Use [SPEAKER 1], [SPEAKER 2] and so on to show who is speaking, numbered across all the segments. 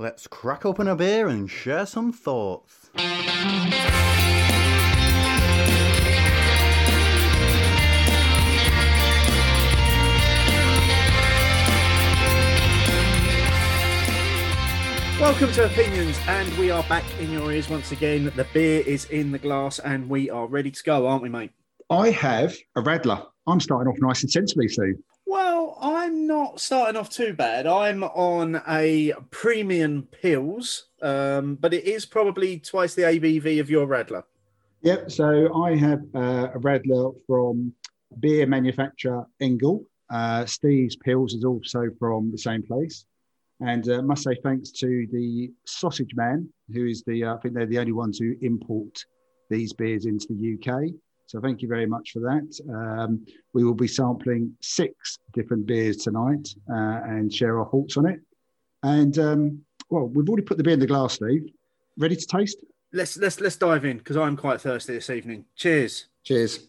[SPEAKER 1] Let's crack open a beer and share some thoughts.
[SPEAKER 2] Welcome to Opinions, and we are back in your ears once again. The beer is in the glass, and we are ready to go, aren't we, mate?
[SPEAKER 3] I have a Radler. I'm starting off nice and sensibly, Steve.
[SPEAKER 2] Well, I'm not starting off too bad. I'm on a premium Pils, um, but it is probably twice the ABV of your Radler.
[SPEAKER 3] Yep. So I have uh, a Radler from beer manufacturer Engel. Uh, Steve's Pils is also from the same place. And uh, must say thanks to the Sausage Man, who is the, uh, I think they're the only ones who import these beers into the UK. So thank you very much for that. Um, we will be sampling six different beers tonight uh, and share our thoughts on it. And um, well, we've already put the beer in the glass, Steve. Ready to taste?
[SPEAKER 2] Let's let's let's dive in because I'm quite thirsty this evening. Cheers.
[SPEAKER 3] Cheers.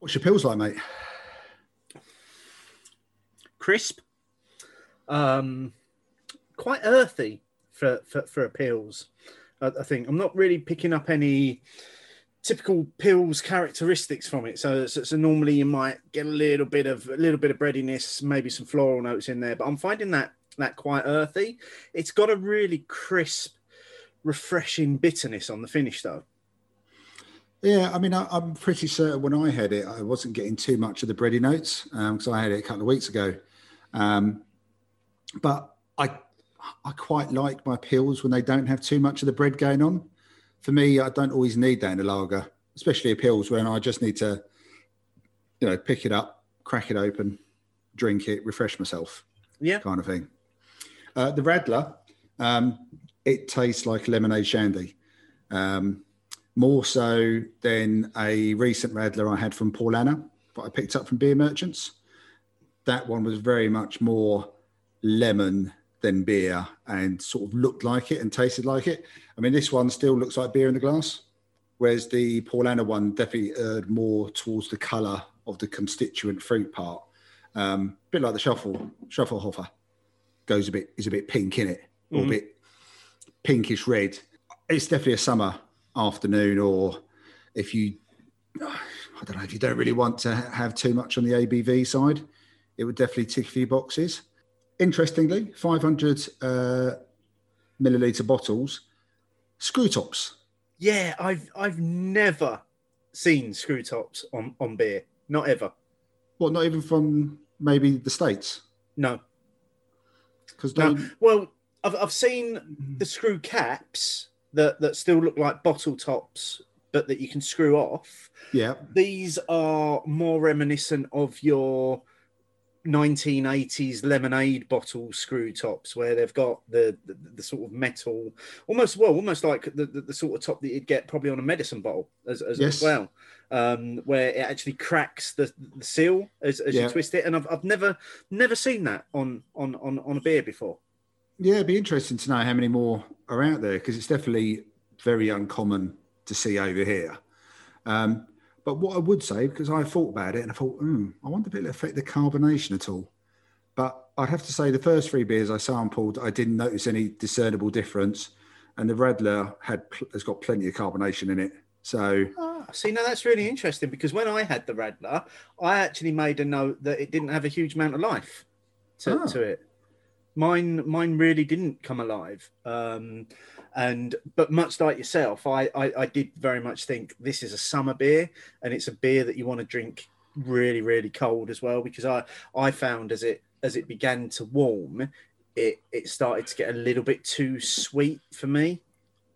[SPEAKER 3] What's your Pils like, mate?
[SPEAKER 2] crisp, um, quite earthy for for, for a Pils. I, I think I'm not really picking up any typical Pils characteristics from it. So, so, so, normally you might get a little bit of a little bit of breadiness, maybe some floral notes in there, but I'm finding that that quite earthy. It's got a really crisp, refreshing bitterness on the finish though.
[SPEAKER 3] Yeah, I mean, I, am pretty certain when I had it, I wasn't getting too much of the bready notes because um, I had it a couple of weeks ago. Um, but I I quite like my Pils when they don't have too much of the bread going on. For me, I don't always need that in a lager, especially a Pils when I just need to, you know, pick it up, crack it open, drink it, refresh myself.
[SPEAKER 2] Yeah,
[SPEAKER 3] kind of thing. Uh, the Radler, um, it tastes like lemonade shandy, um, more so than a recent Radler I had from Paulaner that I picked up from Beer Merchants that one was very much more lemon than beer and sort of looked like it and tasted like it. I mean, this one still looks like beer in the glass, whereas the Paulaner one definitely erred more towards the colour of the constituent fruit part. Um, a bit like the shuffle Schöfferhofer goes a bit is a bit pink in it, or mm-hmm. a bit pinkish red. It's definitely a summer afternoon, or if you, I don't know, if you don't really want to have too much on the ABV side, it would definitely tick a few boxes. Interestingly, 500 uh, milliliter bottles, screw tops.
[SPEAKER 2] Yeah, I've I've never seen screw tops on on beer. Not ever.
[SPEAKER 3] What? Not even from maybe the states.
[SPEAKER 2] No.
[SPEAKER 3] Because
[SPEAKER 2] no. well, I've I've seen the screw caps that that still look like bottle tops, but that you can screw off.
[SPEAKER 3] Yeah.
[SPEAKER 2] These are more reminiscent of your 1980s lemonade bottle screw tops where they've got the, the, the sort of metal almost well almost like the, the, the, sort of top that you'd get probably on a medicine bottle as, as, yes. as well um, where it actually cracks the, the seal as, as yeah. you twist it and I've, I've never never seen that on on on, on a beer before
[SPEAKER 3] yeah it'd be interesting to know how many more are out there because it's definitely very uncommon to see over here um, but what I would say, because I thought about it and I thought, hmm, I wonder if it'll affect the carbonation at all. But I'd have to say the first three beers I sampled, I didn't notice any discernible difference. And the Radler had has got plenty of carbonation in it. So
[SPEAKER 2] oh, see, now that's really interesting because when I had the Radler, I actually made a note that it didn't have a huge amount of life to, oh. to it. Mine, mine really didn't come alive. Um, and but much like yourself, I, I, I did very much think this is a summer beer, and it's a beer that you want to drink really really cold as well because I I found as it as it began to warm, it it started to get a little bit too sweet for me.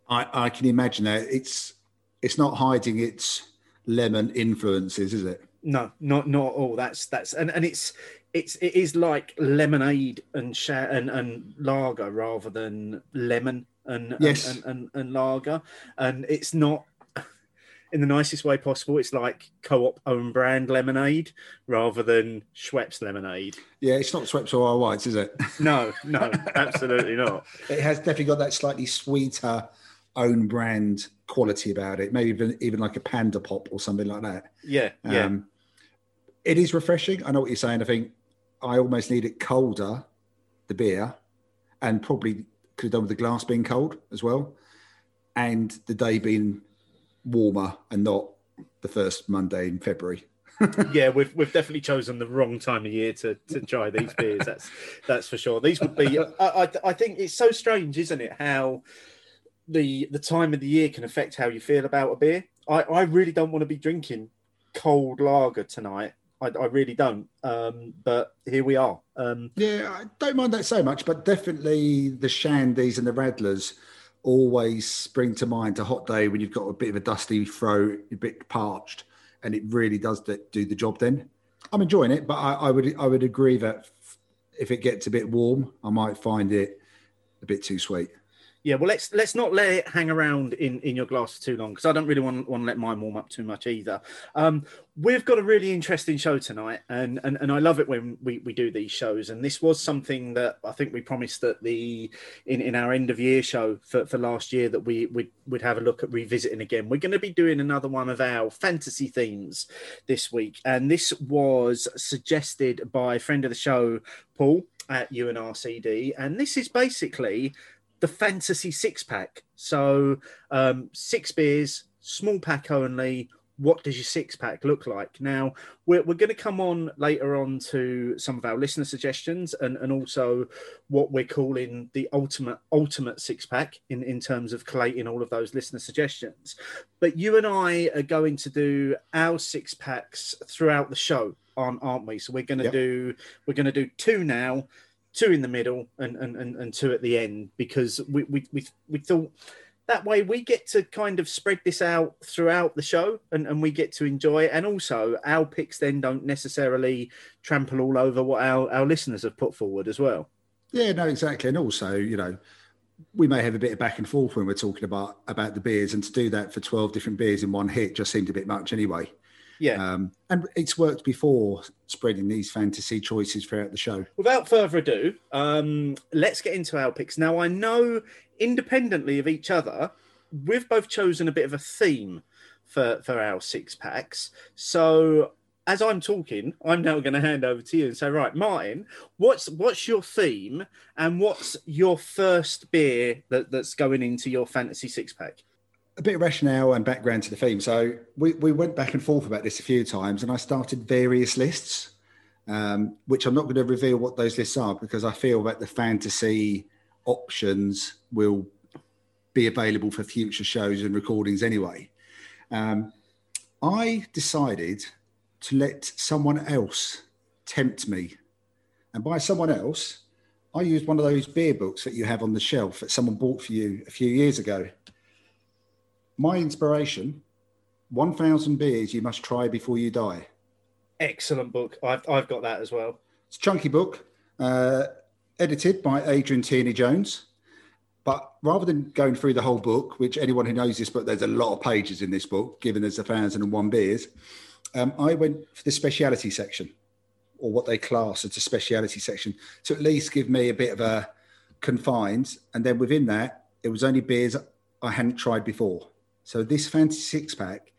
[SPEAKER 3] I, I can imagine that it's it's not hiding its lemon influences, is it?
[SPEAKER 2] No, not not all. That's that's and, and it's it's it is like lemonade and sh- and and lager rather than lemon and
[SPEAKER 3] yes.
[SPEAKER 2] and, and, and, and lager, and it's not in the nicest way possible. It's like co-op own brand lemonade rather than Schweppes lemonade.
[SPEAKER 3] Yeah, it's not Schweppes or R. White's, is it?
[SPEAKER 2] No, no, absolutely not.
[SPEAKER 3] It has definitely got that slightly sweeter own brand quality about it. Maybe even even like a Panda Pop or something like that.
[SPEAKER 2] Yeah, um, yeah.
[SPEAKER 3] It is refreshing. I know what you're saying. I think I almost need it colder the beer, and probably could have done with the glass being cold as well, and the day being warmer and not the first Monday in February.
[SPEAKER 2] yeah, we've we've definitely chosen the wrong time of year to, to try these beers. That's that's for sure. These would be. I, I, I think it's so strange, isn't it? How the the time of the year can affect how you feel about a beer. I, I really don't want to be drinking cold lager tonight. I, I really don't. Um, but here we are. Um,
[SPEAKER 3] yeah, I don't mind that so much, but definitely the shandies and the radlers always spring to mind a hot day when you've got a bit of a dusty throat, a bit parched, and it really does do the job. Then I'm enjoying it, but I, I would I would agree that if it gets a bit warm, I might find it a bit too sweet.
[SPEAKER 2] Yeah, well, let's let's not let it hang around in, in your glass too long because I don't really want, want to let mine warm up too much either. Um, we've got a really interesting show tonight, and, and and I love it when we, we do these shows. And this was something that I think we promised that the in, in our end of year show for, for last year that we would would have a look at revisiting again. We're going to be doing another one of our fantasy themes this week, and this was suggested by friend of the show, Paul at UNRCD, and this is basically the fantasy six pack. So um, six beers, small pack only. What does your six pack look like? Now, we're, we're going to come on later on to some of our listener suggestions and, and also what we're calling the ultimate ultimate six pack in, in terms of collating all of those listener suggestions. But you and I are going to do our six packs throughout the show, aren't, aren't we? So we're going to yep. do we're going to do two now two in the middle and, and, and, and two at the end because we, we, we, we thought that way we get to kind of spread this out throughout the show and, and we get to enjoy it. And also our picks then don't necessarily trample all over what our, our listeners have put forward as well.
[SPEAKER 3] Yeah, no, exactly. And also, you know, we may have a bit of back and forth when we're talking about about the beers and to do that for 12 different beers in one hit just seemed a bit much anyway.
[SPEAKER 2] Yeah.
[SPEAKER 3] Um, and it's worked before spreading these fantasy choices throughout the show.
[SPEAKER 2] Without further ado, um, let's get into our picks. Now, I know independently of each other, we've both chosen a bit of a theme for, for our six packs. So as I'm talking, I'm now going to hand over to you and say, right, Martin, what's what's your theme and what's your first beer that, that's going into your fantasy six pack?
[SPEAKER 3] A bit of rationale and background to the theme. So we, we went back and forth about this a few times, and I started various lists, um, which I'm not going to reveal what those lists are because I feel that the fantasy options will be available for future shows and recordings anyway. Um, I decided to let someone else tempt me. And by someone else, I used one of those beer books that you have on the shelf that someone bought for you a few years ago my inspiration 1000 beers you must try before you die.
[SPEAKER 2] Excellent book. I've, I've got that as well.
[SPEAKER 3] It's a chunky book uh, edited by adrian tierney jones. But rather than going through the whole book which anyone who knows this book there's a lot of pages in this book given there's a thousand and one beers um, i went for the speciality section or what they class as a speciality section to at least give me a bit of a confined and then within that it was only beers i hadn't tried before so this fantasy six pack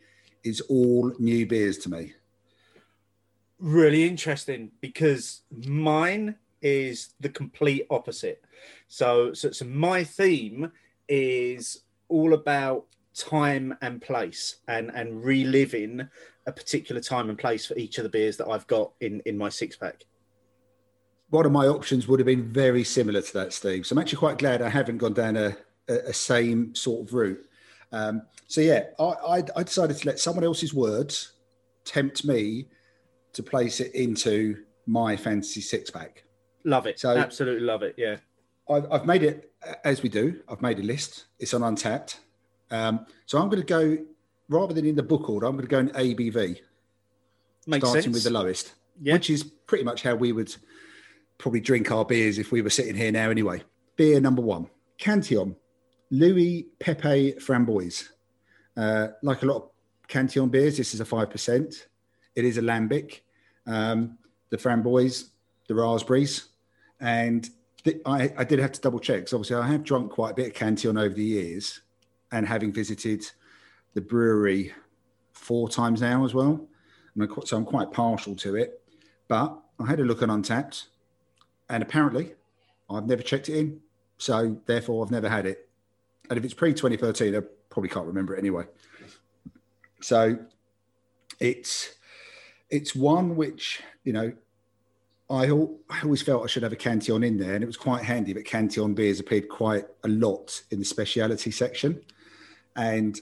[SPEAKER 3] is all new beers to me.
[SPEAKER 2] Really interesting because mine is the complete opposite. So, so, so my theme is all about time and place and and reliving a particular time and place for each of the beers that I've got in in my six pack.
[SPEAKER 3] One of my options would have been very similar to that, Steve. So I'm actually quite glad I haven't gone down a, a, a same sort of route. Um, so yeah, I, I, I decided to let someone else's words tempt me to place it into my fantasy six pack.
[SPEAKER 2] Love it. So absolutely love it. Yeah.
[SPEAKER 3] I've, I've made it as we do. I've made a list. It's on Untappd. Um, so I'm going to go rather than in the book order. I'm going to go in ABV,
[SPEAKER 2] Makes
[SPEAKER 3] starting
[SPEAKER 2] sense.
[SPEAKER 3] with the lowest,
[SPEAKER 2] yeah.
[SPEAKER 3] which is pretty much how we would probably drink our beers if we were sitting here now. Anyway, beer number one, Cantillon Louis Pepe Framboise. Uh, like a lot of Cantillon beers, this is a 5%. It is a lambic. Um, the framboise, the raspberries. And th- I, I, did have to double check because obviously I have drunk quite a bit of Cantillon over the years and having visited the brewery four times now as well. I'm, so I'm quite partial to it. But I had a look on Untappd, and apparently I've never checked it in, so therefore I've never had it. And if it's pre 2013, I probably can't remember it anyway. So it's it's one which you know I, I always felt I should have a Cantillon in there, and it was quite handy. But Cantillon beers appeared quite a lot in the speciality section, and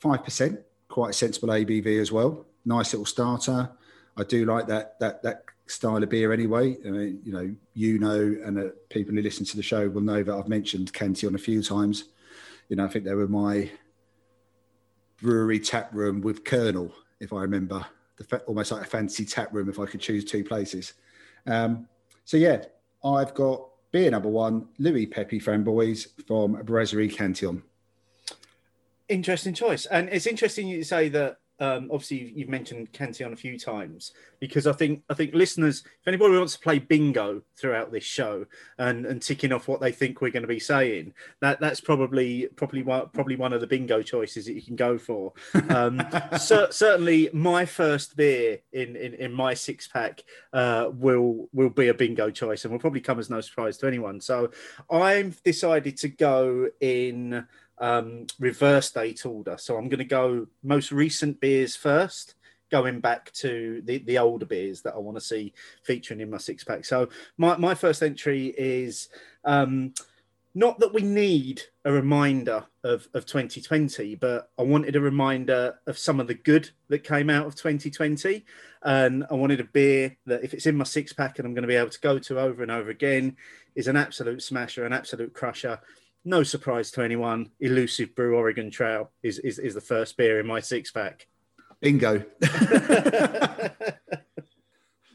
[SPEAKER 3] five percent, quite a sensible ABV as well. Nice little starter. I do like that that that style of beer anyway. I mean, you know, you know, and uh, people who listen to the show will know that I've mentioned Cantillon a few times. You know, I think they were my brewery tap room with Kernel, if I remember, the, almost like a fancy tap room if I could choose two places. Um, so yeah, I've got beer number one, Louis Pepe Framboise from Brasserie Cantillon.
[SPEAKER 2] Interesting choice, and it's interesting you say that um, obviously you've mentioned Cantillon a few times because I think I think listeners, if anybody wants to play bingo throughout this show and, and ticking off what they think we're going to be saying, that that's probably probably one, probably one of the bingo choices that you can go for. Um, so, certainly, my first beer in in, in my six pack uh, will will be a bingo choice and will probably come as no surprise to anyone. So I've decided to go in um, reverse date order. So I'm going to go most recent beers first, going back to the, the older beers that I want to see featuring in my six pack. So my, my first entry is um, not that we need a reminder of, of 2020, but I wanted a reminder of some of the good that came out of 2020. And I wanted a beer that, if it's in my six pack and I'm going to be able to go to over and over again, is an absolute smasher, an absolute crusher no surprise to anyone, Elusive Brew Oregon Trail is, is, is the first beer in my six pack.
[SPEAKER 3] Bingo.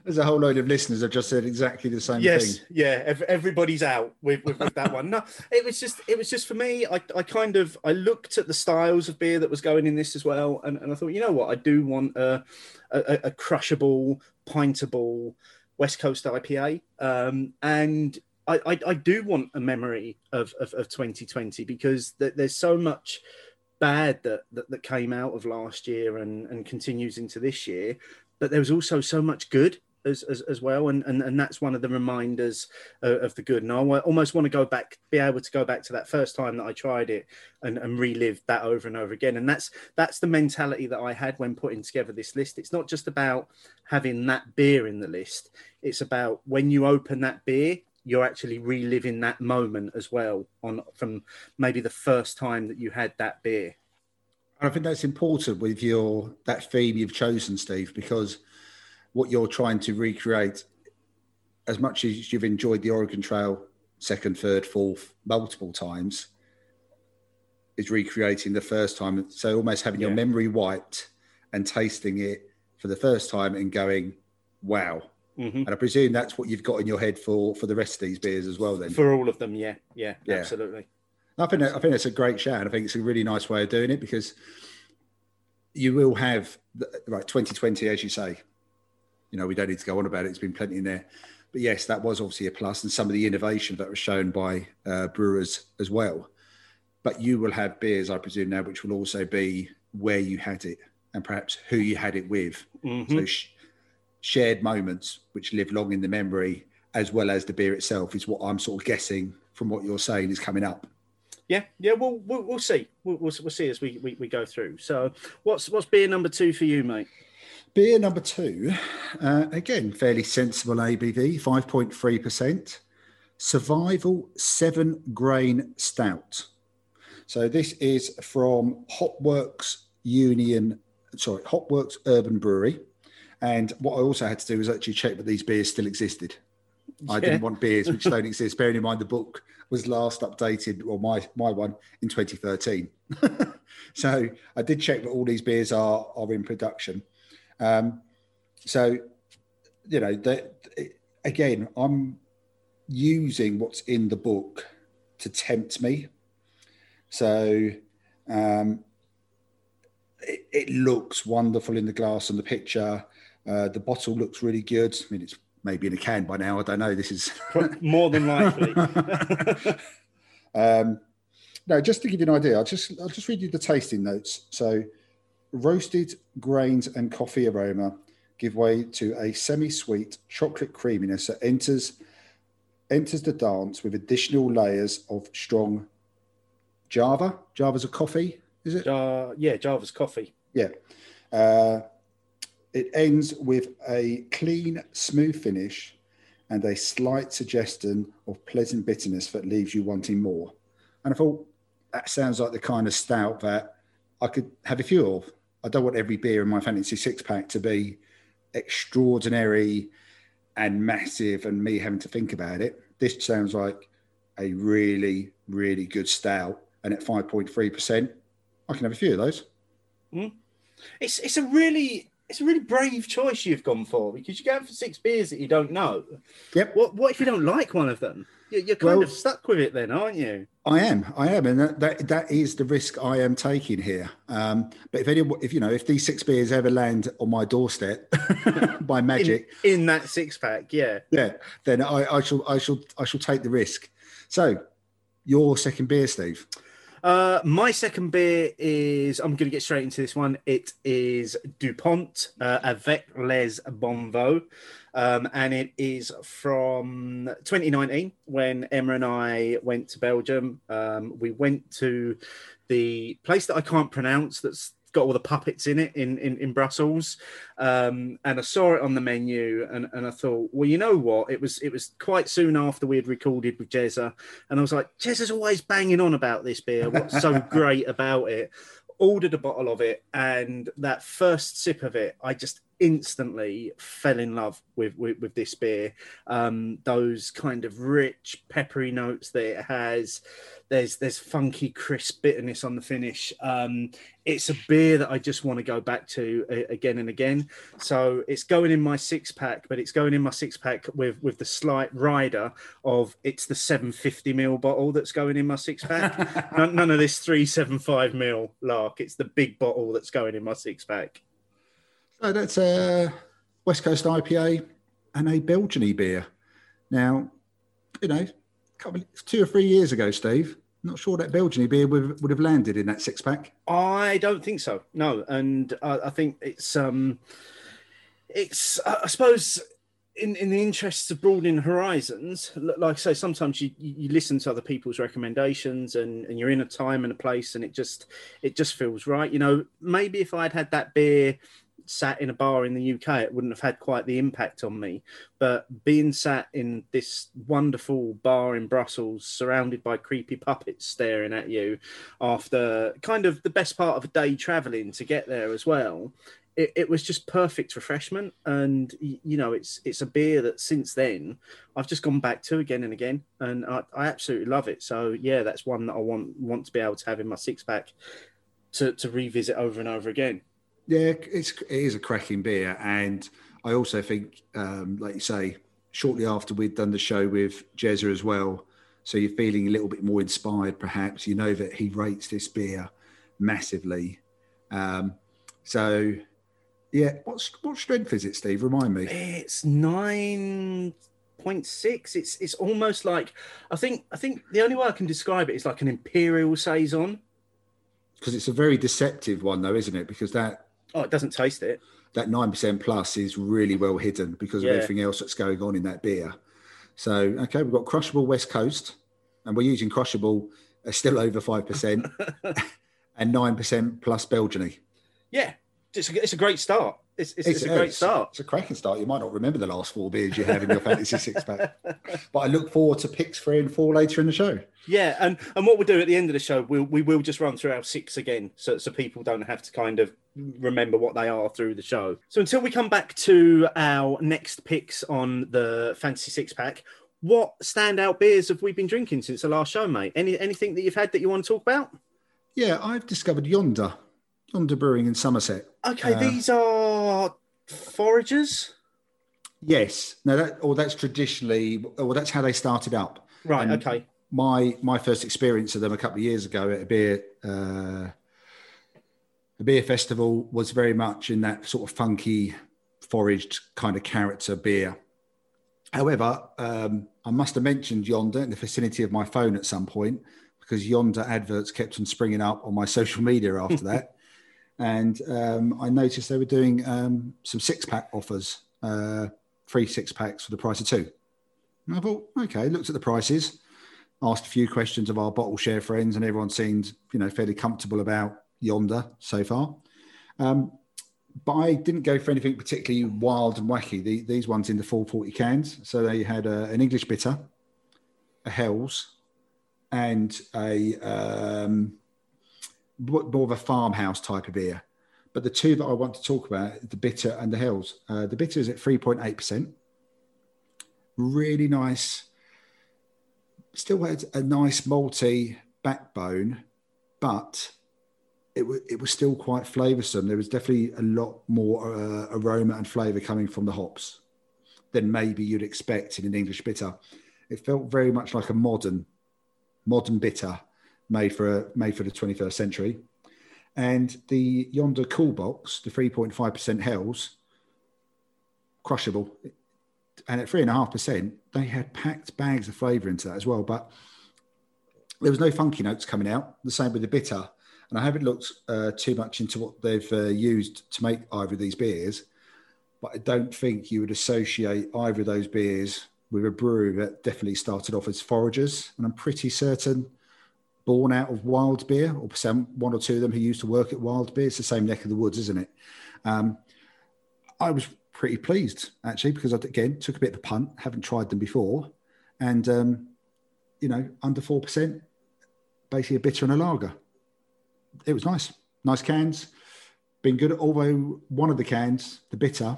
[SPEAKER 3] There's a whole load of listeners have just said exactly the same
[SPEAKER 2] yes,
[SPEAKER 3] thing.
[SPEAKER 2] yeah, everybody's out with, with, with that one. No, it was just it was just for me. I, I kind of I looked at the styles of beer that was going in this as well, and, and I thought, you know what, I do want a a, a crushable, pintable West Coast IPA, um, and I, I, do want a memory of, of, of 2020 because th- there's so much bad that, that, that came out of last year and, and continues into this year, but there was also so much good as, as, as well. And, and, and that's one of the reminders of, of the good. And I almost want to go back, be able to go back to that first time that I tried it and, and relive that over and over again. And that's, that's the mentality that I had when putting together this list. It's not just about having that beer in the list. It's about when you open that beer, you're actually reliving that moment as well on from maybe the first time that you had that beer.
[SPEAKER 3] I think that's important with your that theme you've chosen, Steve, because what you're trying to recreate, as much as you've enjoyed the Oregon Trail second, third, fourth, multiple times, is recreating the first time. So almost having yeah. your memory wiped and tasting it for the first time and going, wow, Mm-hmm. And I presume that's what you've got in your head for for the rest of these beers as well. Then
[SPEAKER 2] for all of them, yeah, yeah, yeah. absolutely.
[SPEAKER 3] I think I think that's a great shout. I think it's a really nice way of doing it because you will have right 2020, as you say. You know, we don't need to go on about it. It's been plenty in there, but yes, that was obviously a plus, and some of the innovation that was shown by uh, brewers as well. But you will have beers, I presume now, which will also be where you had it and perhaps who you had it with. Mm-hmm. So sh- shared moments which live long in the memory as well as the beer itself is what I'm sort of guessing from what you're saying is coming up.
[SPEAKER 2] Yeah, yeah, we'll we'll, we'll see. We'll, we'll, we'll see as we, we, we go through. So, what's what's beer number two for you, mate?
[SPEAKER 3] Beer number two, uh, again, fairly sensible ABV, five point three percent. Survival seven grain stout. So this is from Hopworks Union, sorry, Hopworks Urban Brewery. And what I also had to do was actually check that these beers still existed. I didn't want beers which don't exist. Bearing in mind the book was last updated, or my my one in 2013. so I did check that all these beers are are in production. Um, so you know, that again, I'm using what's in the book to tempt me. So um, it, it looks wonderful in the glass and the picture. Uh, the bottle looks really good. I mean, it's maybe in a can by now. I don't know. This is
[SPEAKER 2] more than likely.
[SPEAKER 3] um, no, just to give you an idea, I'll just I'll just read you the tasting notes. So, roasted grains and coffee aroma give way to a semi-sweet chocolate creaminess that enters enters the dance with additional layers of strong Java. Java's a coffee, is it?
[SPEAKER 2] Uh, yeah, Java's coffee.
[SPEAKER 3] Yeah. Uh, it ends with a clean, smooth finish and a slight suggestion of pleasant bitterness that leaves you wanting more. And I thought that sounds like the kind of stout that I could have a few of. I don't want every beer in my fantasy six pack to be extraordinary and massive and me having to think about it. This sounds like a really, really good stout. And at 5.3%, I can have a few of those.
[SPEAKER 2] Mm. It's it's a really it's a really brave choice you've gone for because you're going for six beers that you don't know.
[SPEAKER 3] Yep.
[SPEAKER 2] What what if you don't like one of them? You're, you're kind well, of stuck with it then, aren't you?
[SPEAKER 3] I am, I am, and that that, that is the risk I am taking here. Um, but if any, if you know, if these six beers ever land on my doorstep by magic
[SPEAKER 2] in, in, that six pack, yeah,
[SPEAKER 3] yeah, then I, I shall, I shall, I shall take the risk. So, your second beer, Steve.
[SPEAKER 2] Uh, my second beer is I'm going to get straight into this one. It is Dupont uh, avec les Bons Voeux. Um, and it is from 2019 when Emma and I went to Belgium. Um, we went to the place that I can't pronounce that's got all the puppets in it in in, in Brussels, um, and I saw it on the menu, and, and I thought, well, you know what? It was it was quite soon after we had recorded with Jezza, and I was like, Jezza's always banging on about this beer. What's so great about it? Ordered a bottle of it, and that first sip of it, I just instantly fell in love with with, with this beer. Um, those kind of rich, peppery notes that it has. There's there's funky, crisp bitterness on the finish. Um, it's a beer that I just want to go back to uh, again and again. So it's going in my six pack, but it's going in my six pack with with the slight rider of it's the 750 ml bottle that's going in my six pack. none, none of this 375 ml lark. It's the big bottle that's going in my six pack.
[SPEAKER 3] So that's a West Coast IPA and a Belgian beer. Now, you know, couple, two or three years ago, Steve, not sure that Belgian beer would, would have landed in that six pack.
[SPEAKER 2] I don't think so. No, and uh, I think it's um, it's I suppose in, in the interests of broadening horizons, like I say, sometimes you, you listen to other people's recommendations and, and you're in a time and a place and it just it just feels right. You know, maybe if I'd had that beer sat in a bar in the UK, it wouldn't have had quite the impact on me. But being sat in this wonderful bar in Brussels, surrounded by creepy puppets staring at you after kind of the best part of a day traveling to get there as well, it, it, was just perfect refreshment. And you know it's it's a beer that since then i've just gone back to again and again. And I, I, absolutely love it. So yeah that's one that i want want to be able to have in my six pack to, to revisit over and over again
[SPEAKER 3] yeah, it's it is a cracking beer, and I also think, um, like you say, shortly after we'd done the show with Jezza as well, so you're feeling a little bit more inspired, perhaps. You know that he rates this beer massively. Um, so, yeah, what's what strength is it, Steve? Remind me.
[SPEAKER 2] It's nine point six. It's it's almost like I think I think the only way I can describe it is like an imperial saison.
[SPEAKER 3] Because it's a very deceptive one, though, isn't it? Because that
[SPEAKER 2] Oh, it doesn't taste it.
[SPEAKER 3] That nine percent plus is really well hidden because of everything else that's going on in that beer. So, okay, we've got crushable West Coast, and we're using crushable uh, still over five percent and nine percent plus Belgiany.
[SPEAKER 2] Yeah, it's a, it's a great start. It's, it's, it's, it's a great start.
[SPEAKER 3] It's a cracking start. You might not remember the last four beers you had in your fantasy six pack, but I look forward to picks three and four later in the show.
[SPEAKER 2] Yeah, and and what we'll do at the end of the show, we'll we will just run through our six again, so so people don't have to kind of remember what they are through the show. So until we come back to our next picks on the fantasy six pack, what standout beers have we been drinking since the last show, mate? Any anything that you've had that you want to talk about?
[SPEAKER 3] Yeah, I've discovered Yonder. Yonder Brewing in Somerset.
[SPEAKER 2] Okay, uh, these are foragers.
[SPEAKER 3] Yes, no, that or that's traditionally, well, that's how they started up.
[SPEAKER 2] Right. And okay.
[SPEAKER 3] My my first experience of them a couple of years ago at a beer uh, a beer festival was very much in that sort of funky, foraged kind of character beer. However, um, I must have mentioned Yonder in the vicinity of my phone at some point because Yonder adverts kept on springing up on my social media after that and um, I noticed they were doing um, some six pack offers, uh, free six packs for the price of two. And I thought, okay, looked at the prices, asked a few questions of our bottle share friends, and everyone seemed, you know, fairly comfortable about Yonder so far. Um, but I didn't go for anything particularly wild and wacky. The, these ones in the 440 cans. So they had a, an English bitter, a Helles, and a um, more of a farmhouse type of beer. But the two that I want to talk about, the bitter and the Helles. Uh, the bitter is at 3.8%. Really nice. Still had a nice malty backbone, but it, w- it was still quite flavoursome. There was definitely a lot more uh, aroma and flavour coming from the hops than maybe you'd expect in an English bitter. It felt very much like a modern, modern bitter made for a, made for the 21st century. And the Yonder Cool Box, the 3.5% Helles, crushable. And at 3.5%, they had packed bags of flavour into that as well. But there was no funky notes coming out. The same with the bitter and I haven't looked uh, too much into what they've uh, used to make either of these beers, but I don't think you would associate either of those beers with a brew that definitely started off as foragers. And I'm pretty certain born out of wild beer, or some one or two of them who used to work at wild beer. It's the same neck of the woods, isn't it? Um, I was pretty pleased actually because I again took a bit of a punt, haven't tried them before, and um, you know under four percent, basically a bitter and a lager it was nice. Nice cans. Been good. Although one of the cans, the bitter,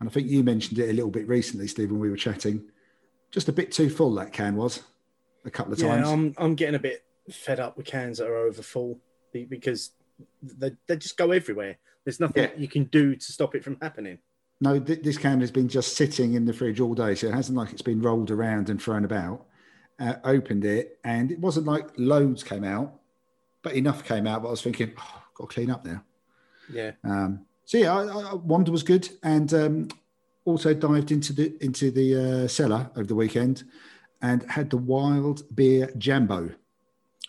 [SPEAKER 3] and I think you mentioned it a little bit recently, Steve, when we were chatting. Just a bit too full that can was a couple of
[SPEAKER 2] yeah,
[SPEAKER 3] times.
[SPEAKER 2] I'm I'm getting a bit fed up with cans that are over full because they, they just go everywhere. There's nothing
[SPEAKER 3] Yeah.
[SPEAKER 2] you can do to stop it from happening.
[SPEAKER 3] No, th- this can has been just sitting in the fridge all day, so it hasn't like it's been rolled around and thrown about. Uh, opened it, and it wasn't like loads came out, but enough came out. But I was thinking, oh, got to clean up now.
[SPEAKER 2] Yeah.
[SPEAKER 3] Um, so yeah, I, I, Yonder was good, and um, also dived into the into the uh, cellar over the weekend, and had the Wild Beer Jambo.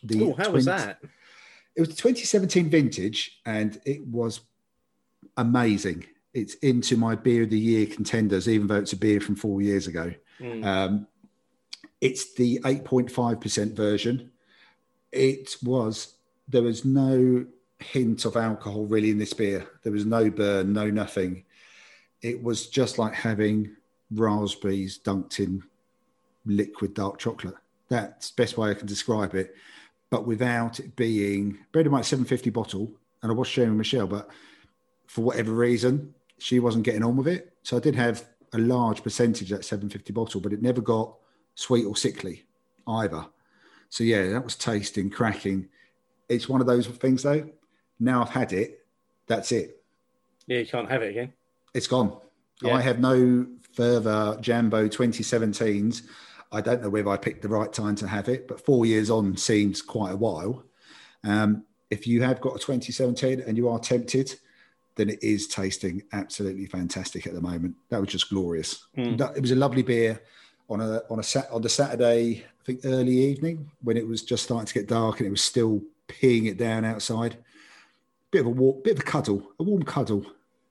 [SPEAKER 3] The
[SPEAKER 2] Oh, how was that?
[SPEAKER 3] It was 2017 vintage, and it was amazing. It's into my beer of the year contenders, even though it's a beer from four years ago.
[SPEAKER 2] Mm.
[SPEAKER 3] Um, it's the 8.5% version. It was, there was no hint of alcohol really in this beer. There was no burn, no nothing. It was just like having raspberries dunked in liquid dark chocolate. That's the best way I can describe it. But without it being, bear in mind, 750 bottle, and I was sharing with Michelle, but for whatever reason, she wasn't getting on with it. So I did have a large percentage of that 750 bottle, but it never got sweet or sickly either. So yeah, that was tasting, cracking. It's one of those things though. Now I've had it, that's it.
[SPEAKER 2] Yeah, you can't have it again.
[SPEAKER 3] It's gone.
[SPEAKER 2] Yeah.
[SPEAKER 3] I have no further Jambo 2017s. I don't know whether I picked the right time to have it, but four years on seems quite a while. Um, if you have got a 2017 and you are tempted, then it is tasting absolutely fantastic at the moment. That was just glorious.
[SPEAKER 2] Mm.
[SPEAKER 3] It was a lovely beer on a on a sat on the Saturday, I think early evening when it was just starting to get dark and it was still peeing it down outside. Bit of a war, bit of a cuddle, a warm cuddle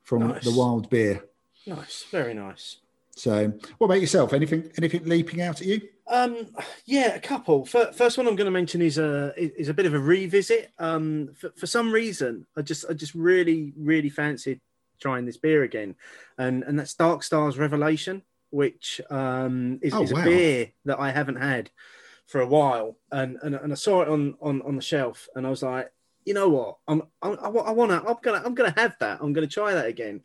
[SPEAKER 3] from
[SPEAKER 2] Nice.
[SPEAKER 3] the wild beer.
[SPEAKER 2] Nice, very nice.
[SPEAKER 3] So, what about yourself? Anything anything leaping out at you?
[SPEAKER 2] Um, yeah, a couple. First one I'm going to mention is a is a bit of a revisit. Um, for, for some reason, I just I just really really fancied trying this beer again, and and that's Dark Stars Revelation, which um is,
[SPEAKER 3] Oh,
[SPEAKER 2] is a beer that I haven't had for a while, and and, and I saw it on on on the shelf, and I was like, you know what, I'm, I'm I, I wanna I'm gonna I'm gonna have that. I'm gonna try that again.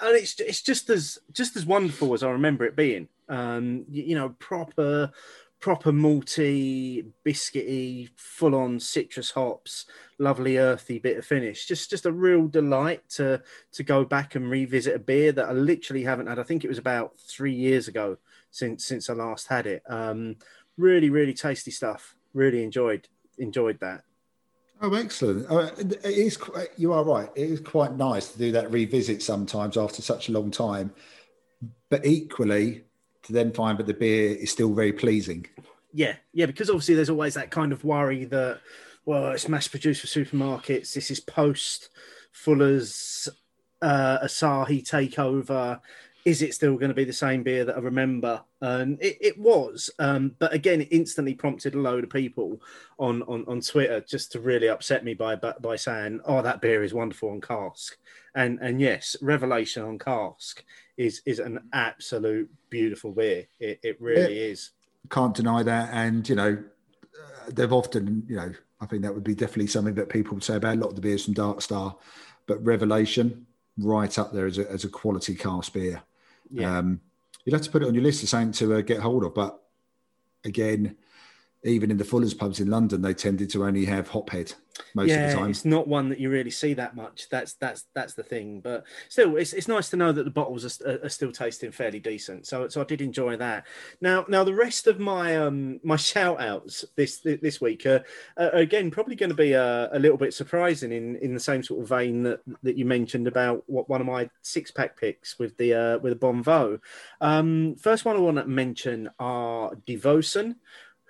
[SPEAKER 2] And it's it's just as just as wonderful as I remember it being. Um, you, you know, proper proper malty, biscuity, full on citrus hops, lovely earthy bit of finish. Just just a real delight to to go back and revisit a beer that I literally haven't had. I think it was about three years ago since since I last had it. Um, really, really tasty stuff. Really enjoyed enjoyed that.
[SPEAKER 3] Oh, excellent! Uh, it is. Quite, you are right. It is quite nice to do that revisit sometimes after such a long time, but equally to then find that the beer is still very pleasing.
[SPEAKER 2] Yeah, yeah, because obviously there's always that kind of worry that, well, it's mass produced for supermarkets. This is post Fuller's uh, Asahi takeover. Is it still going to be the same beer that I remember? And it, it was, um, but again, it instantly prompted a load of people on, on, on Twitter just to really upset me by by saying, "Oh, that beer is wonderful on cask," and and yes, Revelation on cask is is an absolute beautiful beer. It, it really
[SPEAKER 3] Yeah.
[SPEAKER 2] is.
[SPEAKER 3] Can't deny that. And, you know, uh, they've often, you know, I think that would be definitely something that people would say about a lot of the beers from Dark Star. But Revelation, right up there as a, as a quality cask beer.
[SPEAKER 2] Yeah.
[SPEAKER 3] Um, you'd have to put it on your list of something to uh, get hold of. But again, even in the Fuller's pubs in London, they tended to only have Hophead most
[SPEAKER 2] yeah,
[SPEAKER 3] of the time.
[SPEAKER 2] it's not one that you really see that much. That's that's that's the thing. But still, it's, it's nice to know that the bottles are, are still tasting fairly decent. So so I did enjoy that. Now now the rest of my um my shout outs this this week are, are again probably going to be a, a little bit surprising in in the same sort of vein that that you mentioned about what one of my six pack picks with the uh, with the Bons Voeux. Um, first one I want to mention are Devotion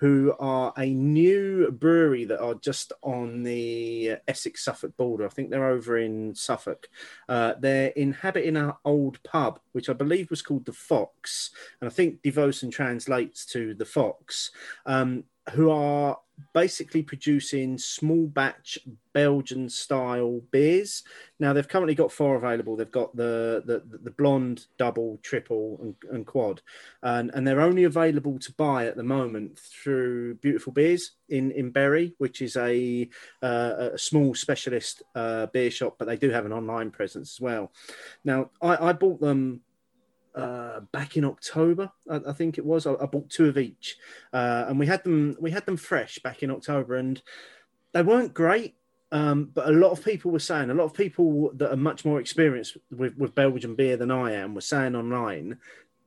[SPEAKER 2] who are a new brewery that are just on the Essex Suffolk border. I think they're over in Suffolk. Uh, they're inhabiting an old pub, which I believe was called the Fox, and I think Devotion translates to the Fox. Um, who are basically producing small batch Belgian style beers. Now they've currently got four available. They've got the the, the blonde, double, triple, and, and quad, and, and they're only available to buy at the moment through Beautiful Beers in in Bury, which is a uh, a small specialist uh, beer shop, but they do have an online presence as well. Now I, I bought them uh, back in October, I, I think it was. I, I bought two of each, uh, and we had them we had them fresh back in October, and they weren't great. Um, but a lot of people were saying, a lot of people that are much more experienced with, with Belgian beer than I am were saying online,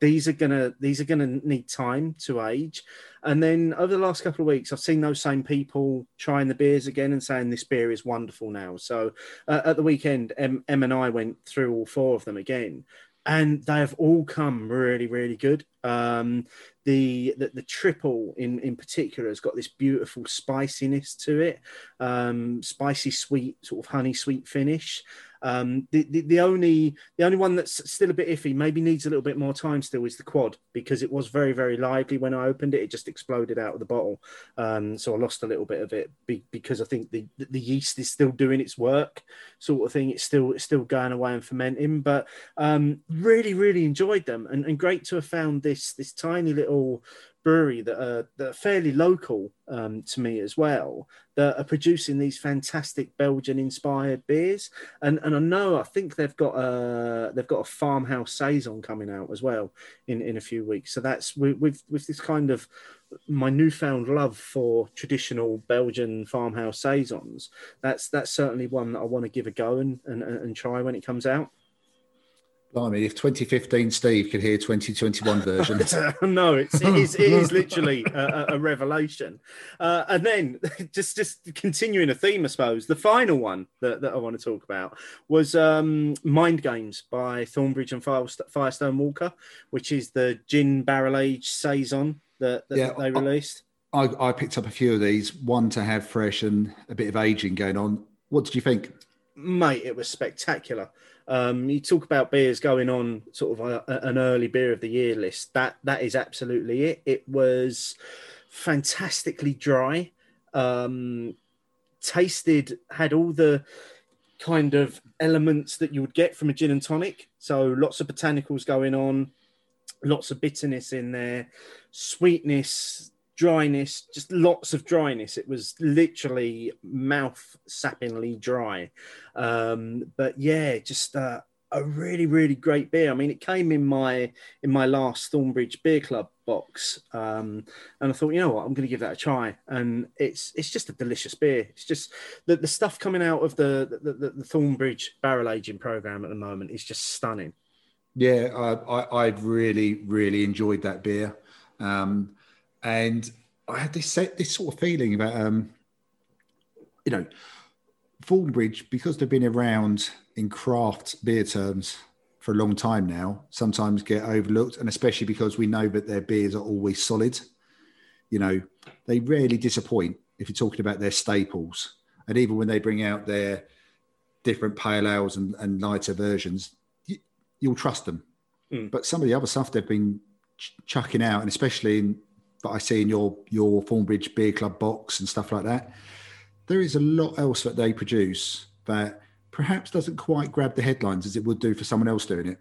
[SPEAKER 2] these are gonna these are gonna need time to age. And then over the last couple of weeks, I've seen those same people trying the beers again and saying this beer is wonderful now. So uh, at the weekend, M, em and I went through all four of them again, and they have all come really, really good. Um, the, the the triple in in particular has got this beautiful spiciness to it, um, spicy sweet sort of honey sweet finish. Um, the, the the only the only one that's still a bit iffy, maybe needs a little bit more time still, is the quad because it was very very lively when I opened it. It just exploded out of the bottle, um, so I lost a little bit of it be, because I think the the yeast is still doing its work, sort of thing. It's still it's still going away and fermenting, but um, really really enjoyed them and, and great to have found this this tiny little brewery that are, that are fairly local um, to me as well that are producing these fantastic Belgian inspired beers. And and I know I think they've got a they've got a farmhouse saison coming out as well in in a few weeks. So that's with with, with this kind of my newfound love for traditional Belgian farmhouse saisons. That's that's certainly one that I want to give a go and and, and try when it comes out
[SPEAKER 3] Blimey, if 2015 Steve could hear 2021 version.
[SPEAKER 2] no, it's, it is it is literally a, a- revelation. Uh, and then just just continuing a theme, I suppose. The final one that, that I want to talk about was um, Mind Games by Thornbridge and Firestone Walker, which is the gin barrel aged saison that, that
[SPEAKER 3] Yeah,
[SPEAKER 2] they released.
[SPEAKER 3] I, I picked up a few of these, one to have fresh and a bit of aging going on. What did you think?
[SPEAKER 2] mate, it was spectacular. Um, you talk about beers going on sort of a, a- an early beer of the year list. That that is absolutely it. It was fantastically dry. Um, tasted had all the kind of elements that you would get from a gin and tonic. So lots of botanicals going on, lots of bitterness in there, sweetness, dryness, just lots of dryness. It was literally mouth sappingly dry. Um, but yeah, just uh, a really, really great beer. I mean, it came in my in my last Thornbridge Beer Club box, um, and I thought, you know what, I'm going to give that a try. And it's it's just a delicious beer. It's just the, the stuff coming out of the the, the the Thornbridge barrel aging program at the moment is just stunning.
[SPEAKER 3] Yeah, I, I, I really, really enjoyed that beer. Um, and I had this this sort of feeling about, um, you know, Thornbridge, because they've been around in craft beer terms for a long time now, sometimes get overlooked. And especially because we know that their beers are always solid. You know, they rarely disappoint if you're talking about their staples. And even when they bring out their different pale ales and, and lighter versions, you, you'll trust them
[SPEAKER 2] Mm.
[SPEAKER 3] but some of the other stuff they've been ch- chucking out, and especially in that I see in your your Thornbridge Beer Club box and stuff like that, there is a lot else that they produce that perhaps doesn't quite grab the headlines as it would do for someone else doing it.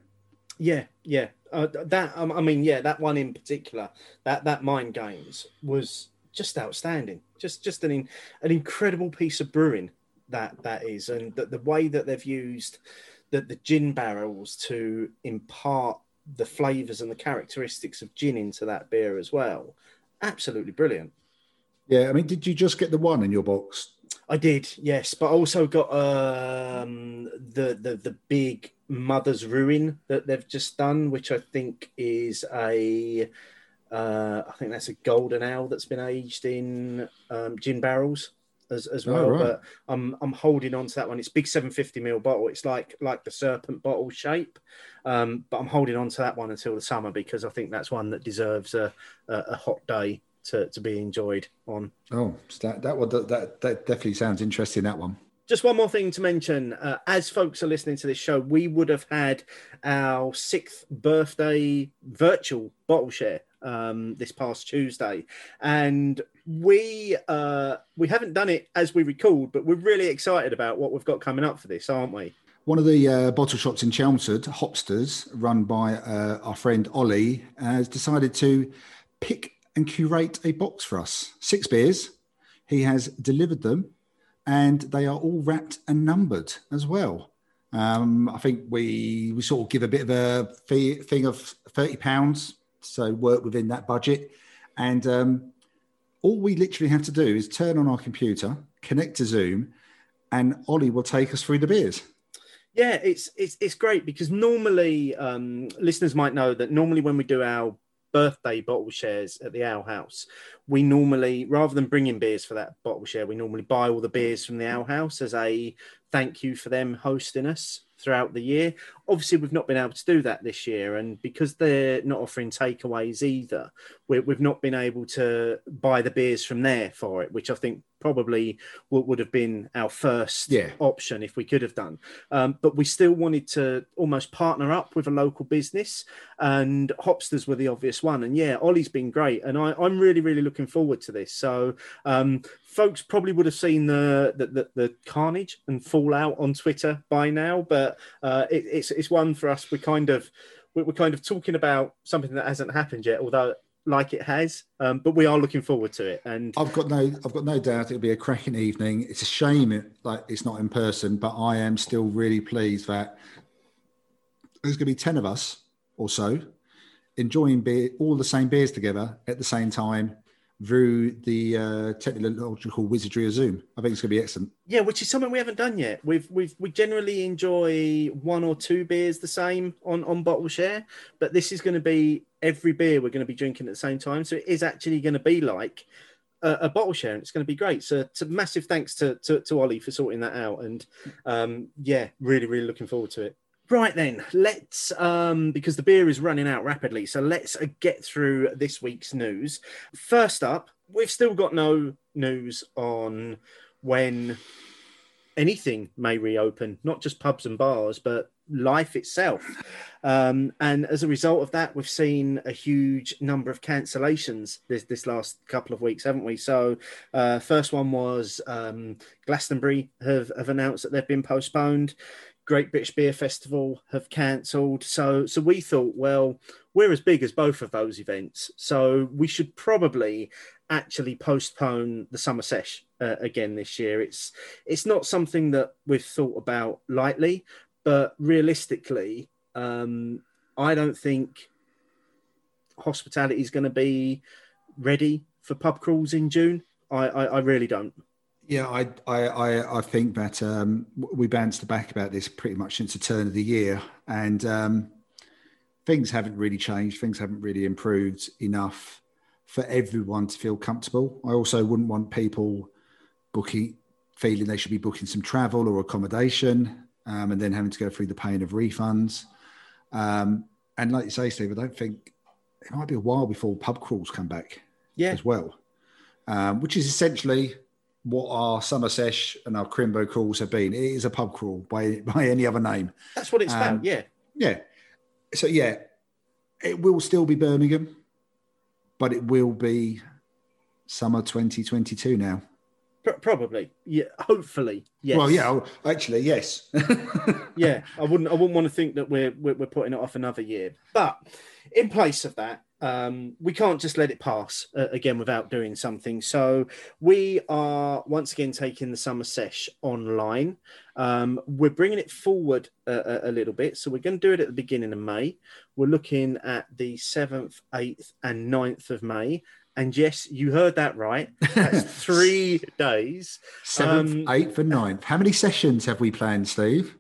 [SPEAKER 2] Yeah, yeah. Uh, that um, I mean, yeah, that one in particular, that that Mind Games was just outstanding. Just just an in, an incredible piece of brewing that that is, and the, the way that they've used the the gin barrels to impart the flavors and the characteristics of gin into that beer as well. Absolutely brilliant.
[SPEAKER 3] Yeah, I mean, did you just get the one in your box?
[SPEAKER 2] I did, yes, but I also got um, the the the big Mother's Ruin that they've just done, which I think is a uh, I think that's a golden ale that's been aged in um, gin barrels as, as
[SPEAKER 3] Oh,
[SPEAKER 2] well.
[SPEAKER 3] right.
[SPEAKER 2] But I'm I'm holding on to that one. It's big 750 ml bottle. It's like like the serpent bottle shape, um, but I'm holding on to that one until the summer because I think that's one that deserves a a, a hot day to, to be enjoyed on.
[SPEAKER 3] Oh, that that one that that definitely sounds interesting. That one.
[SPEAKER 2] Just one more thing to mention. Uh, as folks are listening to this show, we would have had our sixth birthday virtual bottle share um, this past Tuesday, and we uh, we haven't done it as we record, but we're really excited about what we've got coming up for this, aren't we?
[SPEAKER 3] One of the uh, bottle shops in Chelmsford, Hopsters, run by uh, our friend Ollie, has decided to pick and curate a box for us. Six beers. He has delivered them, and they are all wrapped and numbered as well. Um, I think we we sort of give a bit of a fee, thing of thirty pounds, so work within that budget, and um, all we literally have to do is turn on our computer, connect to Zoom, and Ollie will take us through the beers.
[SPEAKER 2] Yeah, it's it's it's great because normally um, listeners might know that normally when we do our birthday bottle shares at the Owl House, we normally rather than bringing beers for that bottle share, we normally buy all the beers from the Owl House as a thank you for them hosting us throughout the year. Obviously, we've not been able to do that this year, and because they're not offering takeaways either, we, we've not been able to buy the beers from there for it, which I think probably would, would have been our first
[SPEAKER 3] Yeah.
[SPEAKER 2] option if we could have done. Um, but we still wanted to almost partner up with a local business, and Hopsters were the obvious one. And yeah, Ollie's been great, and I, I'm really, really looking forward to this. So, um, folks probably would have seen the the, the the carnage and fallout on Twitter by now, but uh, it, it's it's one for us. We're kind of we're kind of talking about something that hasn't happened yet, although like it has. Um, but we are looking forward to it, and
[SPEAKER 3] I've got no, I've got no doubt it'll be a cracking evening. It's a shame it like it's not in person, but I am still really pleased that there's going to be ten of us or so enjoying beer, all the same beers together at the same time through the uh, technological wizardry of Zoom. I think it's going to be excellent.
[SPEAKER 2] Yeah, which is something we haven't done yet. We've we've we generally enjoy one or two beers the same on on bottle share, but this is going to be every beer we're going to be drinking at the same time. So it is actually going to be like a, a bottle share, and it's going to be great. So, massive thanks to, to to Ollie for sorting that out, and um, yeah, really really looking forward to it. Right then, let's um, because the beer is running out rapidly, so let's uh, get through this week's news. First up, we've still got no news on when anything may reopen, not just pubs and bars, but life itself. Um, and as a result of that, we've seen a huge number of cancellations this this last couple of weeks, haven't we? So, uh, first one was um, Glastonbury have, have announced that they've been postponed. Great British Beer Festival have cancelled. So, so we thought, well, we're as big as both of those events, so we should probably actually postpone the summer sesh uh, again this year. It's it's not something that we've thought about lightly, but realistically, um, I don't think hospitality is going to be ready for pub crawls in June. I, I, I really don't.
[SPEAKER 3] Yeah, I I I, I think that um, we bounced back about this pretty much since the turn of the year, and um, things haven't really changed. Things haven't really improved enough for everyone to feel comfortable. I also wouldn't want people booking, feeling they should be booking some travel or accommodation, um, and then having to go through the pain of refunds. Um, and like you say, Steve, I don't think it might be a while before pub crawls come back
[SPEAKER 2] Yeah,
[SPEAKER 3] as well, um, which is essentially what our summer sesh and our crimbo crawls have been. It is a pub crawl by by any other name.
[SPEAKER 2] that's what it's
[SPEAKER 3] Um,
[SPEAKER 2] about. Yeah,
[SPEAKER 3] Yeah. So yeah, it will still be Birmingham, but it will be summer 2022 now.
[SPEAKER 2] Pro- probably, yeah. Hopefully, yes.
[SPEAKER 3] Well, yeah, oh, actually, yes.
[SPEAKER 2] yeah, I wouldn't. I wouldn't want to think that we're, we're we're putting it off another year. But in place of that, um, we can't just let it pass uh, again without doing something. So we are once again taking the summer sesh online. Um, we're bringing it forward a, a, little bit. So we're going to do it at the beginning of May. We're looking at the 7th, 8th, and 9th of May. And yes, you heard that right. That's three days.
[SPEAKER 3] Seventh, um, eighth, and ninth. How many sessions have we planned, Steve?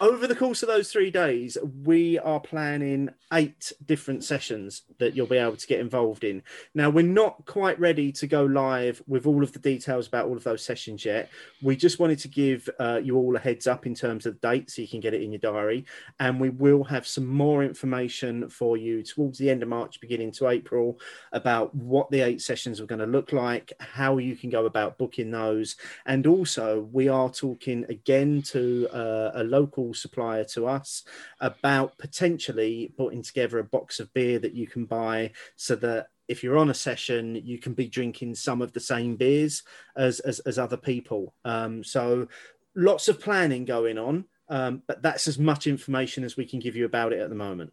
[SPEAKER 2] Over the course of those three days, we are planning eight different sessions that you'll be able to get involved in. Now, we're not quite ready to go live with all of the details about all of those sessions yet. We just wanted to give uh, you all a heads up in terms of the date so you can get it in your diary. And we will have some more information for you towards the end of March, beginning to April, about what the eight sessions are going to look like, how you can go about booking those. And also, we are talking again to uh, a local local supplier to us about potentially putting together a box of beer that you can buy so that if you're on a session, you can be drinking some of the same beers as as, as other people. Um, so lots of planning going on, um, but that's as much information as we can give you about it at the moment.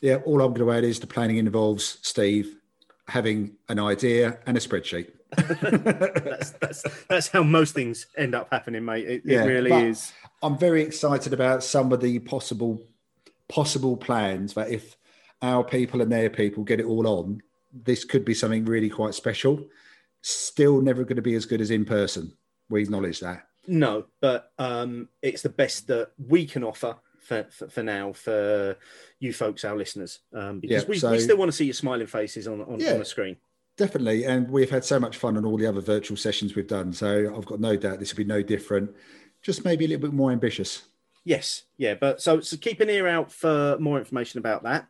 [SPEAKER 3] Yeah, all I'm going to add is the planning involves Steve having an idea and a spreadsheet.
[SPEAKER 2] that's, that's, that's how most things end up happening, mate. It, yeah, it really is.
[SPEAKER 3] I'm very excited about some of the possible possible plans that if our people and their people get it all on, this could be something really quite special. Still never going to be as good as in person. We acknowledge that.
[SPEAKER 2] No, but um, it's the best that we can offer for, for, for, now for you folks, our listeners, um, because yeah, we, so, we still want to see your smiling faces on on, yeah, on the screen.
[SPEAKER 3] Definitely, and we've had so much fun on all the other virtual sessions we've done. So I've got no doubt this will be no different. Just maybe a little bit more ambitious.
[SPEAKER 2] Yes, yeah, but so so keep an ear out for more information about that.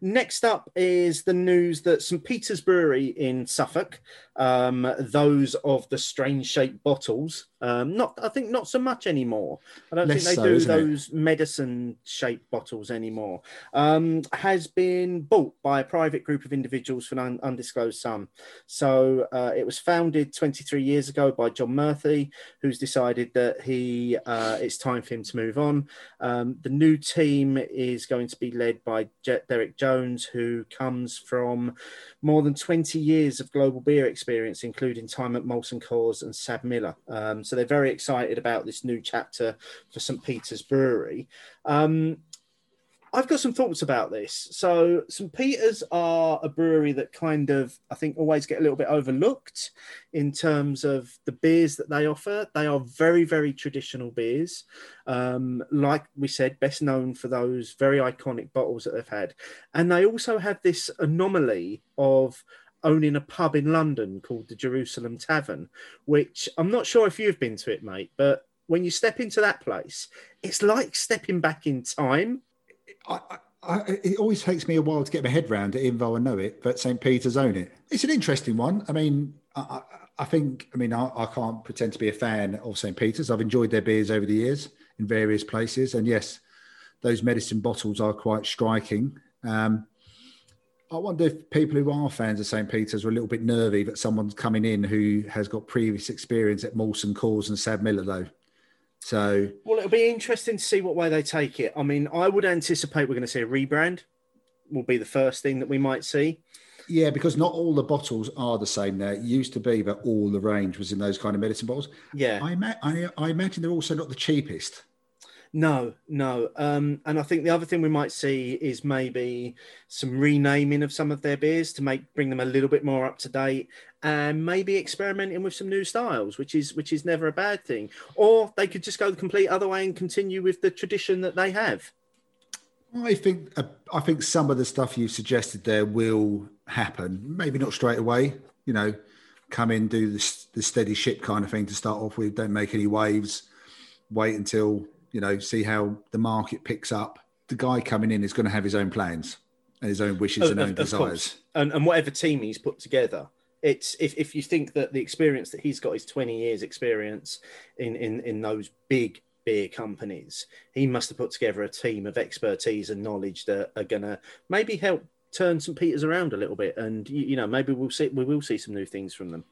[SPEAKER 2] Next up is the news that St Peter's Brewery in Suffolk, um, those of the strange shaped bottles, um, not I think not so much anymore. I don't Less think they so, do those medicine shaped bottles anymore. Um, has been bought by a private group of individuals for an undisclosed sum. So uh, it was founded 23 years ago by John Murphy, who's decided that he uh, it's time for him to move on. Um, the new team is going to be led by Derek Jones, who comes from more than 20 years of global beer experience, including time at Molson Coors and Sabmiller. Um, so they're very excited about this new chapter for St. Peter's Brewery. Um, I've got some thoughts about this. So, St. Peter's are a brewery that kind of, I think, always get a little bit overlooked in terms of the beers that they offer. They are very, very traditional beers. Um, like we said, best known for those very iconic bottles that they've had. And they also have this anomaly of owning a pub in London called the Jerusalem Tavern, which I'm not sure if you've been to it, mate, but when you step into that place, it's like stepping back in time
[SPEAKER 3] I, I, it always takes me a while to get my head around it, even though I know it. But St. Peter's own it. It's an interesting one. I mean, I, I think. I mean, I, I, can't pretend to be a fan of St. Peter's. I've enjoyed their beers over the years in various places, and yes, those medicine bottles are quite striking. Um, I wonder if people who are fans of St. Peter's are a little bit nervy that someone's coming in who has got previous experience at Molson Coors and Sabmiller, though. So,
[SPEAKER 2] well, it'll be interesting to see what way they take it. I mean, I would anticipate we're going to see a rebrand. Will be the first thing that we might see.
[SPEAKER 3] Yeah, because not all the bottles are the same. There it used to be that all the range was in those kind of medicine bottles.
[SPEAKER 2] Yeah,
[SPEAKER 3] I, ima- I, I imagine they're also not the cheapest.
[SPEAKER 2] No, no. Um, and I think the other thing we might see is maybe some renaming of some of their beers to make bring them a little bit more up to date, and maybe experimenting with some new styles, which is which is never a bad thing. Or they could just go the complete other way and continue with the tradition that they have.
[SPEAKER 3] I think uh, I think some of the stuff you suggested there will happen. Maybe not straight away. You know, come in, do the, the steady ship kind of thing to start off with. Don't make any waves. Wait until you know, see how the market picks up. The guy coming in is going to have his own plans and his own wishes oh, and own desires.
[SPEAKER 2] And, and whatever team he's put together, it's if, if you think that the experience that he's got is 20 years experience in, in, in those big beer companies, he must have put together a team of expertise and knowledge that are going to maybe help turn St Peters around a little bit, and you, you know maybe we'll see we will see some new things from them.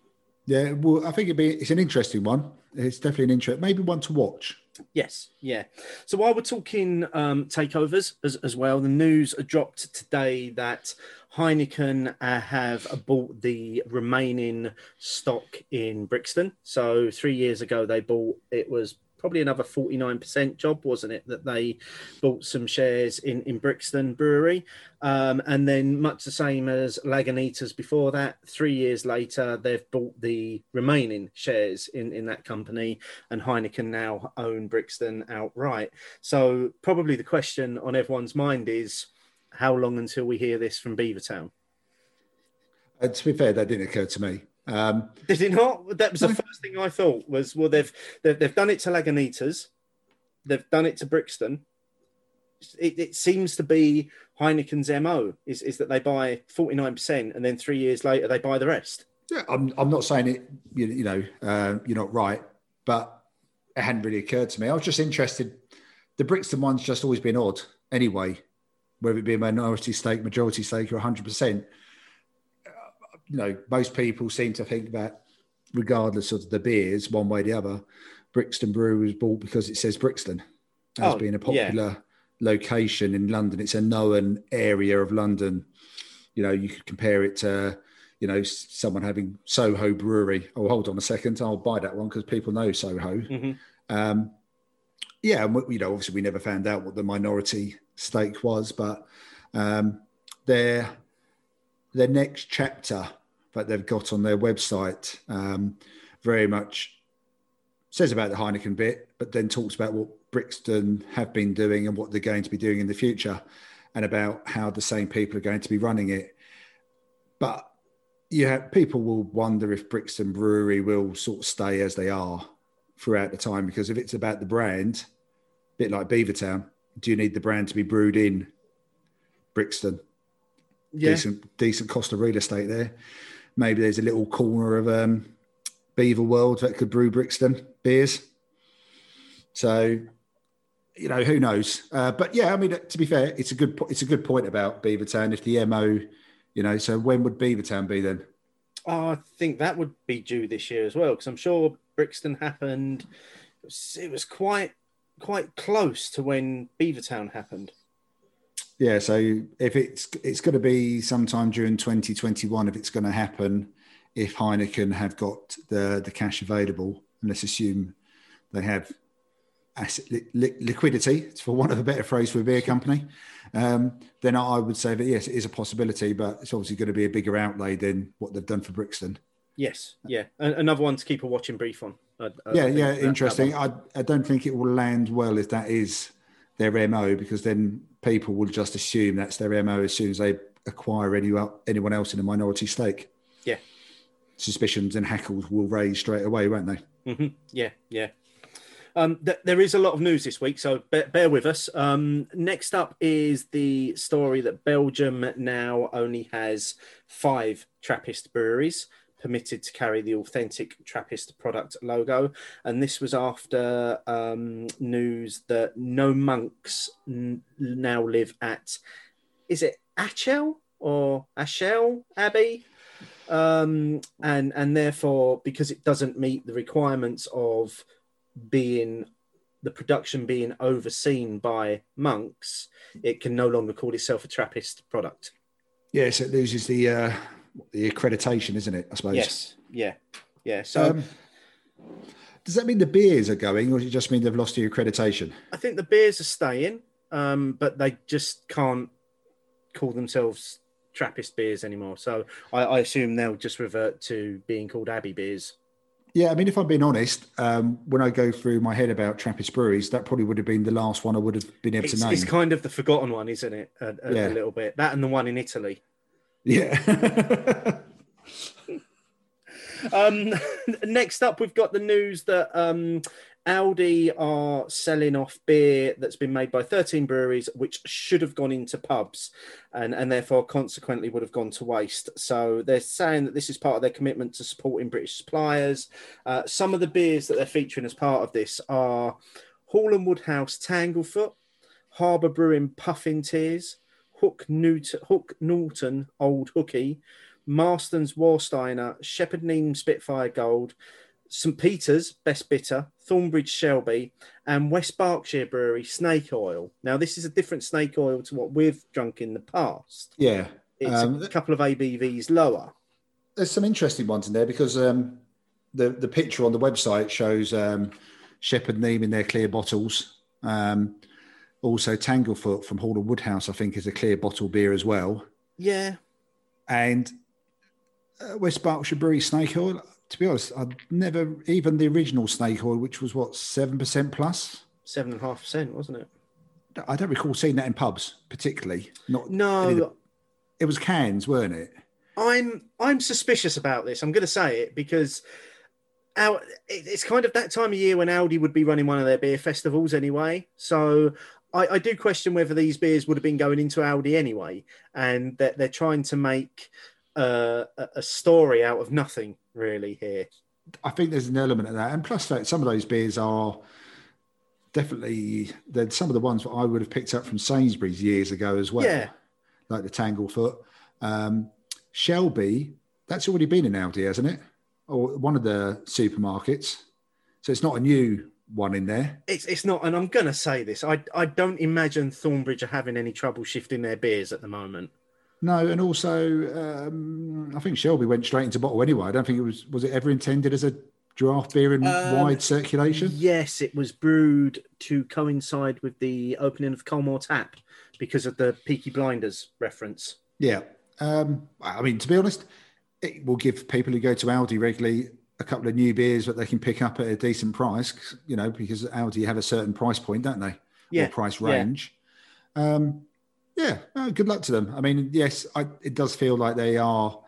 [SPEAKER 3] Yeah, well, I think it'd be it's an interesting one. It's definitely an interest, maybe one to watch.
[SPEAKER 2] Yes, yeah. So while we're talking um, takeovers as, as well, the news dropped today that Heineken uh, have bought the remaining stock in Brixton. So three years ago, they bought it was probably another 49% job, wasn't it? That they bought some shares in, in Brixton Brewery. Um, and then, much the same as Lagunitas before that, three years later, they've bought the remaining shares in, in that company, and Heineken now own Brixton outright. So, probably the question on everyone's mind is how long until we hear this from Beavertown?
[SPEAKER 3] Uh, to be fair, that didn't occur to me. Um,
[SPEAKER 2] Did it not? That was the first thing I thought was, well, they've they've, they've done it to Lagunitas, they've done it to Brixton. It, it seems to be Heineken's mo is, is that they buy forty nine percent and then three years later they buy the rest.
[SPEAKER 3] Yeah, I'm, I'm not saying it. You, you know, uh, you're not right, but it hadn't really occurred to me. I was just interested. The Brixton one's just always been odd, anyway, whether it be a minority stake, majority stake, or 100 percent you know, most people seem to think that regardless of the beers, one way or the other, Brixton Brewery was bought because it says Brixton as
[SPEAKER 2] Oh,
[SPEAKER 3] being a
[SPEAKER 2] yeah.
[SPEAKER 3] popular location in London. It's a known area of London. You know, you could compare it to, you know, someone having Soho Brewery. Oh, hold on a second, I'll buy that one because people know Soho.
[SPEAKER 2] Mhm.
[SPEAKER 3] Um, yeah, and we- you know, obviously we never found out what the minority stake was, but um, their their next chapter that they've got on their website um, very much says about the Heineken bit, but then talks about what Brixton have been doing and what they're going to be doing in the future, and about how the same people are going to be running it. But yeah, people will wonder if Brixton Brewery will sort of stay as they are throughout the time because if it's about the brand, a bit like Beavertown, do you need the brand to be brewed in Brixton?
[SPEAKER 2] Yeah,
[SPEAKER 3] Decent, decent cost of real estate there. Maybe there's a little corner of um, Beaver World that could brew Brixton beers. So, you know, who knows? Uh, but yeah, I mean, to be fair, it's a good it's a good point about Beavertown. If the mo, you know, so when would Beavertown be then?
[SPEAKER 2] Oh, I think that would be due this year as well because I'm sure Brixton happened. It was, it was quite quite close to when Beavertown happened.
[SPEAKER 3] Yeah, so if it's it's going to be sometime during 2021, if it's going to happen, if Heineken have got the the cash available, and let's assume they have asset li- li- liquidity, for want of a better phrase for a beer company, um, then I would say that yes, it is a possibility, but it's obviously going to be a bigger outlay than what they've done for Brixton.
[SPEAKER 2] Yes, yeah, another one to keep a watching brief on. I- I-
[SPEAKER 3] yeah, yeah,
[SPEAKER 2] that- that
[SPEAKER 3] interesting.
[SPEAKER 2] one.
[SPEAKER 3] I, I don't think it will land well if that is their MO because then people will just assume that's their MO as soon as they acquire any, anyone else in a minority stake.
[SPEAKER 2] Yeah.
[SPEAKER 3] Suspicions and hackles will raise straight away, won't they?
[SPEAKER 2] Mhm. Yeah, yeah. Um, th- there is a lot of news this week, so bear, bear with us. Um, next up is the story that Belgium now only has five Trappist breweries permitted to carry the authentic Trappist product logo. And this was after um, news that no monks n- now live at, is it Achel or Achel Abbey? um, and and therefore because it doesn't meet the requirements of being the production being overseen by monks, it can no longer call itself a Trappist product.
[SPEAKER 3] Yes, it loses the uh, the accreditation, isn't it? I suppose.
[SPEAKER 2] Yes, yeah, yeah. So
[SPEAKER 3] Um, does that mean the beers are going, or does it just mean they've lost the accreditation?
[SPEAKER 2] I think the beers are staying, um, but they just can't call themselves Trappist beers anymore. So I, I assume they'll just revert to being called Abbey beers.
[SPEAKER 3] Yeah, I mean, if I'm being honest, um, when I go through my head about Trappist breweries, that probably would have been the last one I would have been able
[SPEAKER 2] It's,
[SPEAKER 3] to name.
[SPEAKER 2] it's kind of the forgotten one, isn't it? A, a,
[SPEAKER 3] Yeah.
[SPEAKER 2] a little bit. That and the one in Italy.
[SPEAKER 3] Yeah.
[SPEAKER 2] Um, next up, we've got the news that um, Aldi are selling off beer that's been made by 13 breweries, which should have gone into pubs and, and therefore consequently would have gone to waste. So they're saying that this is part of their commitment to supporting British suppliers. Uh, some of the beers that they're featuring as part of this are Hall and Woodhouse Tanglefoot, Harbour Brewing Puffin Tears, Hook Newton, Hook Norton Old Hooky, Marston's Warsteiner, Shepherd Neame Spitfire Gold, St Peter's Best Bitter, Thornbridge Shelby, and West Berkshire Brewery Snake Oil. Now, this is a different snake oil to what we've drunk in the past.
[SPEAKER 3] Yeah.
[SPEAKER 2] It's
[SPEAKER 3] Um,
[SPEAKER 2] a couple of ABVs lower.
[SPEAKER 3] there's some interesting ones in there because um, the the picture on the website shows um, Shepherd Neame in their clear bottles. Um, also, Tanglefoot from Hall Woodhouse, I think, is a clear bottle beer as well.
[SPEAKER 2] Yeah,
[SPEAKER 3] And uh, West Berkshire Brewery Snake Oil. To be honest, I'd never even the original Snake Oil, which was what seven percent plus.
[SPEAKER 2] seven and a half percent, wasn't it?
[SPEAKER 3] I don't recall seeing that in pubs, particularly. Not
[SPEAKER 2] No,
[SPEAKER 3] the- it was cans, weren't it?
[SPEAKER 2] I'm I'm suspicious about this. I'm going to say it because our, it's kind of that time of year when Aldi would be running one of their beer festivals anyway. So I, I do question whether these beers would have been going into Aldi anyway, and that they're trying to make uh, a, story out of nothing really here.
[SPEAKER 3] I think there's an element of that, and plus that some of those beers are definitely they're some of the ones that I would have picked up from Sainsbury's years ago as well.
[SPEAKER 2] Yeah.
[SPEAKER 3] like the Tanglefoot, um, Shelby. That's already been in Aldi, hasn't it? Or one of the supermarkets. So it's not a new one in there.
[SPEAKER 2] It's it's not, and I'm going to say this. I I don't imagine Thornbridge are having any trouble shifting their beers at the moment.
[SPEAKER 3] No, and also um, I think Shelby went straight into bottle anyway. I don't think it was was it ever intended as a draft beer in
[SPEAKER 2] Um,
[SPEAKER 3] wide circulation.
[SPEAKER 2] Yes, it was brewed to coincide with the opening of Colmore Tap because of the Peaky Blinders reference.
[SPEAKER 3] Yeah. Um, I mean, to be honest, it will give people who go to Aldi regularly a couple of new beers that they can pick up at a decent price, you know, because Aldi have a certain price point, don't they?
[SPEAKER 2] Yeah,
[SPEAKER 3] Or price
[SPEAKER 2] yeah.
[SPEAKER 3] range. Um, yeah, no, good luck to them. I mean, yes, I, it does feel like they are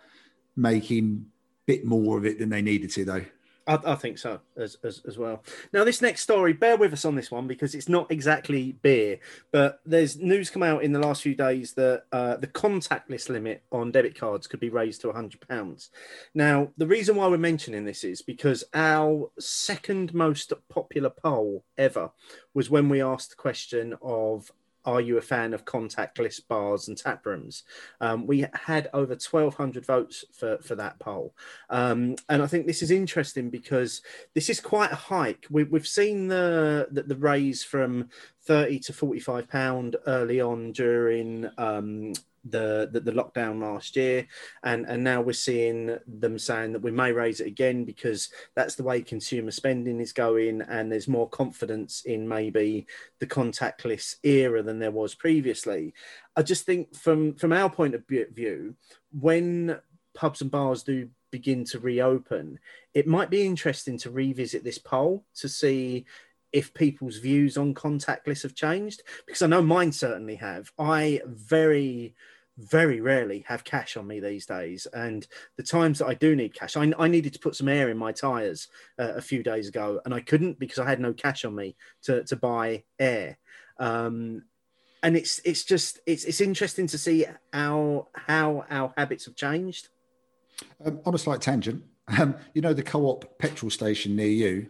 [SPEAKER 3] making a bit more of it than they needed to, though.
[SPEAKER 2] I, I think so as, as as well. Now, this next story, bear with us on this one because it's not exactly beer, but there's news come out in the last few days that uh, the contactless limit on debit cards could be raised to £100. Now, the reason why we're mentioning this is because our second most popular poll ever was when we asked the question of are you a fan of contactless bars and tap rooms? Um, we had over 1,200 votes for, for that poll. Um, and I think this is interesting because this is quite a hike. We, we've seen the, the the raise from 30 to 45 pound early on during um, the, the the lockdown last year, and and now we're seeing them saying that we may raise it again because that's the way consumer spending is going, and there's more confidence in maybe the contactless era than there was previously. I just think from from our point of view- when pubs and bars do begin to reopen, it might be interesting to revisit this poll to see if people's views on contactless have changed because I know mine certainly have. I very very rarely have cash on me these days. And the times that i do need cash i, I needed to put some air in my tires uh, a few days ago and i couldn't because i had no cash on me to, to buy air. Um, and it's it's just it's it's interesting to see how how our habits have changed.
[SPEAKER 3] Um, on a slight tangent, um, you know, the co op petrol station near you,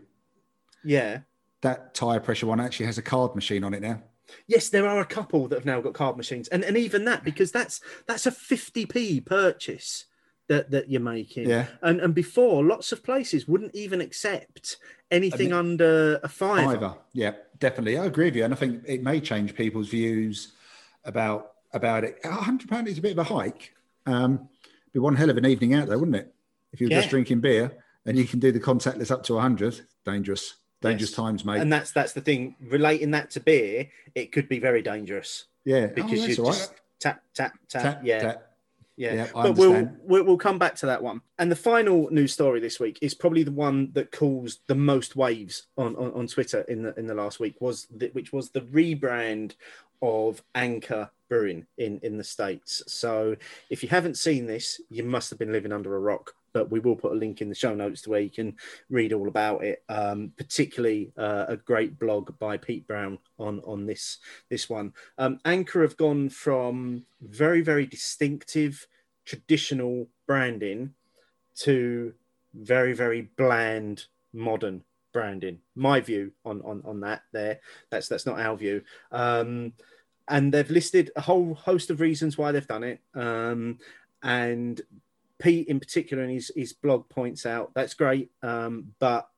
[SPEAKER 2] yeah.
[SPEAKER 3] That tyre pressure one actually has a card machine on it now.
[SPEAKER 2] Yes there are a couple that have now got card machines and and even that because that's that's a 50p purchase that that you're making
[SPEAKER 3] Yeah.
[SPEAKER 2] and and before lots of places wouldn't even accept anything
[SPEAKER 3] I
[SPEAKER 2] under a fiver.
[SPEAKER 3] Fiver. Yeah, definitely. I agree with you. And I think it may change people's views about about it. Hundred pound is a bit of a hike. Um, be one hell of an evening out there, wouldn't it? If you were just drinking beer and you can do the contactless up to hundred, dangerous, dangerous
[SPEAKER 2] Yes.
[SPEAKER 3] times, mate.
[SPEAKER 2] and that's that's the thing relating that to beer it could be very dangerous
[SPEAKER 3] yeah,
[SPEAKER 2] because
[SPEAKER 3] oh,
[SPEAKER 2] you
[SPEAKER 3] right.
[SPEAKER 2] just tap tap tap,
[SPEAKER 3] Tap,
[SPEAKER 2] yeah
[SPEAKER 3] tap.
[SPEAKER 2] Yeah,
[SPEAKER 3] Yeah,
[SPEAKER 2] but we'll, we'll we'll come back to that one. And the final news story this week is probably the one that caused the most waves on, on, on Twitter in the in the last week was the, which was the rebrand of Anchor Brewing in in the states. So if you haven't seen this, you must have been living under a rock. But we will put a link in the show notes to where you can read all about it. Um, particularly uh, a great blog by Pete Brown on on this this one. Um, Anchor have gone from very, very distinctive, traditional branding to very, very bland, modern branding. My view on on, on that there. That's that's not our view. Um, and they've listed a whole host of reasons why they've done it. Um, and Pete, in particular, in his, his blog, points out that's great, um, but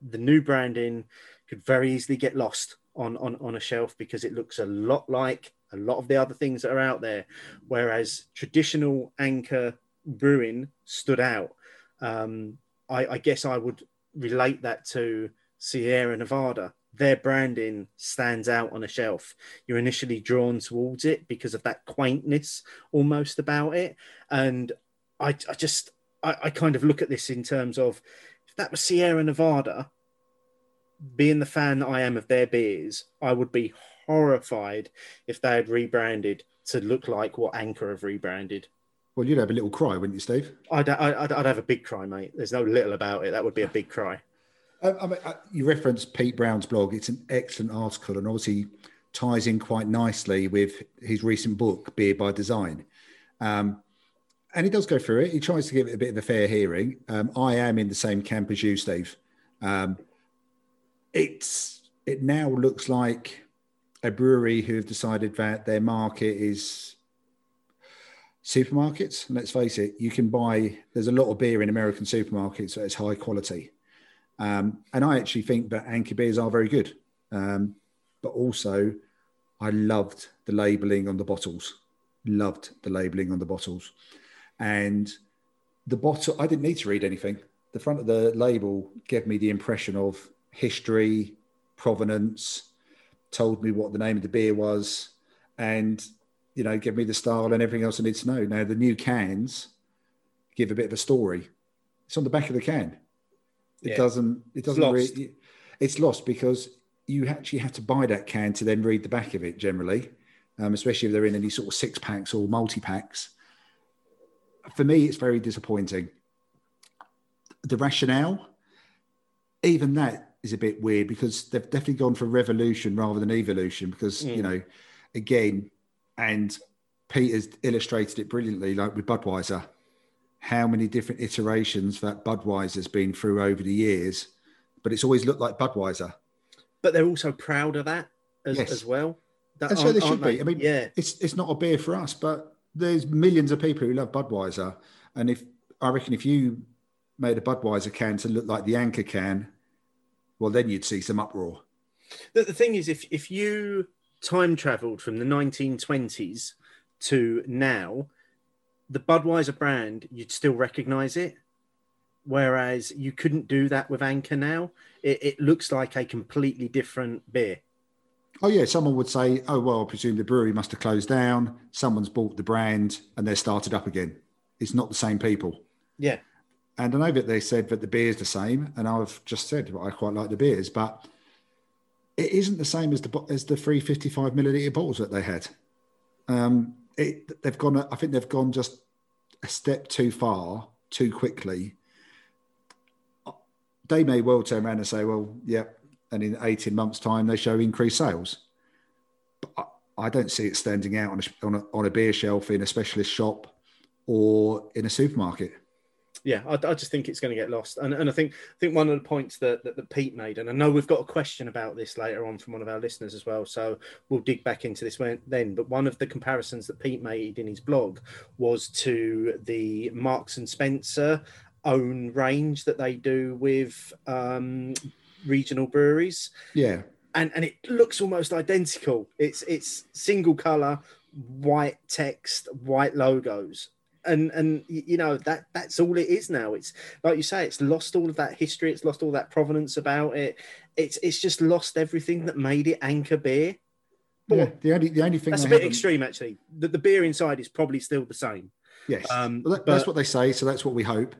[SPEAKER 2] the new branding could very easily get lost on, on, on a shelf because it looks a lot like a lot of the other things that are out there. Whereas traditional anchor brewing stood out. Um, I, I guess I would relate that to Sierra Nevada. Their branding stands out on a shelf. You're initially drawn towards it because of that quaintness almost about it. And I, I just, I, I kind of look at this in terms of if that was Sierra Nevada, being the fan that I am of their beers, I would be horrified if they had rebranded to look like what Anchor have rebranded.
[SPEAKER 3] Well, you'd have a little cry, wouldn't you, Steve?
[SPEAKER 2] I'd, I'd, I'd have a big cry, mate. There's no little about it. That would be a big cry.
[SPEAKER 3] I, I mean, you referenced Pete Brown's blog. It's an excellent article and obviously ties in quite nicely with his recent book, Beer by Design. Um, and he does go through it. He tries to give it a bit of a fair hearing. Um, I am in the same camp as you, Steve. Um, it's it now looks like a brewery who have decided that their market is supermarkets. And let's face it, you can buy. There's a lot of beer in American supermarkets that's high quality, um, and I actually think that Anchor beers are very good. Um, but also, I loved the labeling on the bottles. Loved the labeling on the bottles, and the bottle. I didn't need to read anything. The front of the label gave me the impression of history, provenance, told me what the name of the beer was, and you know, give me the style and everything else I need to know. Now the new cans give a bit of a story. It's on the back of the can. It
[SPEAKER 2] Yeah.
[SPEAKER 3] doesn't. It doesn't.
[SPEAKER 2] lost.
[SPEAKER 3] Really, it's lost because you actually have to buy that can to then read the back of it. Generally, um, especially if they're in any sort of six packs or multi packs. For me, it's very disappointing. The rationale, even that is a bit weird because they've definitely gone for revolution rather than evolution. Because you
[SPEAKER 2] Mm.
[SPEAKER 3] know, again, and Peter's illustrated it brilliantly, like with Budweiser. How many different iterations that Budweiser's been through over the years, but it's always looked like Budweiser.
[SPEAKER 2] But they're also proud of that as,
[SPEAKER 3] Yes.
[SPEAKER 2] as well. That
[SPEAKER 3] That's where they should be. I mean,
[SPEAKER 2] yeah,
[SPEAKER 3] it's it's not a beer for us, but there's millions of people who love Budweiser, and if I reckon if you made a Budweiser can to look like the Anchor can, well, then you'd see some uproar.
[SPEAKER 2] the, the thing is, if if you time traveled from the 1920s to now, the Budweiser brand, you'd still recognize it. Whereas you couldn't do that with Anchor now. It, it looks like a completely different beer.
[SPEAKER 3] Oh yeah, someone would say, "Oh well, I presume the brewery must have closed down. Someone's bought the brand and they're started up again." It's not the same people.
[SPEAKER 2] Yeah.
[SPEAKER 3] And I know that they said that the beer's the same, and I've just said well, I quite like the beers, but it isn't the same as the as the free fifty-five milliliter bottles that they had. Um, it, they've gone. I think they've gone just a step too far, too quickly. They may well turn around and say, "Well, yeah," and in eighteen months' time they show increased sales. But I, I don't see it standing out on a, on a on a beer shelf in a specialist shop or in a supermarket.
[SPEAKER 2] yeah, I, I just think it's going to get lost. And, and I think I think one of the points that, that, that Pete made, and I know we've got a question about this later on from one of our listeners as well, so we'll dig back into this when, then. But one of the comparisons that Pete made in his blog was to the Marks and Spencer own range that they do with um, regional breweries
[SPEAKER 3] Yeah,
[SPEAKER 2] and and it looks almost identical. It's it's single color, white text, white logos, and and you know that that's all it is now. It's like you say, it's lost all of that history. It's lost all that provenance about it. It's it's just lost everything that made it Anchor beer. But
[SPEAKER 3] yeah. The only the only thing
[SPEAKER 2] that's a bit
[SPEAKER 3] haven't-
[SPEAKER 2] extreme, actually. that the beer inside is probably still the same.
[SPEAKER 3] Yes,
[SPEAKER 2] Um,
[SPEAKER 3] well, that, that's what they say, so that's what we hope.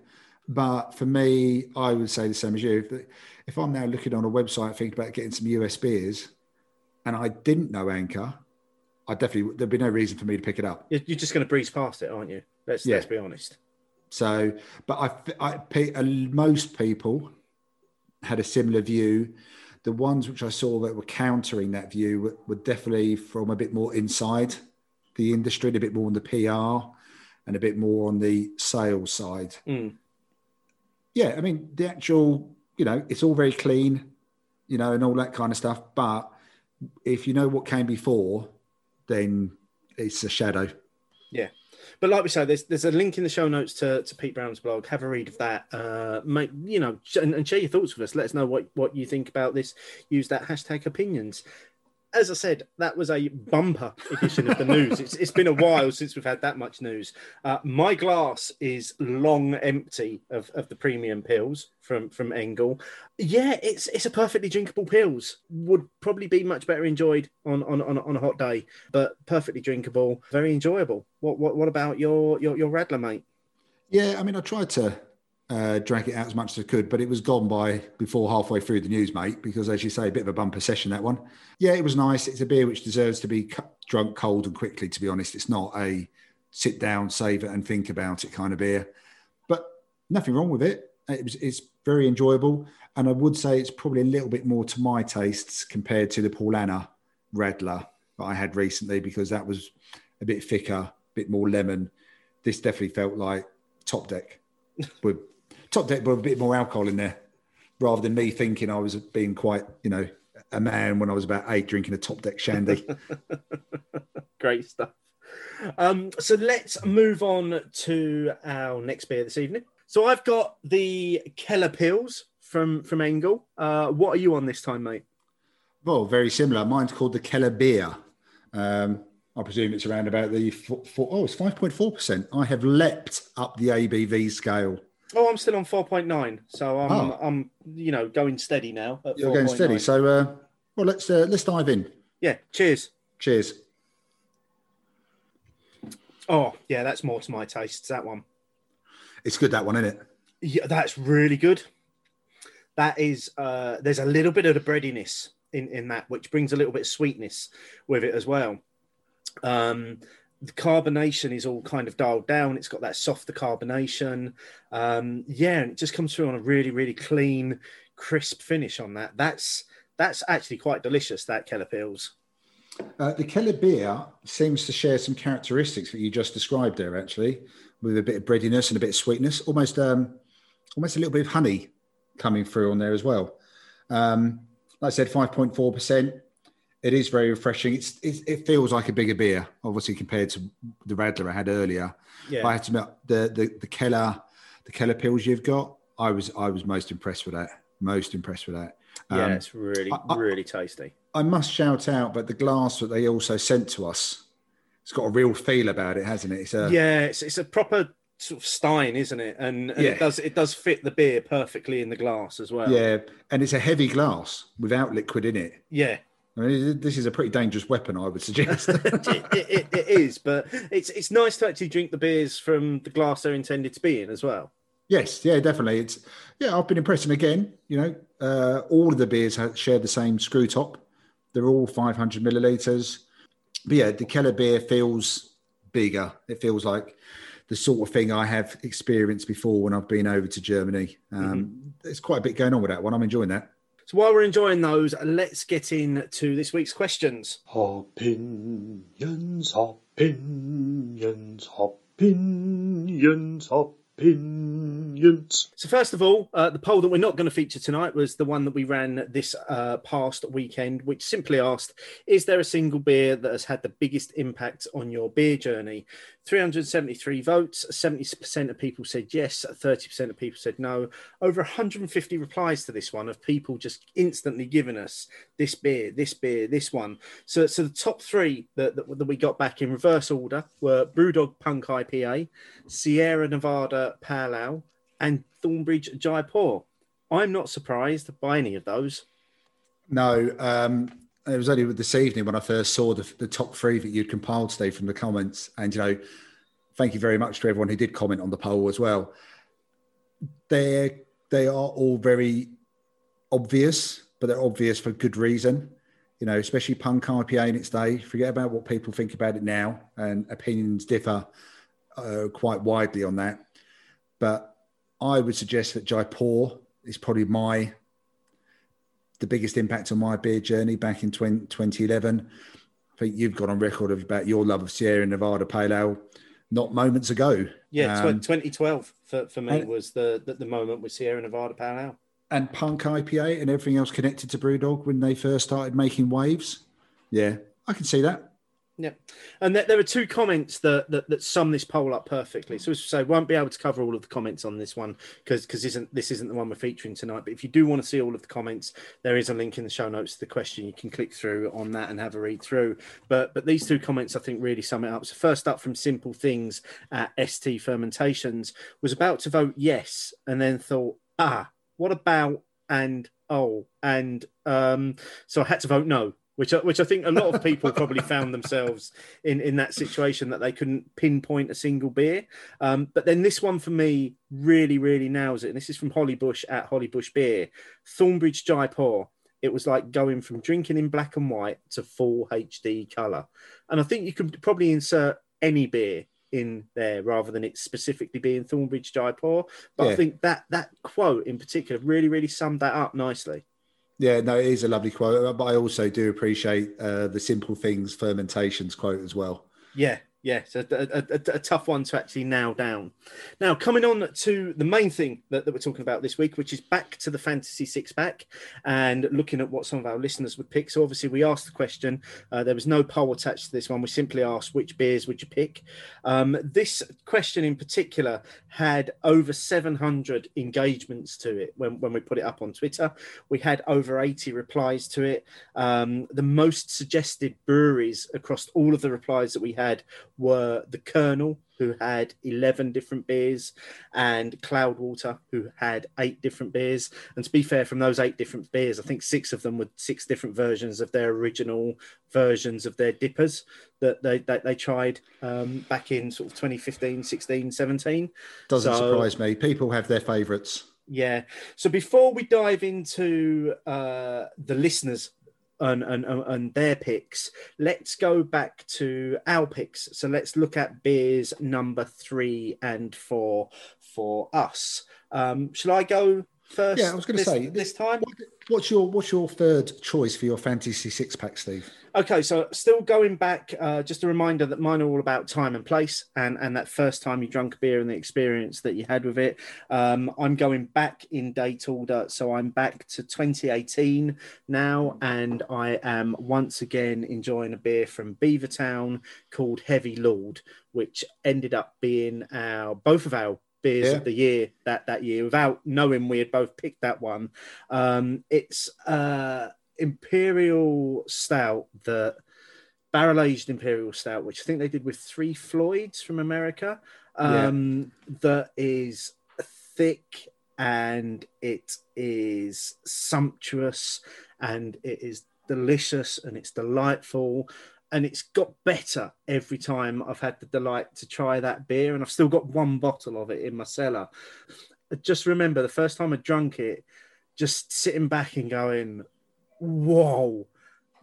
[SPEAKER 3] But for me, I would say the same as you. If, if I'm now looking on a website thinking about getting some US beers, and I didn't know Anchor, I definitely there'd be no reason for me to pick it up.
[SPEAKER 2] You're just going to breeze past it, aren't you? Let's
[SPEAKER 3] Yeah.
[SPEAKER 2] let's be honest.
[SPEAKER 3] So, but I, I, most people had a similar view. The ones which I saw that were countering that view were, were definitely from a bit more inside the industry, a bit more on the PR, and a bit more on the sales side.
[SPEAKER 2] Mm.
[SPEAKER 3] Yeah, I mean, the actual, you know, it's all very clean, you know, and all that kind of stuff. But if you know what came before, then it's a shadow.
[SPEAKER 2] Yeah. But like we say, there's there's a link in the show notes to, to Pete Brown's blog. Have a read of that. Uh, make you know, and, and share your thoughts with us. Let us know what what you think about this. Use that hashtag opinions as I said, that was a bumper edition of the news. It's, it's been a while since we've had that much news. Uh, my glass is long empty of, of the premium Pils from from Engel. Yeah, it's it's a perfectly drinkable Pils. Would probably be much better enjoyed on on, on, on a hot day, but perfectly drinkable, very enjoyable. What what what about your your your Radler, mate?
[SPEAKER 3] Yeah, I mean, I tried to uh, drag it out as much as I could, but it was gone by before halfway through the news, mate. Because as you say, a bit of a bumper session that one. Yeah, it was nice. It's a beer which deserves to be drunk cold and quickly. To be honest, it's not a sit down, save it, and think about it kind of beer. But nothing wrong with it. It was, it's very enjoyable, and I would say it's probably a little bit more to my tastes compared to the Paulaner Radler that I had recently because that was a bit thicker, a bit more lemon. This definitely felt like Top Deck with top deck, but a bit more alcohol in there, rather than me thinking I was being quite, you know, a man when I was about eight drinking a top deck shandy.
[SPEAKER 2] Great stuff. Um, so let's move on to our next beer this evening. So I've got the Keller Pils from from Engel. Uh, what are you on this time, mate?
[SPEAKER 3] Well, very similar. Mine's called the Keller Beer. Um, I presume it's around about the four, four, oh, it's five point four percent. I have leapt up the ABV scale
[SPEAKER 2] Oh, I'm still on 4.9, so I'm oh. I'm you know going steady now.
[SPEAKER 3] You're 4. going steady. 9. So, uh, well, let's uh, let's dive in.
[SPEAKER 2] Yeah. Cheers.
[SPEAKER 3] Cheers.
[SPEAKER 2] Oh yeah, that's more to my tastes. That one.
[SPEAKER 3] It's good. That one, isn't it?
[SPEAKER 2] Yeah, that's really good. That is. Uh, there's a little bit of the breadiness in in that, which brings a little bit of sweetness with it as well. Um, the carbonation is all kind of dialed down. It's got that softer carbonation. Um, yeah, and it just comes through on a really, really clean, crisp finish on that. That's that's actually quite delicious. That Keller Pils.
[SPEAKER 3] Uh, the Keller beer seems to share some characteristics that you just described there, actually, with a bit of breadiness and a bit of sweetness, almost um, almost a little bit of honey coming through on there as well. Um, like I said, five point four percent it is very refreshing. It's, it's, it feels like a bigger beer, obviously compared to the Radler I had earlier. Yeah. But I have to admit the, the the Keller the Keller Pils you've got. I was I was most impressed with that. Most impressed with that.
[SPEAKER 2] Yeah, um, it's really I, really tasty.
[SPEAKER 3] I must shout out, but the glass that they also sent to us, it's got a real feel about it, hasn't it? It's a
[SPEAKER 2] yeah, it's it's a proper sort of stein, isn't it? And, and yeah. it does it does fit the beer perfectly in the glass as well.
[SPEAKER 3] Yeah, and it's a heavy glass without liquid in it.
[SPEAKER 2] Yeah,
[SPEAKER 3] I mean, this is a pretty dangerous weapon, I would suggest. it,
[SPEAKER 2] it, it is, but it's it's nice to actually drink the beers from the glass they're intended to be in as well.
[SPEAKER 3] Yes, yeah, definitely. It's yeah, I've been impressed. And again, you know, uh, all of the beers have, share the same screw top. They're all 500 milliliters. But yeah, the Keller beer feels bigger. It feels like the sort of thing I have experienced before when I've been over to Germany. Um, mm-hmm. There's quite a bit going on with that one. I'm enjoying that.
[SPEAKER 2] So while we're enjoying those, let's get into this week's questions.
[SPEAKER 4] Opinions, opinions, opinions, opinions.
[SPEAKER 2] So, first of all, uh, the poll that we're not going to feature tonight was the one that we ran this uh, past weekend, which simply asked Is there a single beer that has had the biggest impact on your beer journey? 373 votes, 70% of people said yes, 30% of people said no. Over 150 replies to this one of people just instantly giving us this beer, this beer, this one. So, so the top three that, that, that we got back in reverse order were Brewdog Punk IPA, Sierra Nevada Pale Ale, and Thornbridge Jaipur. I'm not surprised by any of those.
[SPEAKER 3] No, um, it was only this evening when I first saw the, the top three that you'd compiled today from the comments. And, you know, thank you very much to everyone who did comment on the poll as well. They're, they are all very obvious, but they're obvious for good reason. You know, especially punk IPA in its day. Forget about what people think about it now, and opinions differ uh, quite widely on that. But I would suggest that Jaipur is probably my the biggest impact on my beer journey back in 20, 2011. I think you've got on record of about your love of Sierra Nevada Pale Ale not moments ago.
[SPEAKER 2] Yeah, um, 2012 for, for me and, was the, the, the moment with Sierra Nevada Pale Ale.
[SPEAKER 3] And Punk IPA and everything else connected to Brewdog when they first started making waves. Yeah, I can see that.
[SPEAKER 2] Yep. And there, there are two comments that, that that sum this poll up perfectly. So as I say, won't be able to cover all of the comments on this one because because isn't this isn't the one we're featuring tonight. But if you do want to see all of the comments, there is a link in the show notes to the question. You can click through on that and have a read through. But but these two comments I think really sum it up. So first up from Simple Things at ST Fermentations was about to vote yes and then thought, ah, what about and oh and um so I had to vote no which I, which I think a lot of people probably found themselves in in that situation that they couldn't pinpoint a single beer. Um, but then this one for me really really nails it. And this is from Hollybush at Hollybush Beer, Thornbridge Jaipur. It was like going from drinking in black and white to full HD color. And I think you could probably insert any beer in there rather than it specifically being Thornbridge Jaipur. But
[SPEAKER 3] Yeah.
[SPEAKER 2] I think that that quote in particular really really summed that up nicely.
[SPEAKER 3] Yeah, no, it is a lovely quote, but I also do appreciate uh, the simple things fermentations quote as well.
[SPEAKER 2] Yeah, a, a, a, a tough one to actually nail down. Now, coming on to the main thing that, that we're talking about this week, which is back to the fantasy six pack and looking at what some of our listeners would pick. So, obviously, we asked the question. Uh, there was no poll attached to this one. We simply asked which beers would you pick. Um, this question in particular had over 700 engagements to it when, when we put it up on Twitter. We had over 80 replies to it. Um, the most suggested breweries across all of the replies that we had were the Kernel, who had 11 different beers, and Cloudwater, who had eight different beers. And to be fair, from those eight different beers, I think six of them were six different versions of their original versions of their dippers that they, that they tried um, back in sort of 2015, 16, 17.
[SPEAKER 3] Doesn't
[SPEAKER 2] So-
[SPEAKER 3] surprise me. People have their favourites.
[SPEAKER 2] Yeah. So before we dive into uh, the listeners and, and and their picks, let's go back to our picks. So let's look at beers number three and four for us. Um, shall I go first?
[SPEAKER 3] Yeah, I was gonna say,
[SPEAKER 2] this time.
[SPEAKER 3] What's your What's your third choice for your fantasy six pack, Steve?
[SPEAKER 2] Okay, so still going back, uh, just a reminder that mine are all about time and place, and and that first time you drank a beer and the experience that you had with it. Um, I'm going back in date order, so I'm back to 2018 now, and I am once again enjoying a beer from Beavertown called Heavy Lord, which ended up being our both of our beers
[SPEAKER 3] Yeah.
[SPEAKER 2] of the year that that year without knowing we had both picked that one. Um, it's uh, imperial stout that barrel aged imperial stout, which I think they did with three Floyds from America. Um, that is thick and it is sumptuous and it is delicious and it's delightful and it's got better every time I've had the delight to try that beer and I've still got one bottle of it in my cellar. Just remember the first time I drank it, just sitting back and going, whoa,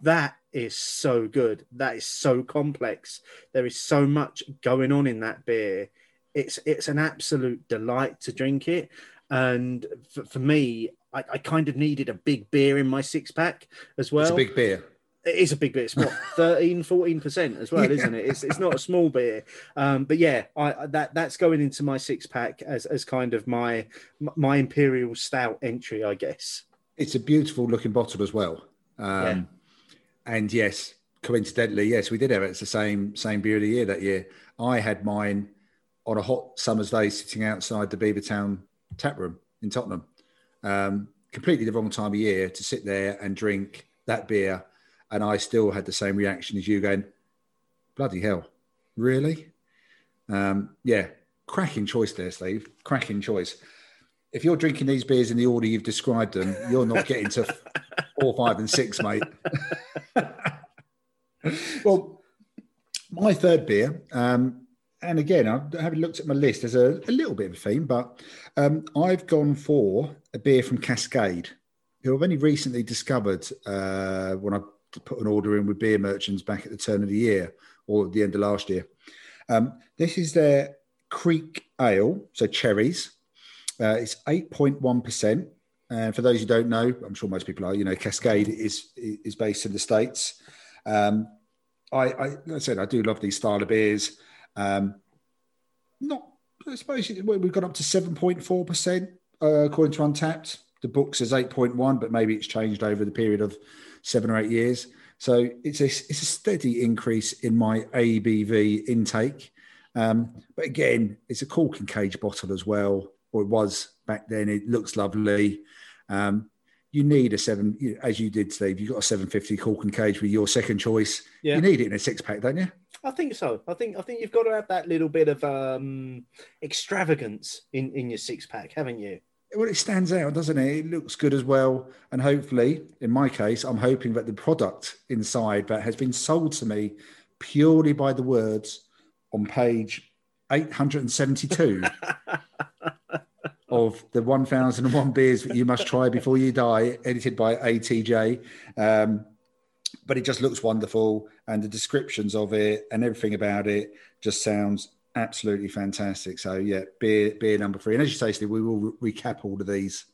[SPEAKER 2] that is so good. That is so complex. There is so much going on in that beer. It's it's an absolute delight to drink it. And for, for me, I, I kind of needed a big beer in my six pack as well.
[SPEAKER 3] It's a big beer.
[SPEAKER 2] It is a big beer. It's what 13, 14% as well, isn't it? It's, it's not a small beer. Um, but yeah, I- that that's going into my six pack as, as kind of my my imperial stout entry, I guess.
[SPEAKER 3] It's a beautiful looking bottle as well. Um,
[SPEAKER 2] Yeah.
[SPEAKER 3] And yes, coincidentally, yes, we did have it. It's the same same beer of the year that year. I had mine on a hot summer's day, sitting outside the Beavertown tap room in Tottenham. Um, completely the wrong time of year to sit there and drink that beer, and I still had the same reaction as you, going, "Bloody hell, really?" Um, yeah, cracking choice there, Steve. Cracking choice. If you're drinking these beers in the order you've described them, you're not getting to four, five, and six, mate. well, my third beer, um, and again, I haven't looked at my list. There's a, a little bit of a theme, but um, I've gone for a beer from Cascade, who I've only recently discovered uh, when I put an order in with beer merchants back at the turn of the year or at the end of last year. Um, this is their Kriek Ale, so cherries. Uh, it's 8.1%. And for those who don't know, I'm sure most people are, you know, Cascade is is based in the States. Um, I, I, like I said, I do love these style of beers. Um, not, I suppose we've got up to 7.4%, uh, according to Untappd. The book says 8.1, but maybe it's changed over the period of seven or eight years. So it's a, it's a steady increase in my ABV intake. Um, but again, it's a cork and cage bottle as well, or it was back then. It looks lovely. Um, you need a seven, as you did, Steve. You got a 750 cork and cage with your second choice.
[SPEAKER 2] Yeah.
[SPEAKER 3] You need it in a six pack, don't you?
[SPEAKER 2] I think so. I think I think you've got to have that little bit of um, extravagance in, in your six pack, haven't you?
[SPEAKER 3] Well, it stands out, doesn't it? It looks good as well. And hopefully, in my case, I'm hoping that the product inside that has been sold to me purely by the words on page 872 of the 1001 beers that you must try before you die, edited by ATJ. Um, but it just looks wonderful. And the descriptions of it and everything about it just sounds absolutely fantastic. So, yeah, beer, beer number three. And as you say, Steve, we will re- recap all of these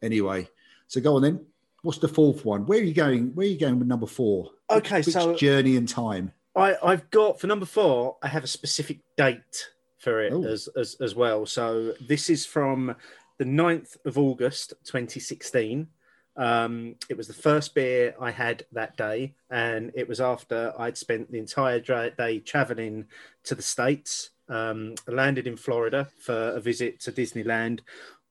[SPEAKER 3] anyway. So, go on then. What's the fourth one? Where are you going? Where are you going with number four?
[SPEAKER 2] Okay,
[SPEAKER 3] Which
[SPEAKER 2] so
[SPEAKER 3] journey in time.
[SPEAKER 2] I, I've got for number four, I have a specific date for it as, as as well. So this is from the 9th of August 2016. Um, it was the first beer I had that day, and it was after I'd spent the entire day traveling to the States. Um, landed in Florida for a visit to Disneyland,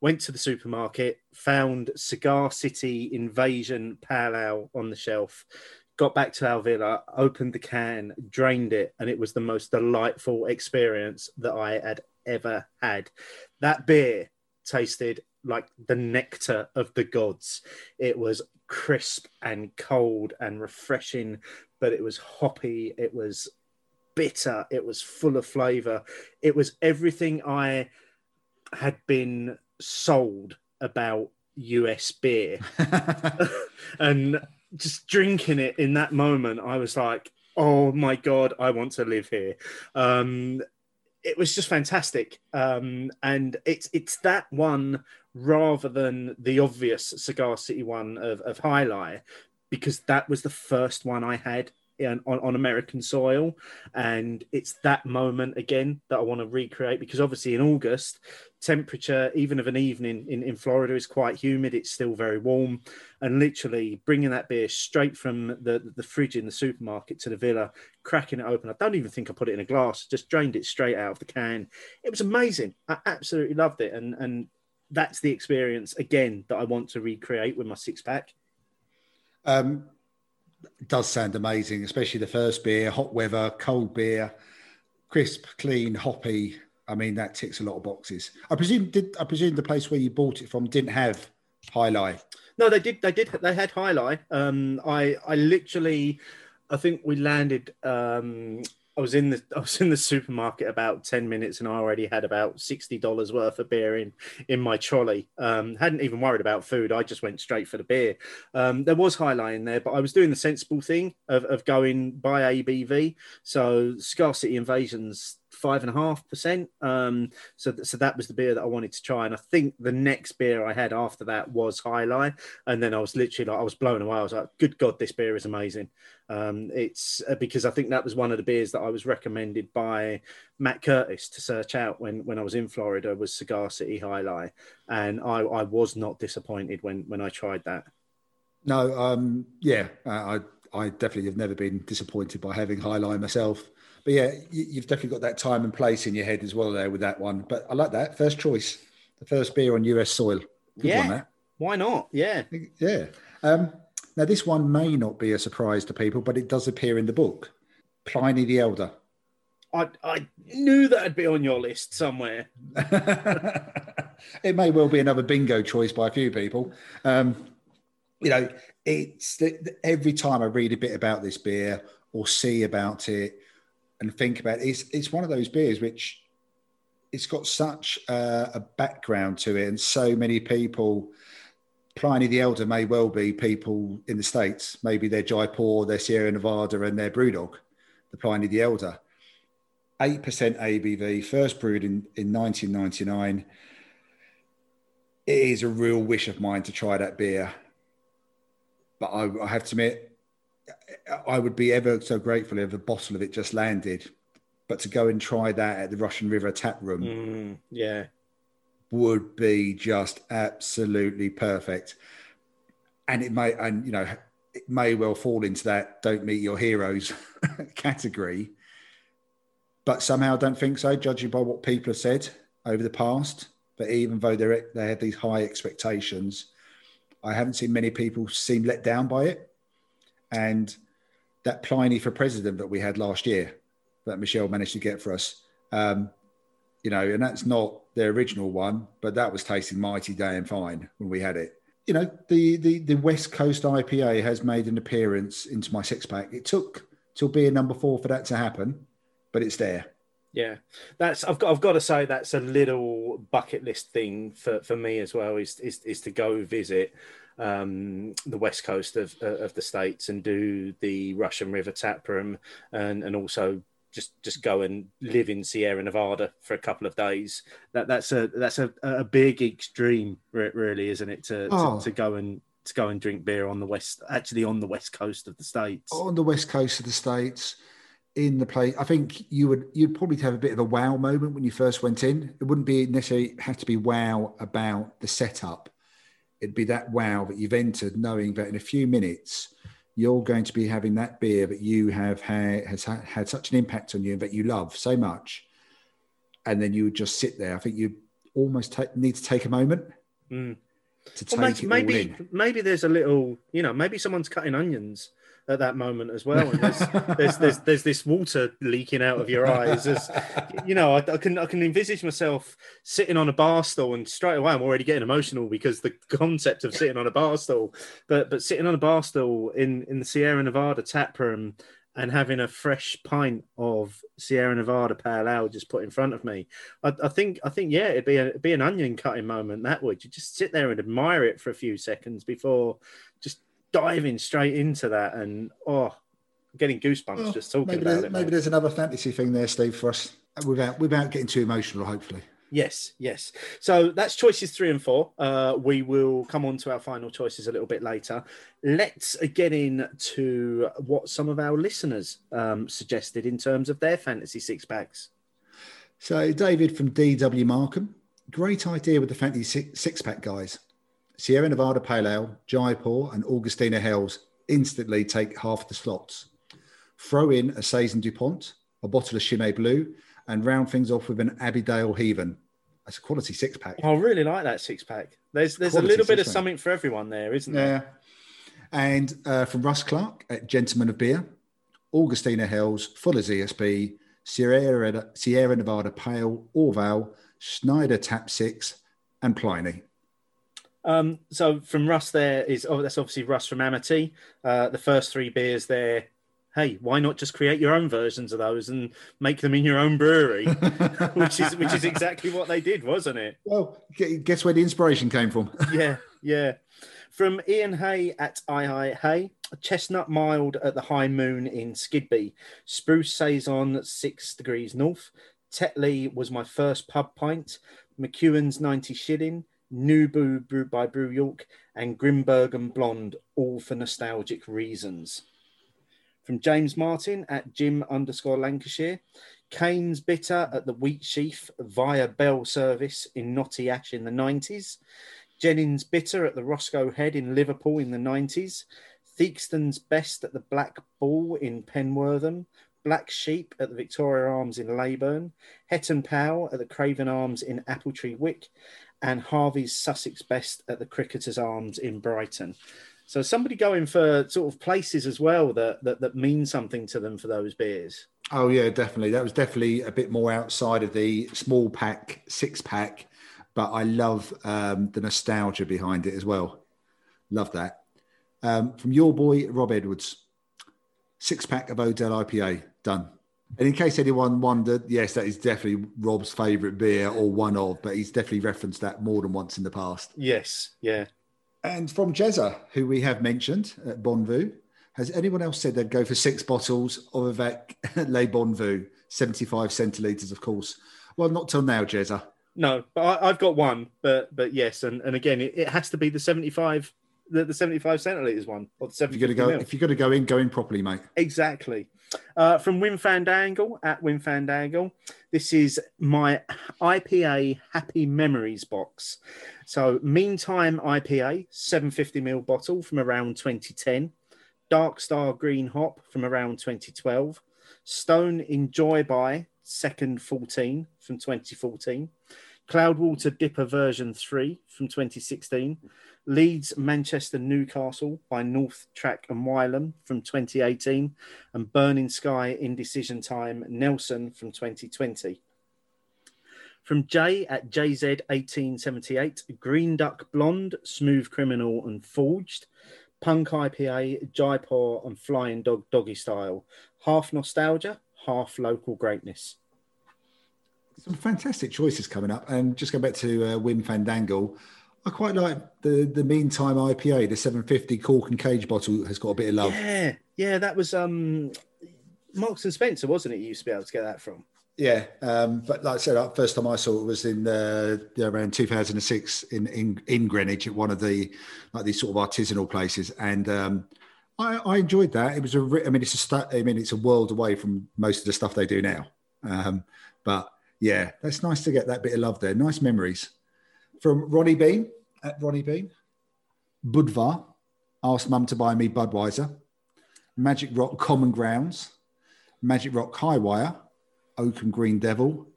[SPEAKER 2] went to the supermarket, found Cigar City Invasion Pale Ale on the shelf, got back to our villa, opened the can, drained it, and it was the most delightful experience that I had ever had. That beer tasted like the nectar of the gods. It was crisp and cold and refreshing, but it was hoppy, it was bitter, it was full of flavor. It was everything I had been sold about US beer and just drinking it in that moment, I was like, "Oh my god, I want to live here." Um, it was just fantastic, um, and it's it's that one rather than the obvious Cigar City one of of Jai Alai, because that was the first one I had in, on, on American soil, and it's that moment again that I want to recreate because obviously in August temperature even of an evening in, in florida is quite humid. It's still very warm. And literally bringing that beer straight from the, the fridge in the supermarket to the villa cracking it open. I don't even think i put it in a glass. Just drained it straight out of the can. It was amazing. I absolutely loved it. And and that's the experience again that i want to recreate with my six pack.
[SPEAKER 3] Um, does sound amazing, especially the first beer, hot weather, cold beer, crisp, clean, hoppy. I mean, that ticks a lot of boxes. I presume did I presume the place where you bought it from didn't have Jai Alai.
[SPEAKER 2] No, they did. They did. They had Jai Alai. Um, I I literally, I think we landed. Um, I was in the I was in the supermarket about ten minutes, and I already had about sixty dollars worth of beer in in my trolley. Um, hadn't even worried about food. I just went straight for the beer. Um, there was Jai Alai in there, but I was doing the sensible thing of, of going by ABV. So Cigar City Invasions five and a half percent. Um, so th- so that was the beer that I wanted to try, and I think the next beer I had after that was Jai Alai, and then I was literally like I was blown away. I was like, "Good God, this beer is amazing!" Um, it's uh, because I think that was one of the beers that I was recommended by Matt Curtis to search out when when I was in Florida was Cigar City Jai Alai, and I, I was not disappointed when when I tried that.
[SPEAKER 3] No, um, yeah, uh, I I definitely have never been disappointed by having Jai Alai myself. But yeah, you, you've definitely got that time and place in your head as well there with that one. But I like that first choice, the first beer on US soil. Good
[SPEAKER 2] Yeah.
[SPEAKER 3] one.
[SPEAKER 2] Why not? Yeah.
[SPEAKER 3] Yeah. Um, now, this one may not be a surprise to people, but it does appear in the book. Pliny the Elder.
[SPEAKER 2] I, I knew that'd be on your list somewhere.
[SPEAKER 3] it may well be another bingo choice by a few people. Um, you know, it's every time I read a bit about this beer or see about it and think about it, it's, it's one of those beers which it's got such uh, a background to it, and so many people. Pliny the Elder may well be people in the States. Maybe they're Jaipur, they're Sierra Nevada, and they're Brewdog, the Pliny the Elder. 8% ABV, first brewed in, in 1999. It is a real wish of mine to try that beer. But I, I have to admit, I would be ever so grateful if a bottle of it just landed. But to go and try that at the Russian River tap room
[SPEAKER 2] Mm, yeah.
[SPEAKER 3] would be just absolutely perfect. And it may, and you know, it may well fall into that don't meet your heroes category. But somehow I don't think so, judging by what people have said over the past. But even though they they had these high expectations, I haven't seen many people seem let down by it. And that Pliny for president that we had last year, that Michelle managed to get for us, um, you know, and that's not the original one, but that was tasting mighty damn fine when we had it. You know, the the the West Coast IPA has made an appearance into my six pack. It took till being number four for that to happen, but it's there.
[SPEAKER 2] Yeah, that's I've got I've got to say that's a little bucket list thing for, for me as well is is, is to go visit um, the west coast of of the states and do the Russian River tap room and and also just just go and live in Sierra Nevada for a couple of days. That that's a that's a, a big extreme, really, isn't it? To, oh. to, to go and to go and drink beer on the west, actually on the west coast of the states.
[SPEAKER 3] On the west coast of the states, in the place, I think you would you'd probably have a bit of a wow moment when you first went in. It wouldn't be necessarily have to be wow about the setup. It'd be that wow that you've entered, knowing that in a few minutes you're going to be having that beer that you have had has had such an impact on you and that you love so much, and then you would just sit there. I think you almost take, need to take a moment.
[SPEAKER 2] Mm. To take well, maybe, maybe, maybe there's a little, you know, maybe someone's cutting onions at that moment as well. And there's, there's, there's, there's, this water leaking out of your eyes. As you know, I, I, can I can envisage myself sitting on a bar stool, and straight away I'm already getting emotional because the concept of sitting on a bar stool, but but sitting on a bar stool in in the Sierra Nevada tap room and having a fresh pint of Sierra Nevada Pale Ale just put in front of me, I, I think I think yeah, it'd be a it'd be an onion cutting moment. That would you just sit there and admire it for a few seconds before diving straight into that, and oh, getting goosebumps well, just talking
[SPEAKER 3] about
[SPEAKER 2] it.
[SPEAKER 3] Maybe
[SPEAKER 2] mate.
[SPEAKER 3] there's another fantasy thing there, Steve, for us without without getting too emotional. Hopefully.
[SPEAKER 2] Yes, yes. So that's choices three and four. Uh, we will come on to our final choices a little bit later. Let's get into what some of our listeners um, suggested in terms of their fantasy six packs.
[SPEAKER 3] So, David from DW Markham, great idea with the fantasy six pack guys. Sierra Nevada Pale Ale, Jaipur, and Augustiner Helles instantly take half the slots. Throw in a Saison DuPont, a bottle of Chimay Blue, and round things off with an Abbeydale Heaven. That's a quality six pack.
[SPEAKER 2] I really like that six pack. There's there's quality a little bit of something for everyone there, isn't there?
[SPEAKER 3] Yeah. And uh, from Russ Clark at Gentleman of Beer, Augustiner Helles, Fuller's ESB, Sierra, Sierra Nevada Pale, Orval, Schneider Tap Six, and Pliny.
[SPEAKER 2] Um, so from Russ, there is oh, that's obviously Russ from Amity. Uh, the first three beers there. Hey, why not just create your own versions of those and make them in your own brewery? which is which is exactly what they did, wasn't it?
[SPEAKER 3] Well, guess where the inspiration came from?
[SPEAKER 2] yeah, yeah. From Ian Hay at I Hay, Chestnut Mild at the High Moon in Skidby, Spruce Saison six degrees north. Tetley was my first pub pint. McEwan's 90 shilling. Nubu brewed by Brew York, and Grimbergen Blonde, all for nostalgic reasons. From James Martin at Jim underscore Lancashire, Cain's Bitter at the Wheat Sheaf via Bell Service in Knotty Ash in the 90s, Jennings Bitter at the Roscoe Head in Liverpool in the 90s, Theakston's Best at the Black Bull in Penwortham, Black Sheep at the Victoria Arms in Leyburn, Hetton Pale at the Craven Arms in Appletree Wick, and Harvey's Sussex Best at the Cricketers Arms in Brighton. So somebody going for sort of places as well that, that that mean something to them for those beers.
[SPEAKER 3] Oh yeah, definitely. That was definitely a bit more outside of the small pack, six pack, but I love um, the nostalgia behind it as well. Love that. Um, from your boy Rob Edwards, six pack of Odell IPA done. And in case anyone wondered, yes, that is definitely Rob's favourite beer or one of, but he's definitely referenced that more than once in the past.
[SPEAKER 2] Yes, yeah.
[SPEAKER 3] And from Jezza, who we have mentioned at Bons Voeux, has anyone else said they'd go for six bottles of Avec Le Bons Voeux, 75 centilitres, of course? Well, not till now, Jezza.
[SPEAKER 2] No, but I, have got one, but but yes, and, and again, it, it has to be the 75 the, the 75 centilitres one or the 70
[SPEAKER 3] if you're going to go if you're to go in go in properly mate
[SPEAKER 2] exactly uh, from Wim Fandangle at Wim Fandangle. This is my IPA Happy Memories box. So, Meantime IPA, 750ml bottle from around 2010. Dark Star Green Hop from around 2012, Stone Enjoy By Second 14 from 2014, Cloudwater Dipper version 3 from 2016, Leeds Manchester Newcastle by North Track and Wylam from 2018, and Burning Sky Indecision Time Nelson from 2020. From J at JZ1878, Green Duck Blonde, Smooth Criminal and Forged, Punk IPA, Jaipur and Flying Dog Doggy Style. Half nostalgia, half local greatness.
[SPEAKER 3] Some fantastic choices coming up. And just go back to uh, Wim Fandangle. I quite like the the Meantime IPA, the 750 cork and cage bottle has got a bit of love.
[SPEAKER 2] Yeah, yeah, that was um Marks and Spencer, wasn't it? You used to be able to get that from.
[SPEAKER 3] Yeah, um, but like I said, like, first time I saw it was in uh, around 2006 in, in in Greenwich at one of the like these sort of artisanal places, and um, I, I enjoyed that. It was a, I mean, it's a, I mean, it's a world away from most of the stuff they do now, um, but yeah, that's nice to get that bit of love there. Nice memories from Ronnie Bean at Ronnie Bean, Budvar asked Mum to buy me Budweiser, Magic Rock Common Grounds, Magic Rock High Wire. Oakham Green Devil,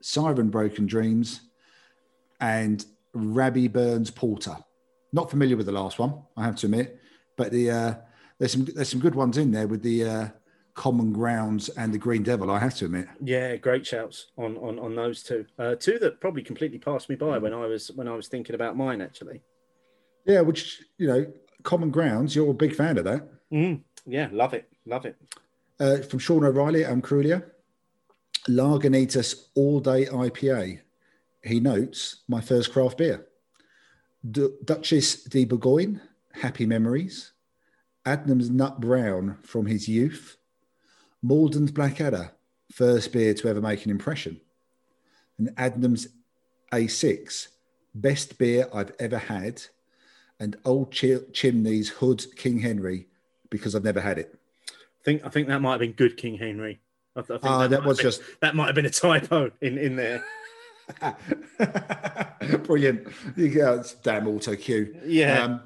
[SPEAKER 3] Siren Broken Dreams, and Rabbi Burns Porter. Not familiar with the last one, I have to admit, but the uh, there's some there's some good ones in there with the uh, Common Grounds and the Green Devil. I have to admit.
[SPEAKER 2] Yeah, great shouts on on, on those two. Uh, two that probably completely passed me by when I was when I was thinking about mine actually.
[SPEAKER 3] Yeah, which you know, Common Grounds. You're a big fan of that.
[SPEAKER 2] Mm, yeah, love it, love it.
[SPEAKER 3] Uh, from Sean O'Reilly and Crulia. Lagunitas All Day IPA. He notes my first craft beer. D- Duchesse de Bourgogne, Happy Memories. Adnams Nut Brown from his youth. Mauldon's Blackadder, first beer to ever make an impression. And Adnams A6, best beer I've ever had. And Old Ch- Chimney's Hood King Henry, because I've never had it.
[SPEAKER 2] I think I think that might have been good King Henry. I, th- I think
[SPEAKER 3] Ah, that
[SPEAKER 2] might
[SPEAKER 3] was
[SPEAKER 2] have been-
[SPEAKER 3] just-
[SPEAKER 2] that might have been a typo in in there.
[SPEAKER 3] Brilliant. You go, damn auto cue.
[SPEAKER 2] Yeah.
[SPEAKER 3] Um,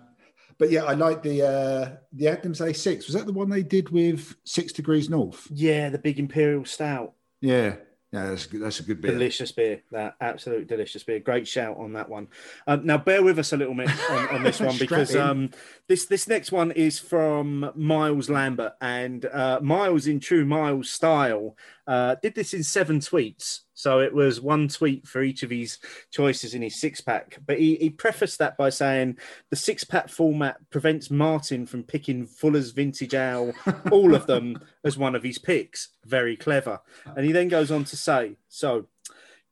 [SPEAKER 3] but yeah, I like the uh, the Adnams A6. Was that the one they did with Six Degrees North?
[SPEAKER 2] Yeah, the big imperial stout.
[SPEAKER 3] Yeah, yeah, that's a good, that's a good beer.
[SPEAKER 2] Delicious beer, that absolute delicious beer. Great shout on that one. Um, now, bear with us a little bit on, on this one because um, this this next one is from Miles Lambert, and uh, Miles, in true Miles style, uh, did this in seven tweets. So it was one tweet for each of his choices in his six pack. But he, he prefaced that by saying the six pack format prevents Martin from picking Fuller's Vintage Ale, all of them, as one of his picks. Very clever. And he then goes on to say, so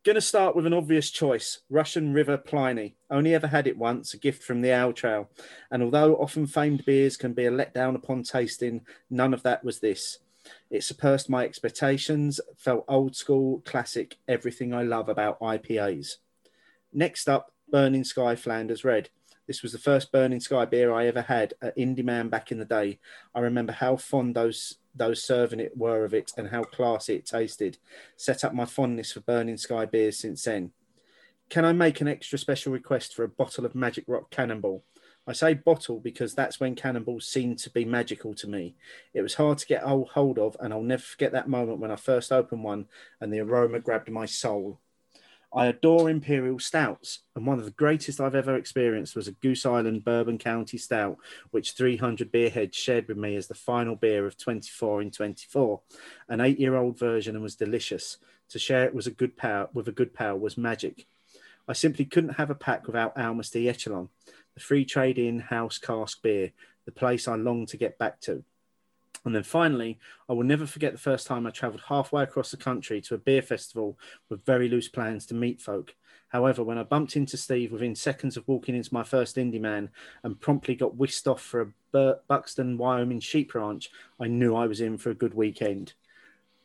[SPEAKER 2] Going to start with an obvious choice Russian River Pliny. Only ever had it once, a gift from the Owl Trail. And although often famed beers can be a letdown upon tasting, none of that was this. It surpassed my expectations, felt old school, classic, everything I love about IPAs. Next up, Burning Sky Flanders Red. This was the first Burning Sky beer I ever had at Indy Man back in the day. I remember how fond those those serving it were of it and how classy it tasted. Set up my fondness for Burning Sky beers since then. Can I make an extra special request for a bottle of Magic Rock Cannonball? I say bottle because that's when cannonballs seemed to be magical to me. It was hard to get hold of, and I'll never forget that moment when I first opened one and the aroma grabbed my soul. I adore Imperial Stouts, and one of the greatest I've ever experienced was a Goose Island Bourbon County Stout, which 300 Beerheads shared with me as the final beer of 24 in 24. An eight year old version and was delicious. To share it was a good pal, with a good pal was magic. I simply couldn't have a pack without Almasty Echelon, the free trade in house cask beer, the place I long to get back to. And then finally, I will never forget the first time I travelled halfway across the country to a beer festival with very loose plans to meet folk. However, when I bumped into Steve within seconds of walking into my first Indy Man and promptly got whisked off for a Buxton, Wyoming sheep ranch, I knew I was in for a good weekend.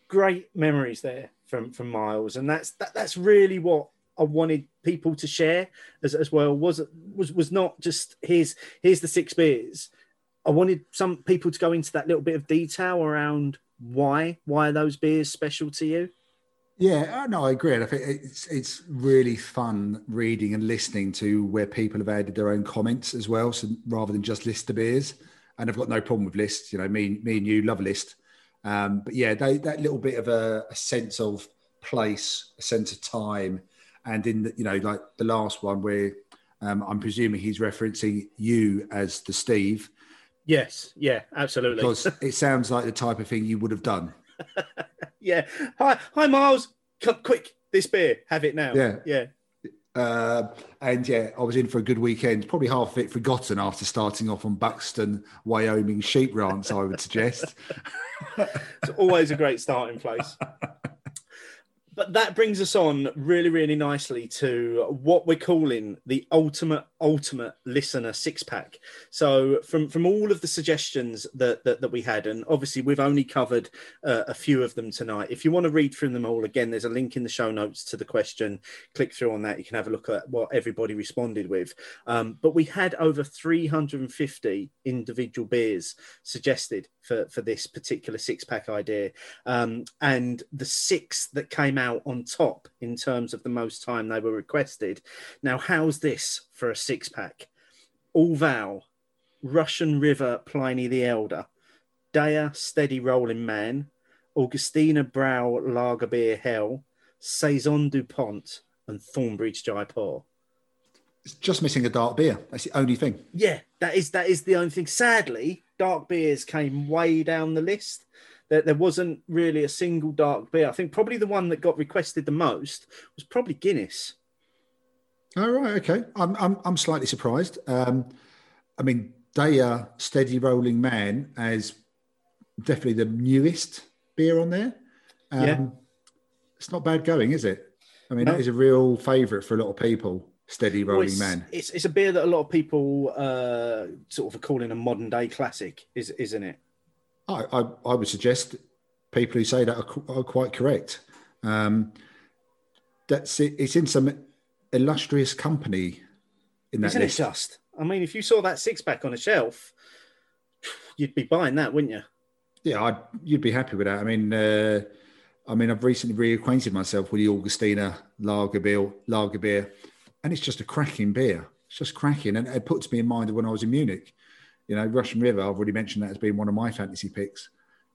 [SPEAKER 2] Great memories there from from Miles, and that's that, that's really what I wanted people to share as, as well. Was was was not just here's here's the six beers. I wanted some people to go into that little bit of detail around why why are those beers special to you.
[SPEAKER 3] Yeah, uh, no, I agree. I think it's it's really fun reading and listening to where people have added their own comments as well. So rather than just list the beers, and I've got no problem with lists. You know, me, me and you love a list. Um, but yeah, they, that little bit of a, a, sense of place, a sense of time, and in the, you know, like the last one where um, I'm presuming he's referencing you as the Steve.
[SPEAKER 2] Yes, yeah, absolutely.
[SPEAKER 3] Because it sounds like the type of thing you would have done.
[SPEAKER 2] yeah. Hi, hi, Miles. Come quick, this beer, have it now.
[SPEAKER 3] Yeah,
[SPEAKER 2] yeah.
[SPEAKER 3] Uh, and yeah, I was in for a good weekend. Probably half of it forgotten after starting off on Buxton, Wyoming sheep ranch. I would suggest.
[SPEAKER 2] it's always a great starting place. But that brings us on really, really nicely to what we're calling the ultimate, ultimate listener six pack. So, from from all of the suggestions that that, that we had, and obviously we've only covered uh, a few of them tonight. If you want to read through them all again, there's a link in the show notes to the question. Click through on that. You can have a look at what everybody responded with. Um, but we had over 350 individual beers suggested for for this particular six pack idea, um, and the six that came out on top in terms of the most time they were requested. Now, how's this for a six pack? Orval, Russian River Pliny the Elder, Deya, Steady Rolling Man, Augustiner Brau Lagerbeer Hell, Saison DuPont, and Thornbridge Jaipur.
[SPEAKER 3] It's just missing a dark beer. That's the only thing.
[SPEAKER 2] Yeah, that is that is the only thing. Sadly, dark beers came way down the list there, there wasn't really a single dark beer. I think probably the one that got requested the most was probably Guinness.
[SPEAKER 3] Oh right, okay. I'm I'm, I'm slightly surprised. Um, I mean, Deya Steady Rolling Man as definitely the newest beer on there. Um, yeah. It's not bad going, is it? I mean, no. that is a real favourite for a lot of people. Steady Rolling well,
[SPEAKER 2] it's,
[SPEAKER 3] Man.
[SPEAKER 2] It's, it's a beer that a lot of people uh, sort of are calling a modern day classic, is isn't it?
[SPEAKER 3] I, I, I would suggest people who say that are, are quite correct. Um, that's it, it's in some illustrious company in that
[SPEAKER 2] Isn't
[SPEAKER 3] list.
[SPEAKER 2] it just? I mean, if you saw that six pack on a shelf, you'd be buying that, wouldn't you?
[SPEAKER 3] Yeah, I'd, you'd be happy with that. I mean, uh, I mean, I've recently reacquainted myself with the Augustiner Lager beer, lager beer, and it's just a cracking beer. It's just cracking, and it puts me in mind of when I was in Munich. You know, Russian River, I've already mentioned that as being one of my fantasy picks.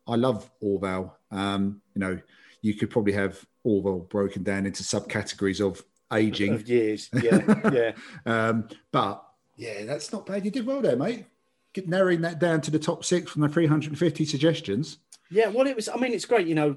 [SPEAKER 3] I love Orval. Um, you know, you could probably have Orval broken down into subcategories of aging.
[SPEAKER 2] Of years, yeah, yeah.
[SPEAKER 3] um, but yeah, that's not bad. You did well there, mate. Get narrowing that down to the top six from the 350 suggestions.
[SPEAKER 2] Yeah, well, it was. I mean, it's great. You know,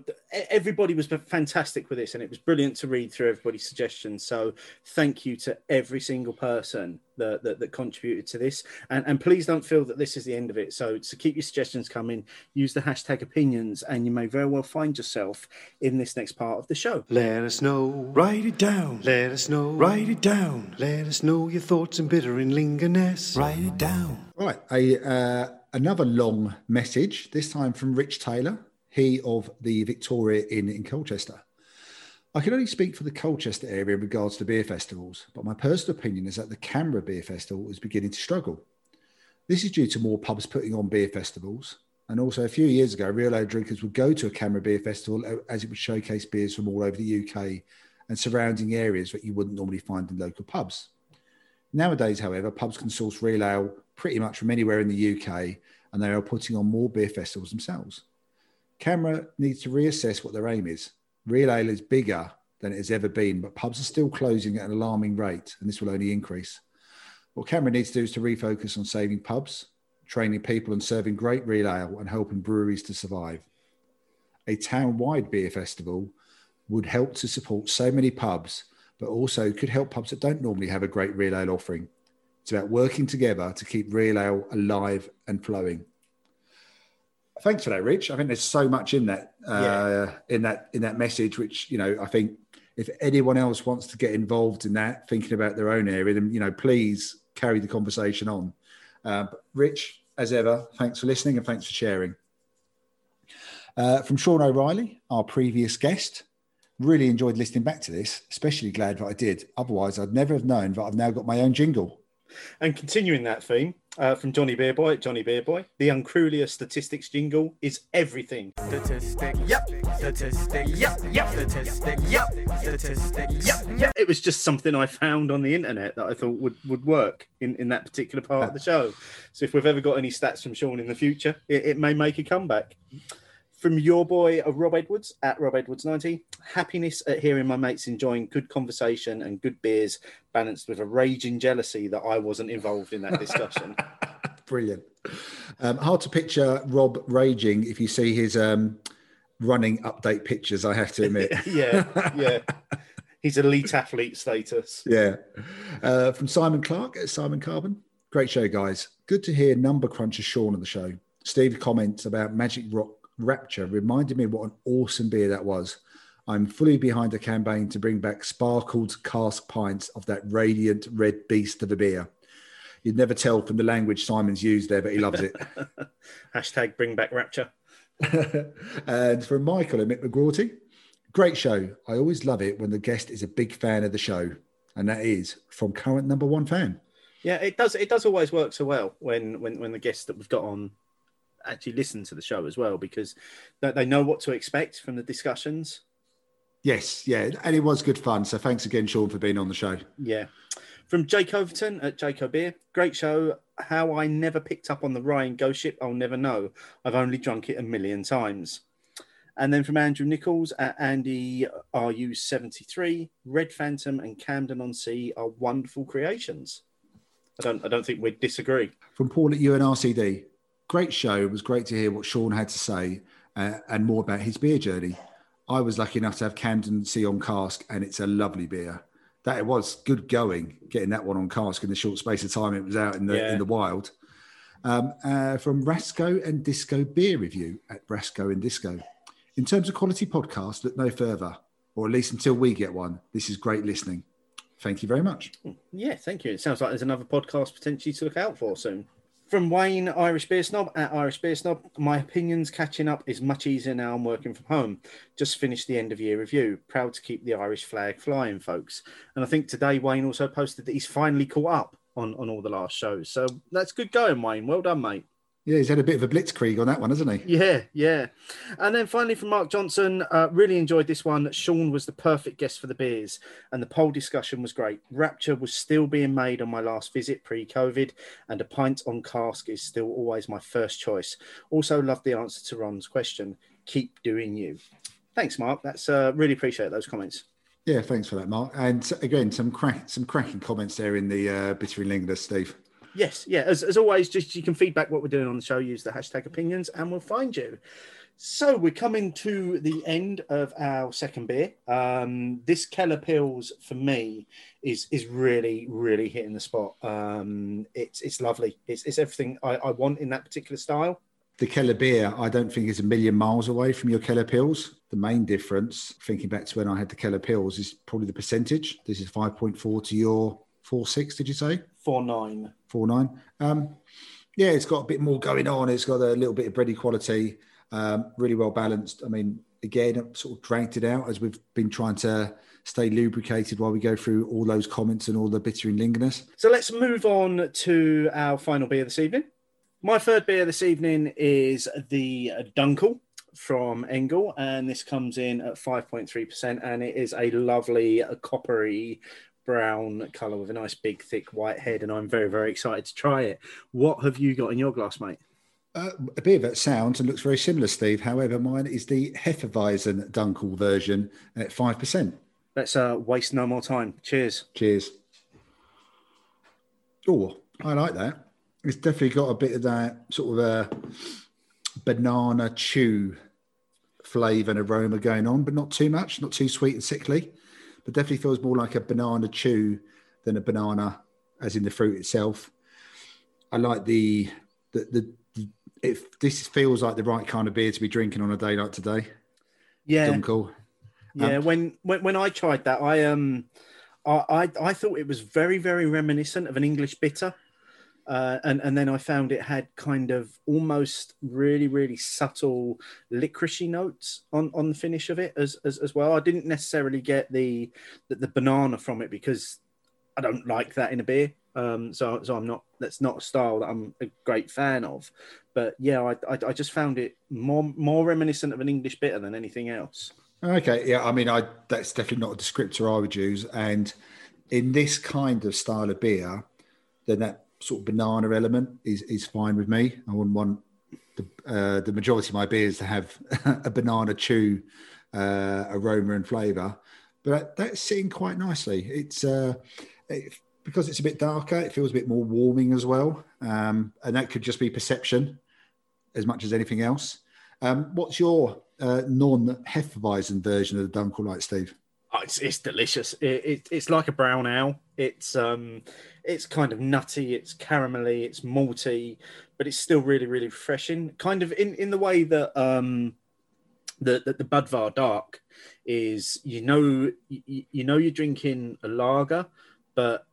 [SPEAKER 2] everybody was fantastic with this, and it was brilliant to read through everybody's suggestions. So, thank you to every single person that that, that contributed to this, and and please don't feel that this is the end of it. So, to keep your suggestions coming, use the hashtag opinions, and you may very well find yourself in this next part of the show.
[SPEAKER 5] Let us know. Write it down. Let us know. Write it down. Let us know your thoughts and bitter and lingerness. Write it down.
[SPEAKER 3] Right, I. Uh another long message, this time from Rich Taylor, he of the Victoria Inn in Colchester. I can only speak for the Colchester area in regards to beer festivals, but my personal opinion is that the CAMRA Beer Festival is beginning to struggle. This is due to more pubs putting on beer festivals, and also a few years ago, real ale drinkers would go to a CAMRA Beer Festival as it would showcase beers from all over the UK and surrounding areas that you wouldn't normally find in local pubs. Nowadays, however, pubs can source real ale pretty much from anywhere in the UK, and they are putting on more beer festivals themselves. CAMRA needs to reassess what their aim is. Real ale is bigger than it has ever been, but pubs are still closing at an alarming rate, and this will only increase. What CAMRA needs to do is to refocus on saving pubs, training people, and serving great real ale and helping breweries to survive. A town wide beer festival would help to support so many pubs, but also could help pubs that don't normally have a great real ale offering it's about working together to keep real ale alive and flowing. Thanks for that, Rich. I think there's so much in that uh, yeah. in that in that message, which you know I think if anyone else wants to get involved in that, thinking about their own area, then you know please carry the conversation on. Uh, Rich, as ever, thanks for listening and thanks for sharing. Uh, from Sean O'Reilly, our previous guest, really enjoyed listening back to this. Especially glad that I did. Otherwise, I'd never have known that I've now got my own jingle.
[SPEAKER 2] And continuing that theme uh, from Johnny Beerboy at Johnny Beerboy, the Uncrulia statistics jingle is everything.
[SPEAKER 6] Statistic, yep. Statistic, yep, yep. Statistic, yep. Statistic, yep, yep.
[SPEAKER 2] It was just something I found on the internet that I thought would, would work in, in that particular part of the show. So if we've ever got any stats from Sean in the future, it, it may make a comeback. From your boy uh, Rob Edwards at Rob Edwards 90, happiness at hearing my mates enjoying good conversation and good beers balanced with a raging jealousy that I wasn't involved in that discussion.
[SPEAKER 3] Brilliant. Um, hard to picture Rob raging if you see his um, running update pictures, I have to admit.
[SPEAKER 2] yeah, yeah. He's elite athlete status.
[SPEAKER 3] Yeah. Uh, from Simon Clark at Simon Carbon. Great show, guys. Good to hear Number Cruncher Sean on the show. Steve comments about Magic Rock Rapture reminded me what an awesome beer that was. I'm fully behind the campaign to bring back sparkled cask pints of that radiant red beast of a beer. You'd never tell from the language Simon's used there, but he loves it.
[SPEAKER 2] Hashtag bring back rapture.
[SPEAKER 3] and from Michael and Mick McGrawty, great show. I always love it when the guest is a big fan of the show, and that is from current number one fan.
[SPEAKER 2] Yeah, it does. It does always work so well when when when the guests that we've got on actually listen to the show as well because they they know what to expect from the discussions.
[SPEAKER 3] Yes, yeah, and it was good fun. So thanks again, Sean, for being on the show.
[SPEAKER 2] Yeah. From Jake Overton at Jake Beer. Great show. How I never picked up on the Ryan Ghost Ship, I'll never know. I've only drunk it a million times. And then from Andrew Nichols at Andy RU73, Red Phantom and Camden on Sea are wonderful creations. I don't I don't think we'd disagree.
[SPEAKER 3] From Paul at UNRCD, great show. It was great to hear what Sean had to say uh, and more about his beer journey. I was lucky enough to have Camden Sea on cask, and it's a lovely beer. That it was good going, getting that one on cask in the short space of time it was out in the
[SPEAKER 2] Yeah.
[SPEAKER 3] in the wild. Um, uh, from Rasco and Disco Beer Review at Rasco and Disco. In terms of quality podcast, look no further, or at least until we get one. This is great listening. Thank you very much.
[SPEAKER 2] Yeah, thank you. It sounds like there's another podcast potentially to look out for soon. From Wayne, Irish Beer Snob at Irish Beer Snob, my opinions catching up is much easier now I'm working from home. Just finished the end of year review. Proud to keep the Irish flag flying, folks. And I think today Wayne also posted that he's finally caught up on, on all the last shows. So that's good going, Wayne. Well done, mate.
[SPEAKER 3] Yeah, he's had a bit of a blitzkrieg on that one, hasn't he?
[SPEAKER 2] Yeah, yeah. And then finally from Mark Johnson, uh, really enjoyed this one. Sean was the perfect guest for the beers, and the poll discussion was great. Rapture was still being made on my last visit pre COVID, and a pint on cask is still always my first choice. Also, loved the answer to Ron's question keep doing you. Thanks, Mark. That's uh, really appreciate those comments.
[SPEAKER 3] Yeah, thanks for that, Mark. And again, some crack, some cracking comments there in the uh, bitter and Lingler, Steve.
[SPEAKER 2] Yes, yeah. As, as always, just you can feedback what we're doing on the show. Use the hashtag opinions, and we'll find you. So we're coming to the end of our second beer. Um, this Keller Pils for me is is really really hitting the spot. Um, it's it's lovely. It's it's everything I, I want in that particular style.
[SPEAKER 3] The Keller beer, I don't think is a million miles away from your Keller pils. The main difference, thinking back to when I had the Keller pils, is probably the percentage. This is 5.4 to your 4.6, did you say?
[SPEAKER 2] Four nine.
[SPEAKER 3] 4.9. Um, yeah, it's got a bit more going on. It's got a little bit of bready quality, um, really well balanced. I mean, again, I've sort of dragged it out as we've been trying to stay lubricated while we go through all those comments and all the bitter and lingerness.
[SPEAKER 2] So let's move on to our final beer this evening. My third beer this evening is the Dunkel from Engel, and this comes in at 5.3%, and it is a lovely uh, coppery brown colour with a nice big thick white head, and I'm very, very excited to try it. What have you got in your glass, mate?
[SPEAKER 3] Uh, a beer that sounds and looks very similar, Steve. However, mine is the Hefeweizen Dunkel version at 5%.
[SPEAKER 2] Let's uh, waste no more time. Cheers.
[SPEAKER 3] Cheers. Oh, I like that. It's definitely got a bit of that sort of a banana chew flavour and aroma going on, but not too much, not too sweet and sickly. But definitely feels more like a banana chew than a banana, as in the fruit itself. I like the the the. the if this feels like the right kind of beer to be drinking on a day like today,
[SPEAKER 2] Yeah.
[SPEAKER 3] Dunkel.
[SPEAKER 2] Yeah, when, when when I tried that, I um, I, I I thought it was very very reminiscent of an English bitter, uh, and and then I found it had kind of almost really really subtle licoricey notes on on the finish of it as as, as well. I didn't necessarily get the, the the banana from it because I don't like that in a beer. Um, so, so I'm not. That's not a style that I'm a great fan of. But yeah, I, I, I just found it more more reminiscent of an English bitter than anything else.
[SPEAKER 3] Okay, yeah, I mean, I that's definitely not a descriptor I would use. And in this kind of style of beer, then that sort of banana element is is fine with me. I wouldn't want the uh, the majority of my beers to have a banana chew uh, aroma and flavour, but that's sitting quite nicely. It's uh, it, because it's a bit darker, it feels a bit more warming as well, um, and that could just be perception as much as anything else. Um, what's your uh, non-Hefeweizen version of the Dunkel like, Steve?
[SPEAKER 2] Oh, it's it's delicious. It, it, it's like a brown ale. It's um, it's kind of nutty. It's caramelly. It's malty, but it's still really really refreshing. Kind of in in the way that um, the the, the Budvar Dark is. You know, you, you know you're drinking a lager, but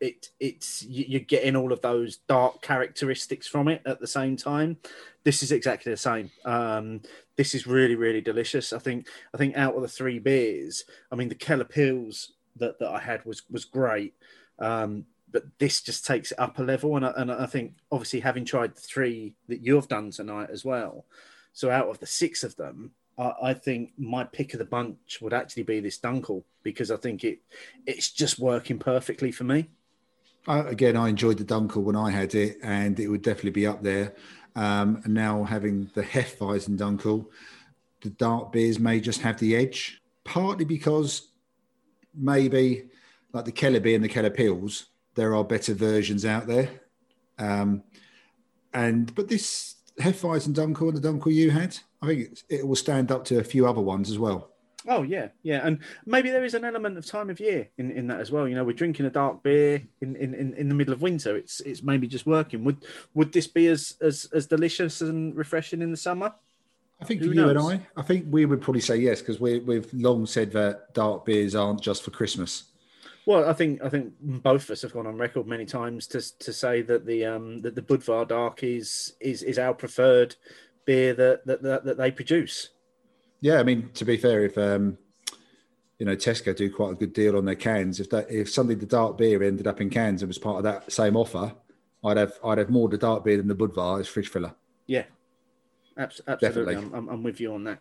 [SPEAKER 2] it it's you- you're getting all of those dark characteristics from it at the same time. This is exactly the same. Um, this is really really delicious. I think I think out of the three beers, I mean the Keller Pils that, that I had was was great. Um, but this just takes it up a level, and I, and I think obviously having tried the three that you've done tonight as well, so out of the six of them, I, I think my pick of the bunch would actually be this Dunkel because I think it it's just working perfectly for me.
[SPEAKER 3] Uh, again, I enjoyed the Dunkel when I had it, and it would definitely be up there. Um, and now having the Hefeweizen Dunkel, the dark beers may just have the edge, partly because maybe like the Keller beer and the Keller Pils, there are better versions out there. Um, and but this Hefeweizen Dunkel and the Dunkel you had, I think it will stand up to a few other ones as well.
[SPEAKER 2] Oh yeah, yeah, and maybe there is an element of time of year in, in that as well. You know, we're drinking a dark beer in, in, in, in the middle of winter. It's it's maybe just working. Would would this be as as, as delicious and refreshing in the summer?
[SPEAKER 3] I think
[SPEAKER 2] Who
[SPEAKER 3] you
[SPEAKER 2] knows?
[SPEAKER 3] and I, I think we would probably say yes because we, we've long said that dark beers aren't just for Christmas.
[SPEAKER 2] Well, I think I think both of us have gone on record many times to to say that the um that the Budvar Dark is is is our preferred beer that that that, that they produce.
[SPEAKER 3] Yeah, I mean, to be fair, if um, you know Tesco do quite a good deal on their cans, if that if suddenly the dark beer ended up in cans and was part of that same offer, I'd have I'd have more the dark beer than the Budvar as fridge filler.
[SPEAKER 2] Yeah, Abs- absolutely. I'm, I'm, I'm with you on that.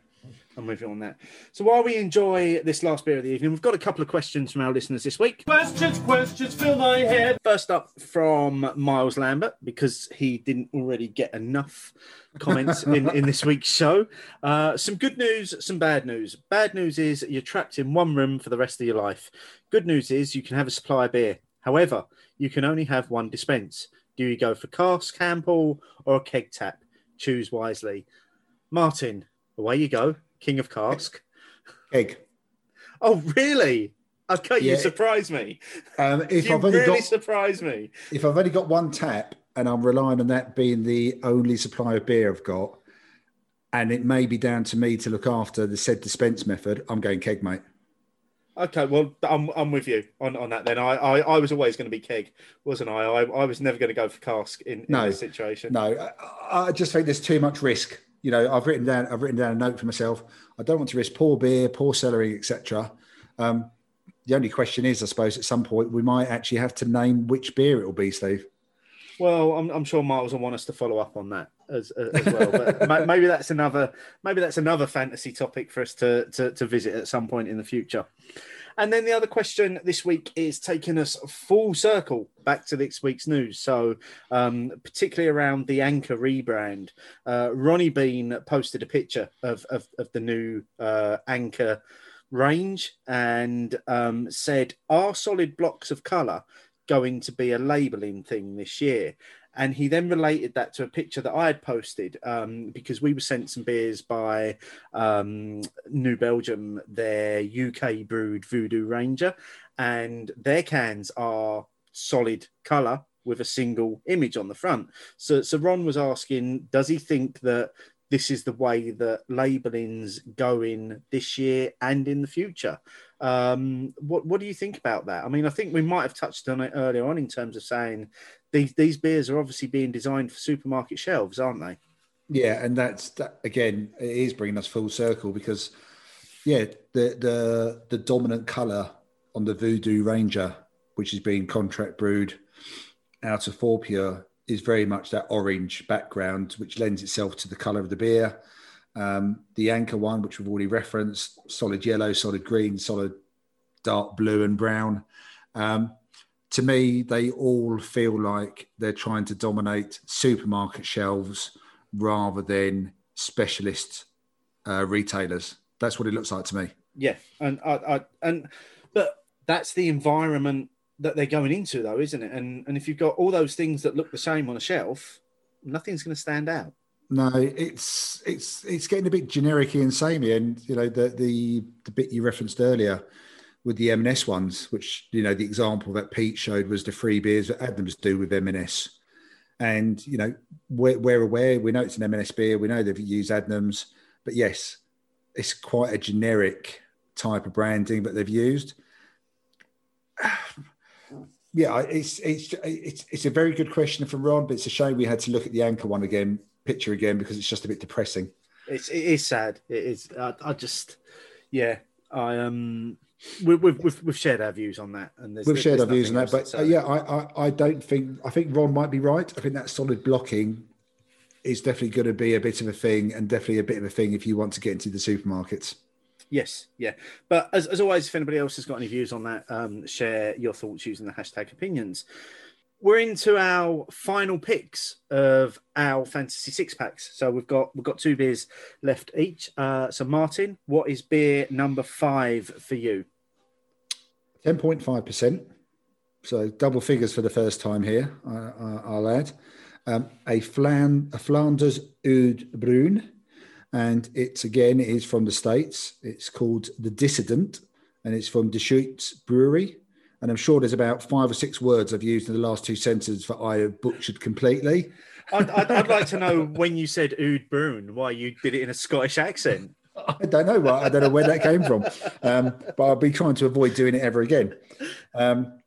[SPEAKER 2] I'm with you on that. So while we enjoy this last beer of the evening, we've got a couple of questions from our listeners this week.
[SPEAKER 4] Questions, questions, fill my head.
[SPEAKER 2] First up from Miles Lambert, because he didn't already get enough comments in, in this week's show. Uh, some good news, some bad news. Bad news is you're trapped in one room for the rest of your life. Good news is you can have a supply of beer. However, you can only have one dispense. Do you go for cask, handpull, or a keg tap? Choose wisely. Martin, away you go, king of cask.
[SPEAKER 3] Egg.
[SPEAKER 2] Oh, really? Okay, you
[SPEAKER 3] Yeah.
[SPEAKER 2] surprise me.
[SPEAKER 3] Um, if
[SPEAKER 2] you
[SPEAKER 3] I've only
[SPEAKER 2] really
[SPEAKER 3] got
[SPEAKER 2] surprise me.
[SPEAKER 3] if I've only got one tap and I'm relying on that being the only supply of beer I've got, and it may be down to me to look after the said dispense method, I'm going keg, mate.
[SPEAKER 2] Okay, well, I'm, I'm with you on, on that then. I, I, I was always going to be keg, wasn't I? I, I was never going to go for cask in, in
[SPEAKER 3] No.
[SPEAKER 2] this situation.
[SPEAKER 3] No, I, I just think there's too much risk. You know, I've written down I've written down a note for myself. I don't want to risk poor beer, poor celery, etc. Um, the only question is, I suppose, at some point we might actually have to name which beer it will be, Steve.
[SPEAKER 2] Well, I'm, I'm sure Miles will want us to follow up on that as, as well. But maybe that's another maybe that's another fantasy topic for us to, to to visit at some point in the future. And then the other question this week is taking us full circle back to this week's news. So, um, particularly around the Anchor rebrand, uh, Ronnie Bean posted a picture of, of, of the new uh, Anchor range and um, said, Are solid blocks of colour going to be a labelling thing this year? And he then related that to a picture that I had posted um, because we were sent some beers by um, New Belgium, their UK brewed Voodoo Ranger, and their cans are solid colour with a single image on the front. So, so Ron was asking, does he think that this is the way that labelling's going this year and in the future? Um, what what do you think about that? I mean, I think we might have touched on it earlier on in terms of saying these these beers are obviously being designed for supermarket shelves, aren't they?
[SPEAKER 3] Yeah, and that's that again. It is bringing us full circle because, yeah, the the the dominant color on the Voodoo Ranger, which is being contract brewed out of Fourpure is very much that orange background, which lends itself to the colour of the beer. Um, the Anchor one, which we've already referenced, solid yellow, solid green, solid dark blue and brown. Um, to me, they all feel like they're trying to dominate supermarket shelves rather than specialist uh, retailers. That's what it looks like to me.
[SPEAKER 2] Yeah, and I, I and but that's the environment that they're going into, though, isn't it? And and if you've got all those things that look the same on a shelf, nothing's going to stand out.
[SPEAKER 3] No, it's it's it's getting a bit generic and samey, and you know the the the bit you referenced earlier with the M&S ones, which you know the example that Pete showed was the free beers that Adnams do with M&S, and you know we're, we're aware we know it's an M&S beer, we know they've used Adnams, but yes, it's quite a generic type of branding that they've used. Yeah, it's it's it's it's a very good question from Ron, but it's a shame we had to look at the anchor one again, picture again, because it's just a bit depressing.
[SPEAKER 2] It's it is sad. It is. I, I just, yeah, I um, we, we've we've we've shared our views on that, and there's,
[SPEAKER 3] We've shared our views on that, but uh, yeah, I, I I don't think I think Ron might be right. I think that solid blocking is definitely going to be a bit of a thing, and definitely a bit of a thing if you want to get into the supermarkets.
[SPEAKER 2] Yes, yeah. But as, as always, if anybody else has got any views on that, um, share your thoughts using the hashtag opinions. We're into our final picks of our fantasy six packs. So we've got we've got two beers left each. Uh, so Martin, what is beer number five for you?
[SPEAKER 3] Ten point five percent, so double figures for the first time here. I'll add um, a Flan a Flanders Oud Bruin, and it's again it is from the states. It's called the Dissident, and it's from Deschutes Brewery. And I'm sure there's about five or six words I've used in the last two sentences that I have butchered completely.
[SPEAKER 2] I'd, I'd, I'd like to know when you said Oud Bruin, why you did it in a Scottish accent.
[SPEAKER 3] I don't know. I don't know where that came from, um, but I'll be trying to avoid doing it ever again. Um,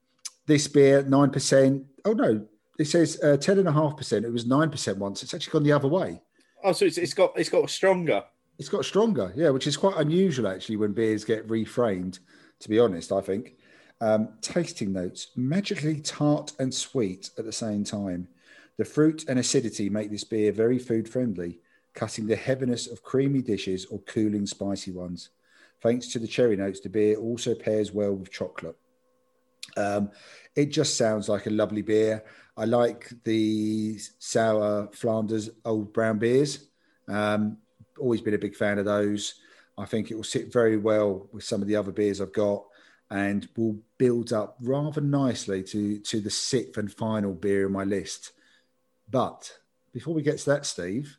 [SPEAKER 3] this beer, nine percent. Oh no, it says uh, ten and a half percent. It was nine percent once. It's actually gone the other way.
[SPEAKER 2] Oh, so it's, it's got it's got stronger.
[SPEAKER 3] It's got stronger, yeah, which is quite unusual actually when beers get reframed. To be honest, I think. Um, tasting notes: magically tart and sweet at the same time. The fruit and acidity make this beer very food friendly, cutting the heaviness of creamy dishes or cooling spicy ones. Thanks to the cherry notes, the beer also pairs well with chocolate. Um, it just sounds like a lovely beer. I like the sour Flanders old brown beers. Um, always been a big fan of those. I think it will sit very well with some of the other beers I've got and will build up rather nicely to, to the sixth and final beer in my list. But before we get to that, Steve,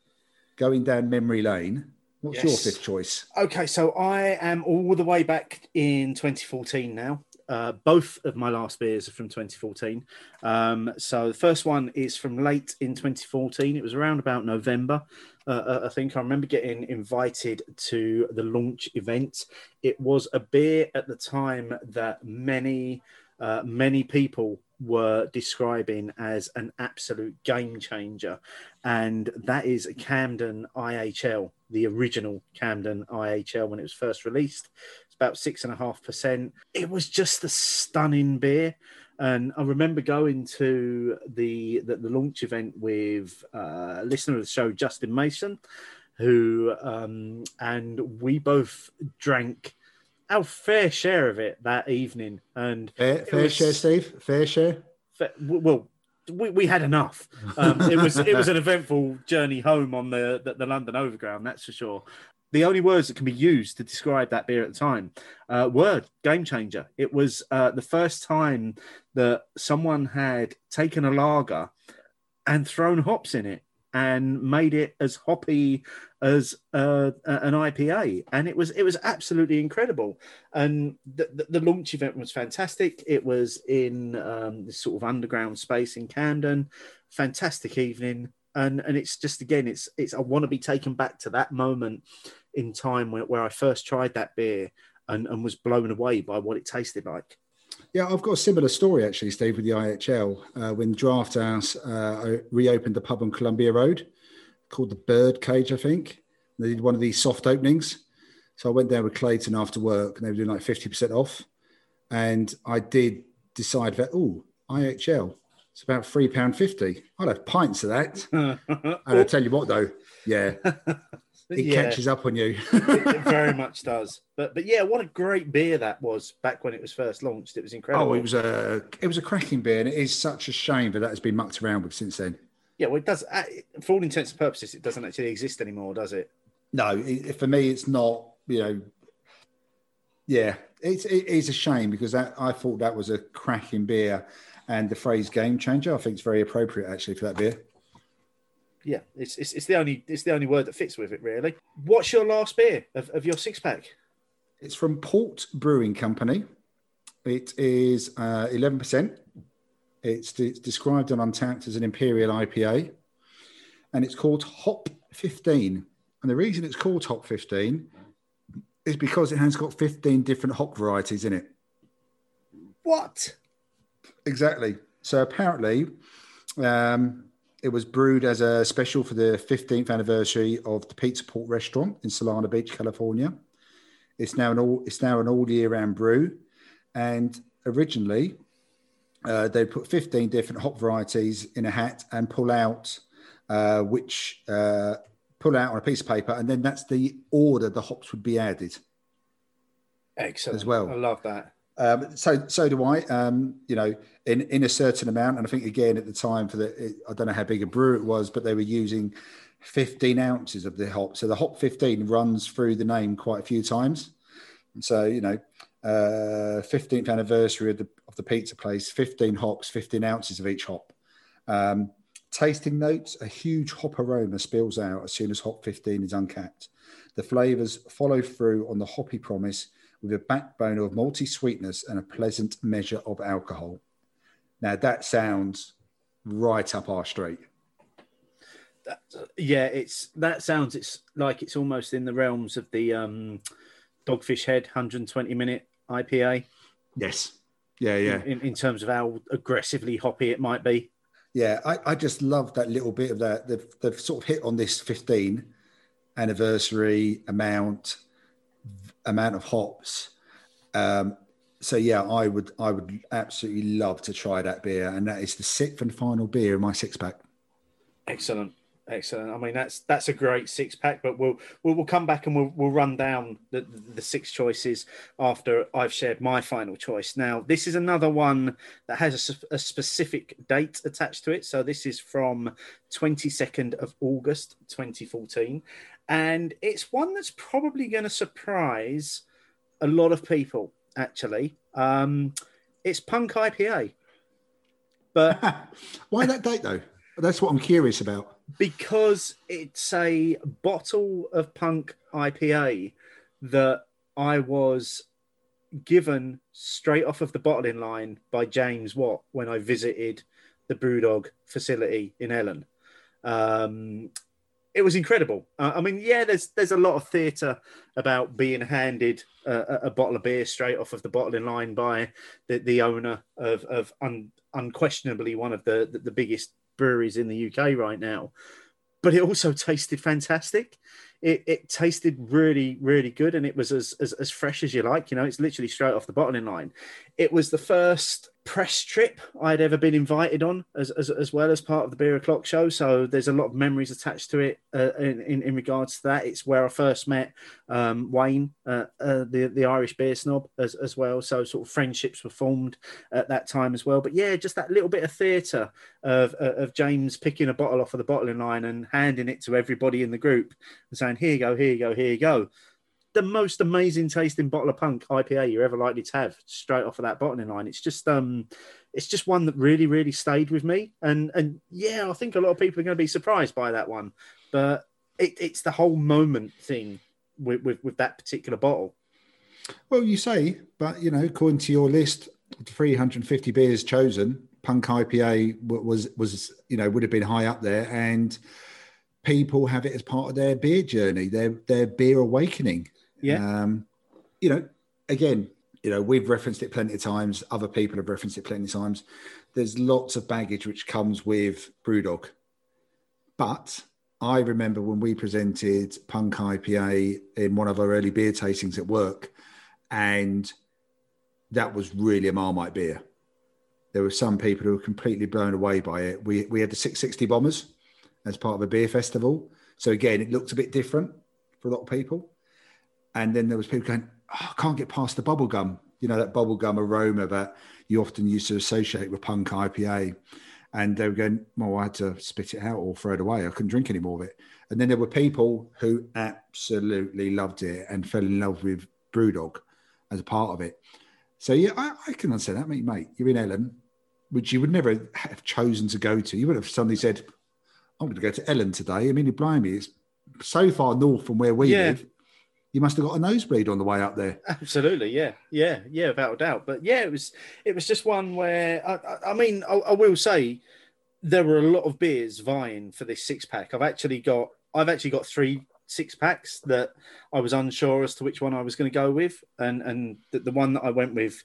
[SPEAKER 3] going down memory lane, what's your fifth choice?
[SPEAKER 2] Okay, so I am all the way back in 2014 now. Uh, both of my last beers are from 2014. Um, so the first one is from late in 2014. It was around about November. Uh, I think I remember getting invited to the launch event. It was a beer at the time that many, uh, many people were describing as an absolute game changer, and that is Camden IHL, the original Camden IHL when it was first released. It's about six and a half percent. It was just a stunning beer. And I remember going to the the, the launch event with uh, a listener of the show, Justin Mason, who um, and we both drank our fair share of it that evening. And
[SPEAKER 3] Fair, fair
[SPEAKER 2] was-
[SPEAKER 3] share, Steve. Fair share.
[SPEAKER 2] fa- well, we, we had enough. Um, it was it was an eventful journey home on the, the the London Overground, that's for sure. The only words that can be used to describe that beer at the time uh, were game changer. It was uh, the first time that someone had taken a lager and thrown hops in it and made it as hoppy as uh, an IPA, and it was it was absolutely incredible. And the, the, the launch event was fantastic. It was in um, this sort of underground space in Camden. Fantastic evening, and and it's just again, it's it's I want to be taken back to that moment in time where, where I first tried that beer and, and was blown away by what it tasted like.
[SPEAKER 3] Yeah, I've got a similar story actually, Steve, with the IHL. Uh, when Draft House uh, reopened the pub on Columbia Road called the Bird Cage, I think. They did one of these soft openings. So I went there with Clayton after work and they were doing like 50% off. And I did decide that, oh, IHL, It's about three pound fifty. I'll have pints of that. And I tell you what, though, yeah, it
[SPEAKER 2] yeah,
[SPEAKER 3] catches up on you.
[SPEAKER 2] it, it very much does. But but yeah, what a great beer that was back when it was first launched. It was incredible.
[SPEAKER 3] oh, it was a it was a cracking beer, and it is such a shame that that has been mucked around with since then.
[SPEAKER 2] yeah, well, it does. uh, For all intents and purposes, it doesn't actually exist anymore, does it?
[SPEAKER 3] No, it, for me, it's not. You know, yeah, it's it is a shame because that, I thought that was a cracking beer, and the phrase "game changer" I think is very appropriate actually for that beer.
[SPEAKER 2] Yeah, it's, it's it's the only it's the only word that fits with it, really. What's your last beer of, of your six pack?
[SPEAKER 3] It's from Port Brewing Company. It is uh, eleven percent. It's, it's described on Untappd as an Imperial IPA, and it's called Hop Fifteen. And the reason it's called Hop Fifteen is because it has got fifteen different hop varieties in it.
[SPEAKER 2] What?
[SPEAKER 3] Exactly. So apparently, um, it was brewed as a special for the 15th anniversary of the Pizza Port restaurant in Solana Beach, California. It's now an all it's now an all year round brew, and originally uh, they put 15 different hop varieties in a hat and pull out uh, which uh, pull out on a piece of paper, and then that's the order the hops would be added.
[SPEAKER 2] Excellent.
[SPEAKER 3] As well.
[SPEAKER 2] I love that.
[SPEAKER 3] Um, so so do I. Um, you know, in in a certain amount, and I think again at the time for the it, I don't know how big a brew it was, but they were using 15 ounces of the hop. So the hop 15 runs through the name quite a few times. So you know, uh, 15th anniversary of the of the pizza place, 15 hops, 15 ounces of each hop. Um, tasting notes: a huge hop aroma spills out as soon as hop 15 is uncapped. The flavors follow through on the hoppy promise with a backbone of malty sweetness and a pleasant measure of alcohol. Now that sounds right up our street.
[SPEAKER 2] Yeah, it's that sounds it's like it's almost in the realms of the um, Dogfish Head 120 minute IPA
[SPEAKER 3] Yes. Yeah, yeah.
[SPEAKER 2] in, in terms of how aggressively hoppy it might be.
[SPEAKER 3] Yeah, I, I just love that little bit of that. They've, they've sort of hit on this 15 anniversary amount amount of hops. Um, so yeah, I would I would absolutely love to try that beer, and that is the sixth and final beer in my six pack.
[SPEAKER 2] Excellent, excellent. I mean, that's that's a great six pack. But we'll we'll, we'll come back and we'll we'll run down the, the six choices after I've shared my final choice. Now, this is another one that has a specific date attached to it. So this is from twenty second of August, twenty fourteen, and it's one that's probably going to surprise a lot of people. Actually, um, it's Punk IPA, but
[SPEAKER 3] Why that date though? That's what I'm curious about.
[SPEAKER 2] because it's a bottle of punk IPA that I was given straight off of the bottling line by James Watt when I visited the Brewdog facility in Ellon. Um, it was incredible. Uh, I mean, yeah, there's there's a lot of theatre about being handed a, a bottle of beer straight off of the bottling line by the, the owner of of un, unquestionably one of the, the the biggest breweries in the UK right now. But it also tasted fantastic. It, it tasted really, really good, and it was as, as as fresh as you like. You know, it's literally straight off the bottling line. It was the first press trip I'd ever been invited on, as, as, as well as part of the Beer O'clock show. So there's a lot of memories attached to it uh, in, in in regards to that. It's where I first met um, Wayne, uh, uh, the the Irish beer snob, as as well. So sort of friendships were formed at that time as well. But yeah, just that little bit of theatre of of James picking a bottle off of the bottling line and handing it to everybody in the group and saying, "Here you go, here you go, here you go." The most amazing tasting bottle of punk IPA you're ever likely to have straight off of that bottling line. It's just um, it's just one that really, really stayed with me. And and yeah, I think a lot of people are going to be surprised by that one, but it, it's the whole moment thing with, with with that particular bottle.
[SPEAKER 3] Well, you say, but you know, according to your list, 350 beers chosen, Punk IPA was was you know would have been high up there, and people have it as part of their beer journey, their their beer awakening.
[SPEAKER 2] Yeah.
[SPEAKER 3] Um, you know, again, you know, we've referenced it plenty of times. Other people have referenced it plenty of times. There's lots of baggage which comes with BrewDog, but I remember when we presented Punk IPA in one of our early beer tastings at work, and that was really a Marmite beer. there were some people who were completely blown away by it. We we had the 660 bombers as part of a beer festival. So again, it looked a bit different for a lot of people. And then there was people going, oh, I can't get past the bubble gum. You know, that bubble gum aroma that you often used to associate with punk IPA. And they were going, well, I had to spit it out or throw it away. I couldn't drink any more of it. And then there were people who absolutely loved it and fell in love with Brewdog as a part of it. So yeah, I, I can understand that, mate. Mate, you're in Ellon, which you would never have chosen to go to. You would have suddenly said, "I'm going to go to Ellon today." I mean, blimey, it's so far north from where we
[SPEAKER 2] Yeah.
[SPEAKER 3] live. You must have got a nosebleed on the way up there.
[SPEAKER 2] Absolutely, yeah, yeah, yeah, without a doubt. But yeah, it was it was just one where I, I, I mean, I, I will say there were a lot of beers vying for this six pack. I've actually got I've actually got three six packs that I was unsure as to which one I was going to go with, and and the, the one that I went with.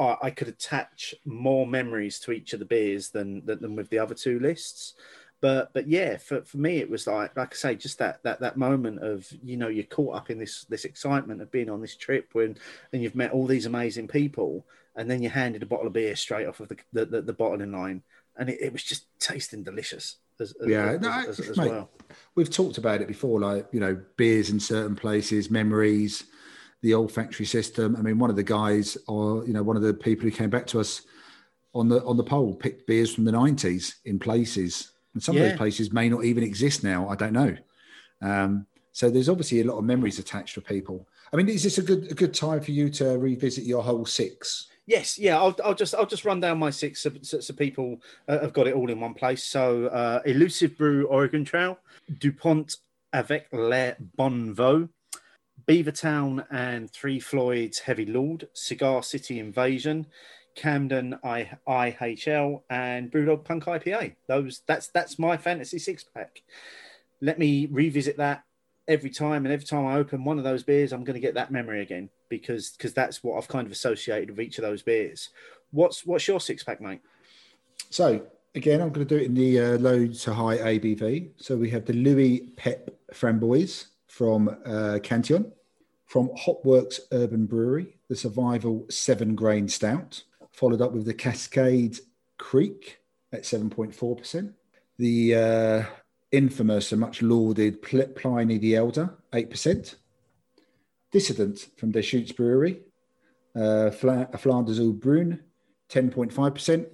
[SPEAKER 2] I could attach more memories to each of the beers than than, than with the other two lists but but yeah for, for me it was like like i say just that that that moment of you know you're caught up in this this excitement of being on this trip when and you've met all these amazing people and then you're handed a bottle of beer straight off of the the, the, the bottling line and it, it was just tasting delicious as, as,
[SPEAKER 3] Yeah,
[SPEAKER 2] as,
[SPEAKER 3] no,
[SPEAKER 2] as, as
[SPEAKER 3] mate.
[SPEAKER 2] well
[SPEAKER 3] We've talked about it before, like you know, beers in certain places, memories, the olfactory system. I mean, one of the guys, or you know, one of the people who came back to us on the on the poll picked beers from the nineties in places, and some of those places may not even exist now. I don't know. Um, so there's obviously a lot of memories attached for people. I mean, is this a good a good time for you to revisit your whole six?
[SPEAKER 2] Yes, yeah. I'll, I'll just I'll just run down my six so, so, people uh, have got it all in one place. So, uh, Elusive Brew Oregon Trail, Dupont avec les Bons Voeux, Beavertown and Three Floyds Heavy Lord, Cigar City Invasion, Camden I, IHL, and Brewdog Punk IPA. Those that's that's my fantasy six pack. Let me revisit that every time, and every time I open one of those beers, I'm going to get that memory again because because that's what I've kind of associated with each of those beers. What's what's your six pack, mate?
[SPEAKER 3] So again, I'm going to do it in the uh, low to high ABV. So we have the Lou Pepe Framboise from uh, Cantillon, from Hopworks Urban Brewery, the Survival Seven Grain Stout, followed up with the Cascade Creek at 7.4%. The uh, infamous and much lauded Pl- Pliny the Elder, 8%. Dissident from Deschutes Brewery, uh, Fla- Flanders Oud Bruin, 10.5%.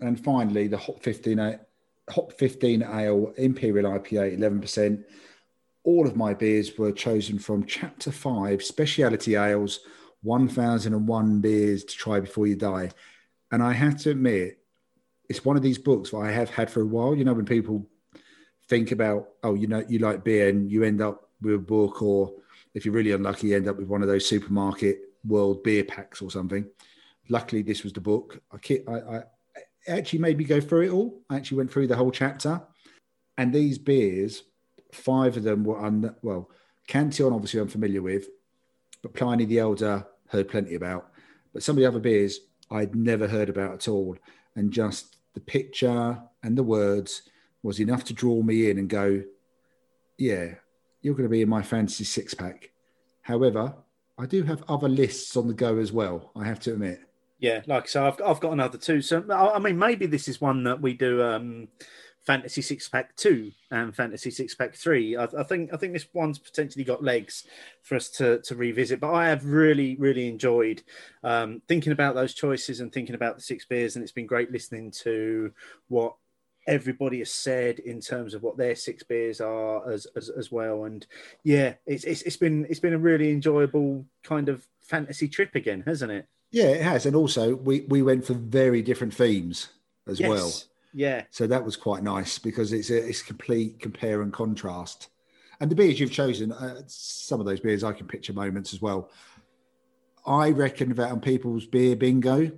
[SPEAKER 3] And finally, the Hop 15, A- Hop 15 Ale Imperial IPA, 11%. All of my beers were chosen from Chapter 5 Speciality Ales, 1001 Beers to Try Before You Die. And I have to admit, it's one of these books that I have had for a while. You know, when people think about, oh, you know, you like beer and you end up with a book, or if you're really unlucky, you end up with one of those supermarket world beer packs or something. Luckily, this was the book. I, I, I actually made me go through it all. I actually went through the whole chapter. And these beers, five of them were un, well, Cantillon, obviously, I'm familiar with, but Pliny the Elder, heard plenty about. But some of the other beers I'd never heard about at all. And just the picture and the words was enough to draw me in and go, yeah, you're going to be in my fantasy six pack. However, I do have other lists on the go as well, I have to admit.
[SPEAKER 2] Yeah, like so, I've I've got another two. So I I mean, maybe this is one that we do um, fantasy six pack two and fantasy six pack three. I, I think I think this one's potentially got legs for us to to revisit. But I have really really enjoyed um, thinking about those choices and thinking about the six beers, and it's been great listening to what everybody has said in terms of what their six beers are as as, as well and yeah it's, it's it's been it's been a really enjoyable kind of fantasy trip again hasn't it
[SPEAKER 3] Yeah, it has. And also, we, we went for very different themes as well.
[SPEAKER 2] Yeah
[SPEAKER 3] So that was quite nice because it's a it's complete compare and contrast. And the beers you've chosen, uh, some of those beers I can picture moments as well. I reckon that on people's beer bingo,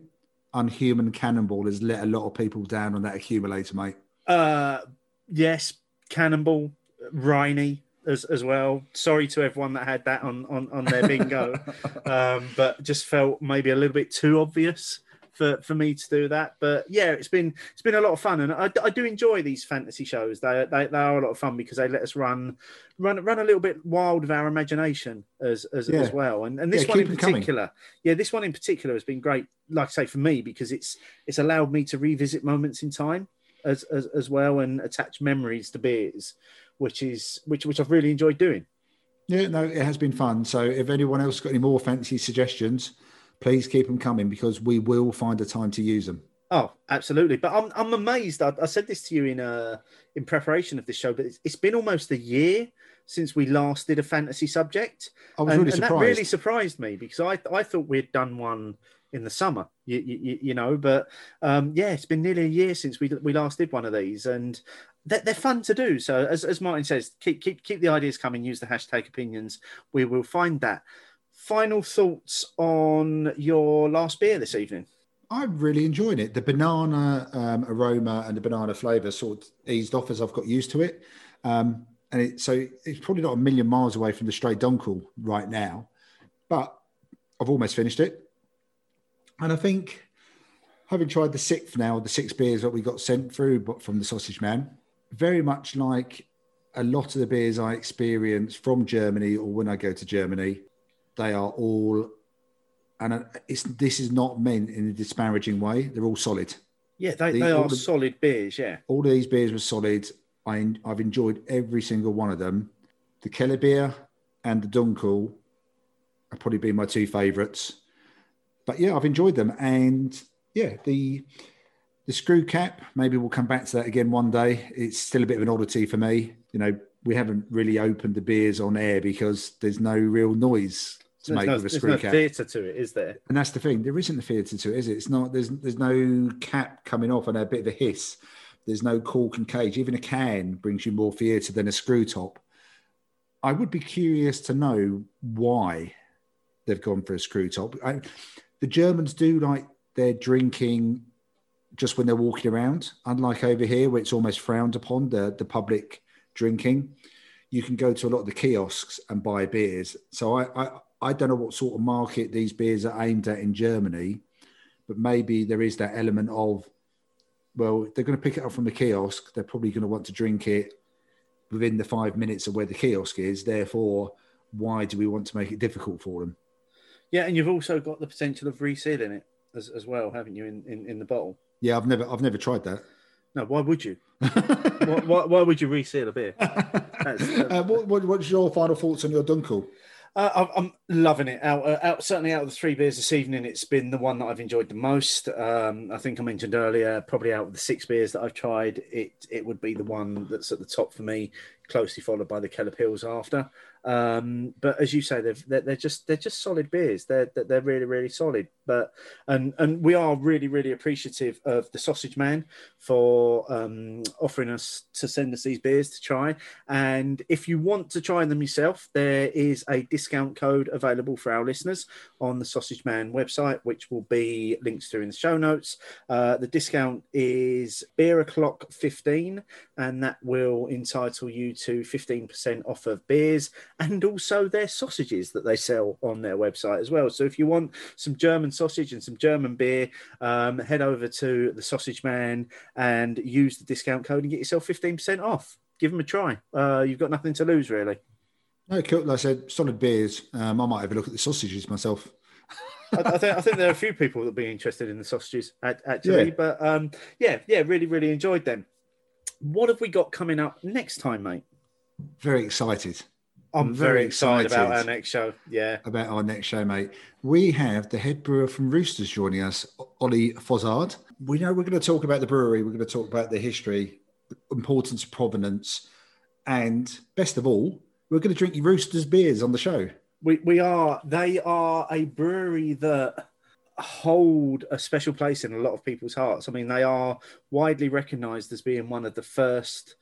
[SPEAKER 3] Unhuman Cannonball has let a lot of people down on that accumulator, mate.
[SPEAKER 2] Uh, yes, Cannonball, Riney as as well. Sorry to everyone that had that on on, on their bingo, um, but just felt maybe a little bit too obvious for for me to do that. But yeah, it's been it's been a lot of fun, and I, I do enjoy these fantasy shows. They, they they are a lot of fun because they let us run run run a little bit wild with our imagination as as,
[SPEAKER 3] Yeah.
[SPEAKER 2] as well. And and this
[SPEAKER 3] Yeah,
[SPEAKER 2] one in
[SPEAKER 3] keep 'em coming.
[SPEAKER 2] particular, yeah, this one in particular has been great. Like I say, for me because it's it's allowed me to revisit moments in time as as, as well and attach memories to beers, which is which which I've really enjoyed doing.
[SPEAKER 3] Yeah, no, it has been fun. So if anyone else got any more fancy suggestions, please keep them coming because we will find a time to use them.
[SPEAKER 2] Oh, absolutely. But I'm I'm amazed. I, I said this to you in uh in preparation of this show, but it's, it's been almost a year since we last did a fantasy subject.
[SPEAKER 3] I was
[SPEAKER 2] and,
[SPEAKER 3] really
[SPEAKER 2] and
[SPEAKER 3] surprised.
[SPEAKER 2] that really surprised me because I I thought we'd done one in the summer, you, you, you know. But um, yeah, it's been nearly a year since we we last did one of these, and they're, they're fun to do. So as, as Martin says, keep keep keep the ideas coming. Use the hashtag opinions. We will find that. Final thoughts on your last beer this evening?
[SPEAKER 3] I'm really enjoying it. The banana um, aroma and the banana flavour sort of eased off as I've got used to it. Um, and it, so it's probably not a million miles away from the straight dunkel right now, but I've almost finished it. And I think having tried the sixth now, the six beers that we got sent through but from the Sausage Man, very much like a lot of the beers I experience from Germany or when I go to Germany, they are all and uh, it's this is not meant in a disparaging way. They're all solid.
[SPEAKER 2] Yeah, they,
[SPEAKER 3] The-
[SPEAKER 2] they are
[SPEAKER 3] the-
[SPEAKER 2] solid beers. Yeah.
[SPEAKER 3] All of these beers were solid. I, I've enjoyed every single one of them. The Keller beer and the Dunkel have probably been my two favourites. But yeah, I've enjoyed them. And yeah, the the screw cap, maybe we'll come back to that again one day. It's still a bit of an oddity for me. You know, we haven't really opened the beers on air because there's no real noise to
[SPEAKER 2] There's
[SPEAKER 3] make
[SPEAKER 2] no,
[SPEAKER 3] with a screw
[SPEAKER 2] no
[SPEAKER 3] cap.
[SPEAKER 2] theatre to it, is there?
[SPEAKER 3] And that's the thing. There isn't a theatre to it, is it? It's not. There's there's no cap coming off and a bit of a hiss. There's no cork and cage. Even a can brings you more theatre than a screw top. I would be curious to know why they've gone for a screw top. I, the Germans do like their drinking just when they're walking around, unlike over here where it's almost frowned upon the the public drinking. You can go to a lot of the kiosks and buy beers. So I, I I don't know what sort of market these beers are aimed at in Germany, but maybe there is that element of, well, they're going to pick it up from the kiosk. They're probably going to want to drink it within the five minutes of where the kiosk is. Therefore, why do we want to make it difficult for them?
[SPEAKER 2] Yeah, and you've also got the potential of resealing it as, as well, haven't you, in, in, in the bottle?
[SPEAKER 3] Yeah, I've never, I've never tried that.
[SPEAKER 2] No, why would you? why, why, why would you reseal a beer?
[SPEAKER 3] Uh, what, what, what's your final thoughts on your Dunkel?
[SPEAKER 2] Uh, I'm- loving it. Out, uh, out, certainly out of the three beers this evening, it's been the one that I've enjoyed the most. Um, I think I mentioned earlier, probably out of the six beers that I've tried, it it would be the one that's at the top for me, closely followed by the Keller Pils after. Um, but as you say, they're, they're just they're just solid beers. They're they're really really solid. But and and we are really really appreciative of the Sausage Man for um, offering us to send us these beers to try. And if you want to try them yourself, there is a discount code available for our listeners on the Sausage Man website, which will be linked through in the show notes. Uh, the discount is beer o'clock 15, and that will entitle you to 15% off of beers and also their sausages that they sell on their website as well. So if you want some German sausage and some German beer, um, head over to the Sausage Man and use the discount code and get yourself 15% off. Give them a try. Uh, you've got nothing to lose, really.
[SPEAKER 3] No, cool. Like I said, solid beers. Um, I might have a look at the sausages myself.
[SPEAKER 2] I, think I think there are a few people that be interested in the sausages actually,
[SPEAKER 3] Yeah.
[SPEAKER 2] but um, yeah, yeah, really, really enjoyed them. What have we got coming up next time, mate?
[SPEAKER 3] Very excited.
[SPEAKER 2] I'm very,
[SPEAKER 3] Very
[SPEAKER 2] excited, about our next show. Yeah,
[SPEAKER 3] about our next show, mate. We have the head brewer from Roosters joining us, Ollie Fozard. We know we're going to talk about the brewery, we're going to talk about the history, importance provenance, and best of all, we're going to drink Roosters beers on the show.
[SPEAKER 2] we we are. They are a brewery that hold a special place in a lot of people's hearts. I mean, they are widely recognised as being one of the first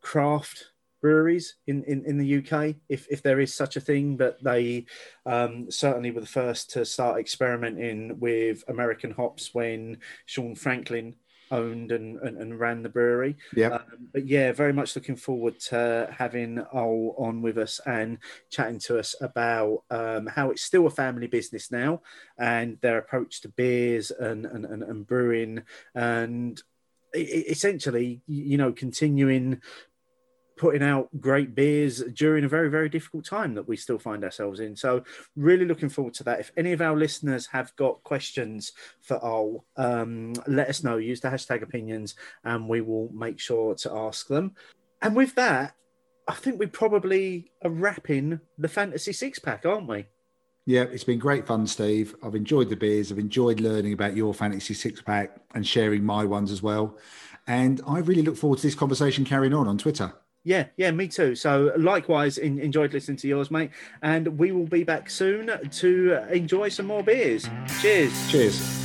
[SPEAKER 2] craft breweries in, in, in the UK, if, if there is such a thing. But they um, certainly were the first to start experimenting with American hops when Sean Franklin owned and, and, and ran the brewery.
[SPEAKER 3] Yeah.
[SPEAKER 2] Um, but yeah, very much looking forward to having Ol on with us and chatting to us about um, how it's still a family business now and their approach to beers and, and, and, and brewing and essentially, you know, continuing putting out great beers during a very very difficult time that we still find ourselves in so really looking forward to that if any of our listeners have got questions for Ol, um, let us know use the hashtag opinions and we will make sure to ask them and with that i think we probably are wrapping the fantasy six pack aren't we
[SPEAKER 3] Yeah, it's been great fun, Steve. I've enjoyed the beers. I've enjoyed learning about your fantasy six pack and sharing my ones as well. And I really look forward to this conversation carrying on on Twitter.
[SPEAKER 2] Yeah yeah me too. So likewise in, enjoyed listening to yours mate. And we will be back soon to enjoy some more beers. Cheers.
[SPEAKER 3] Cheers.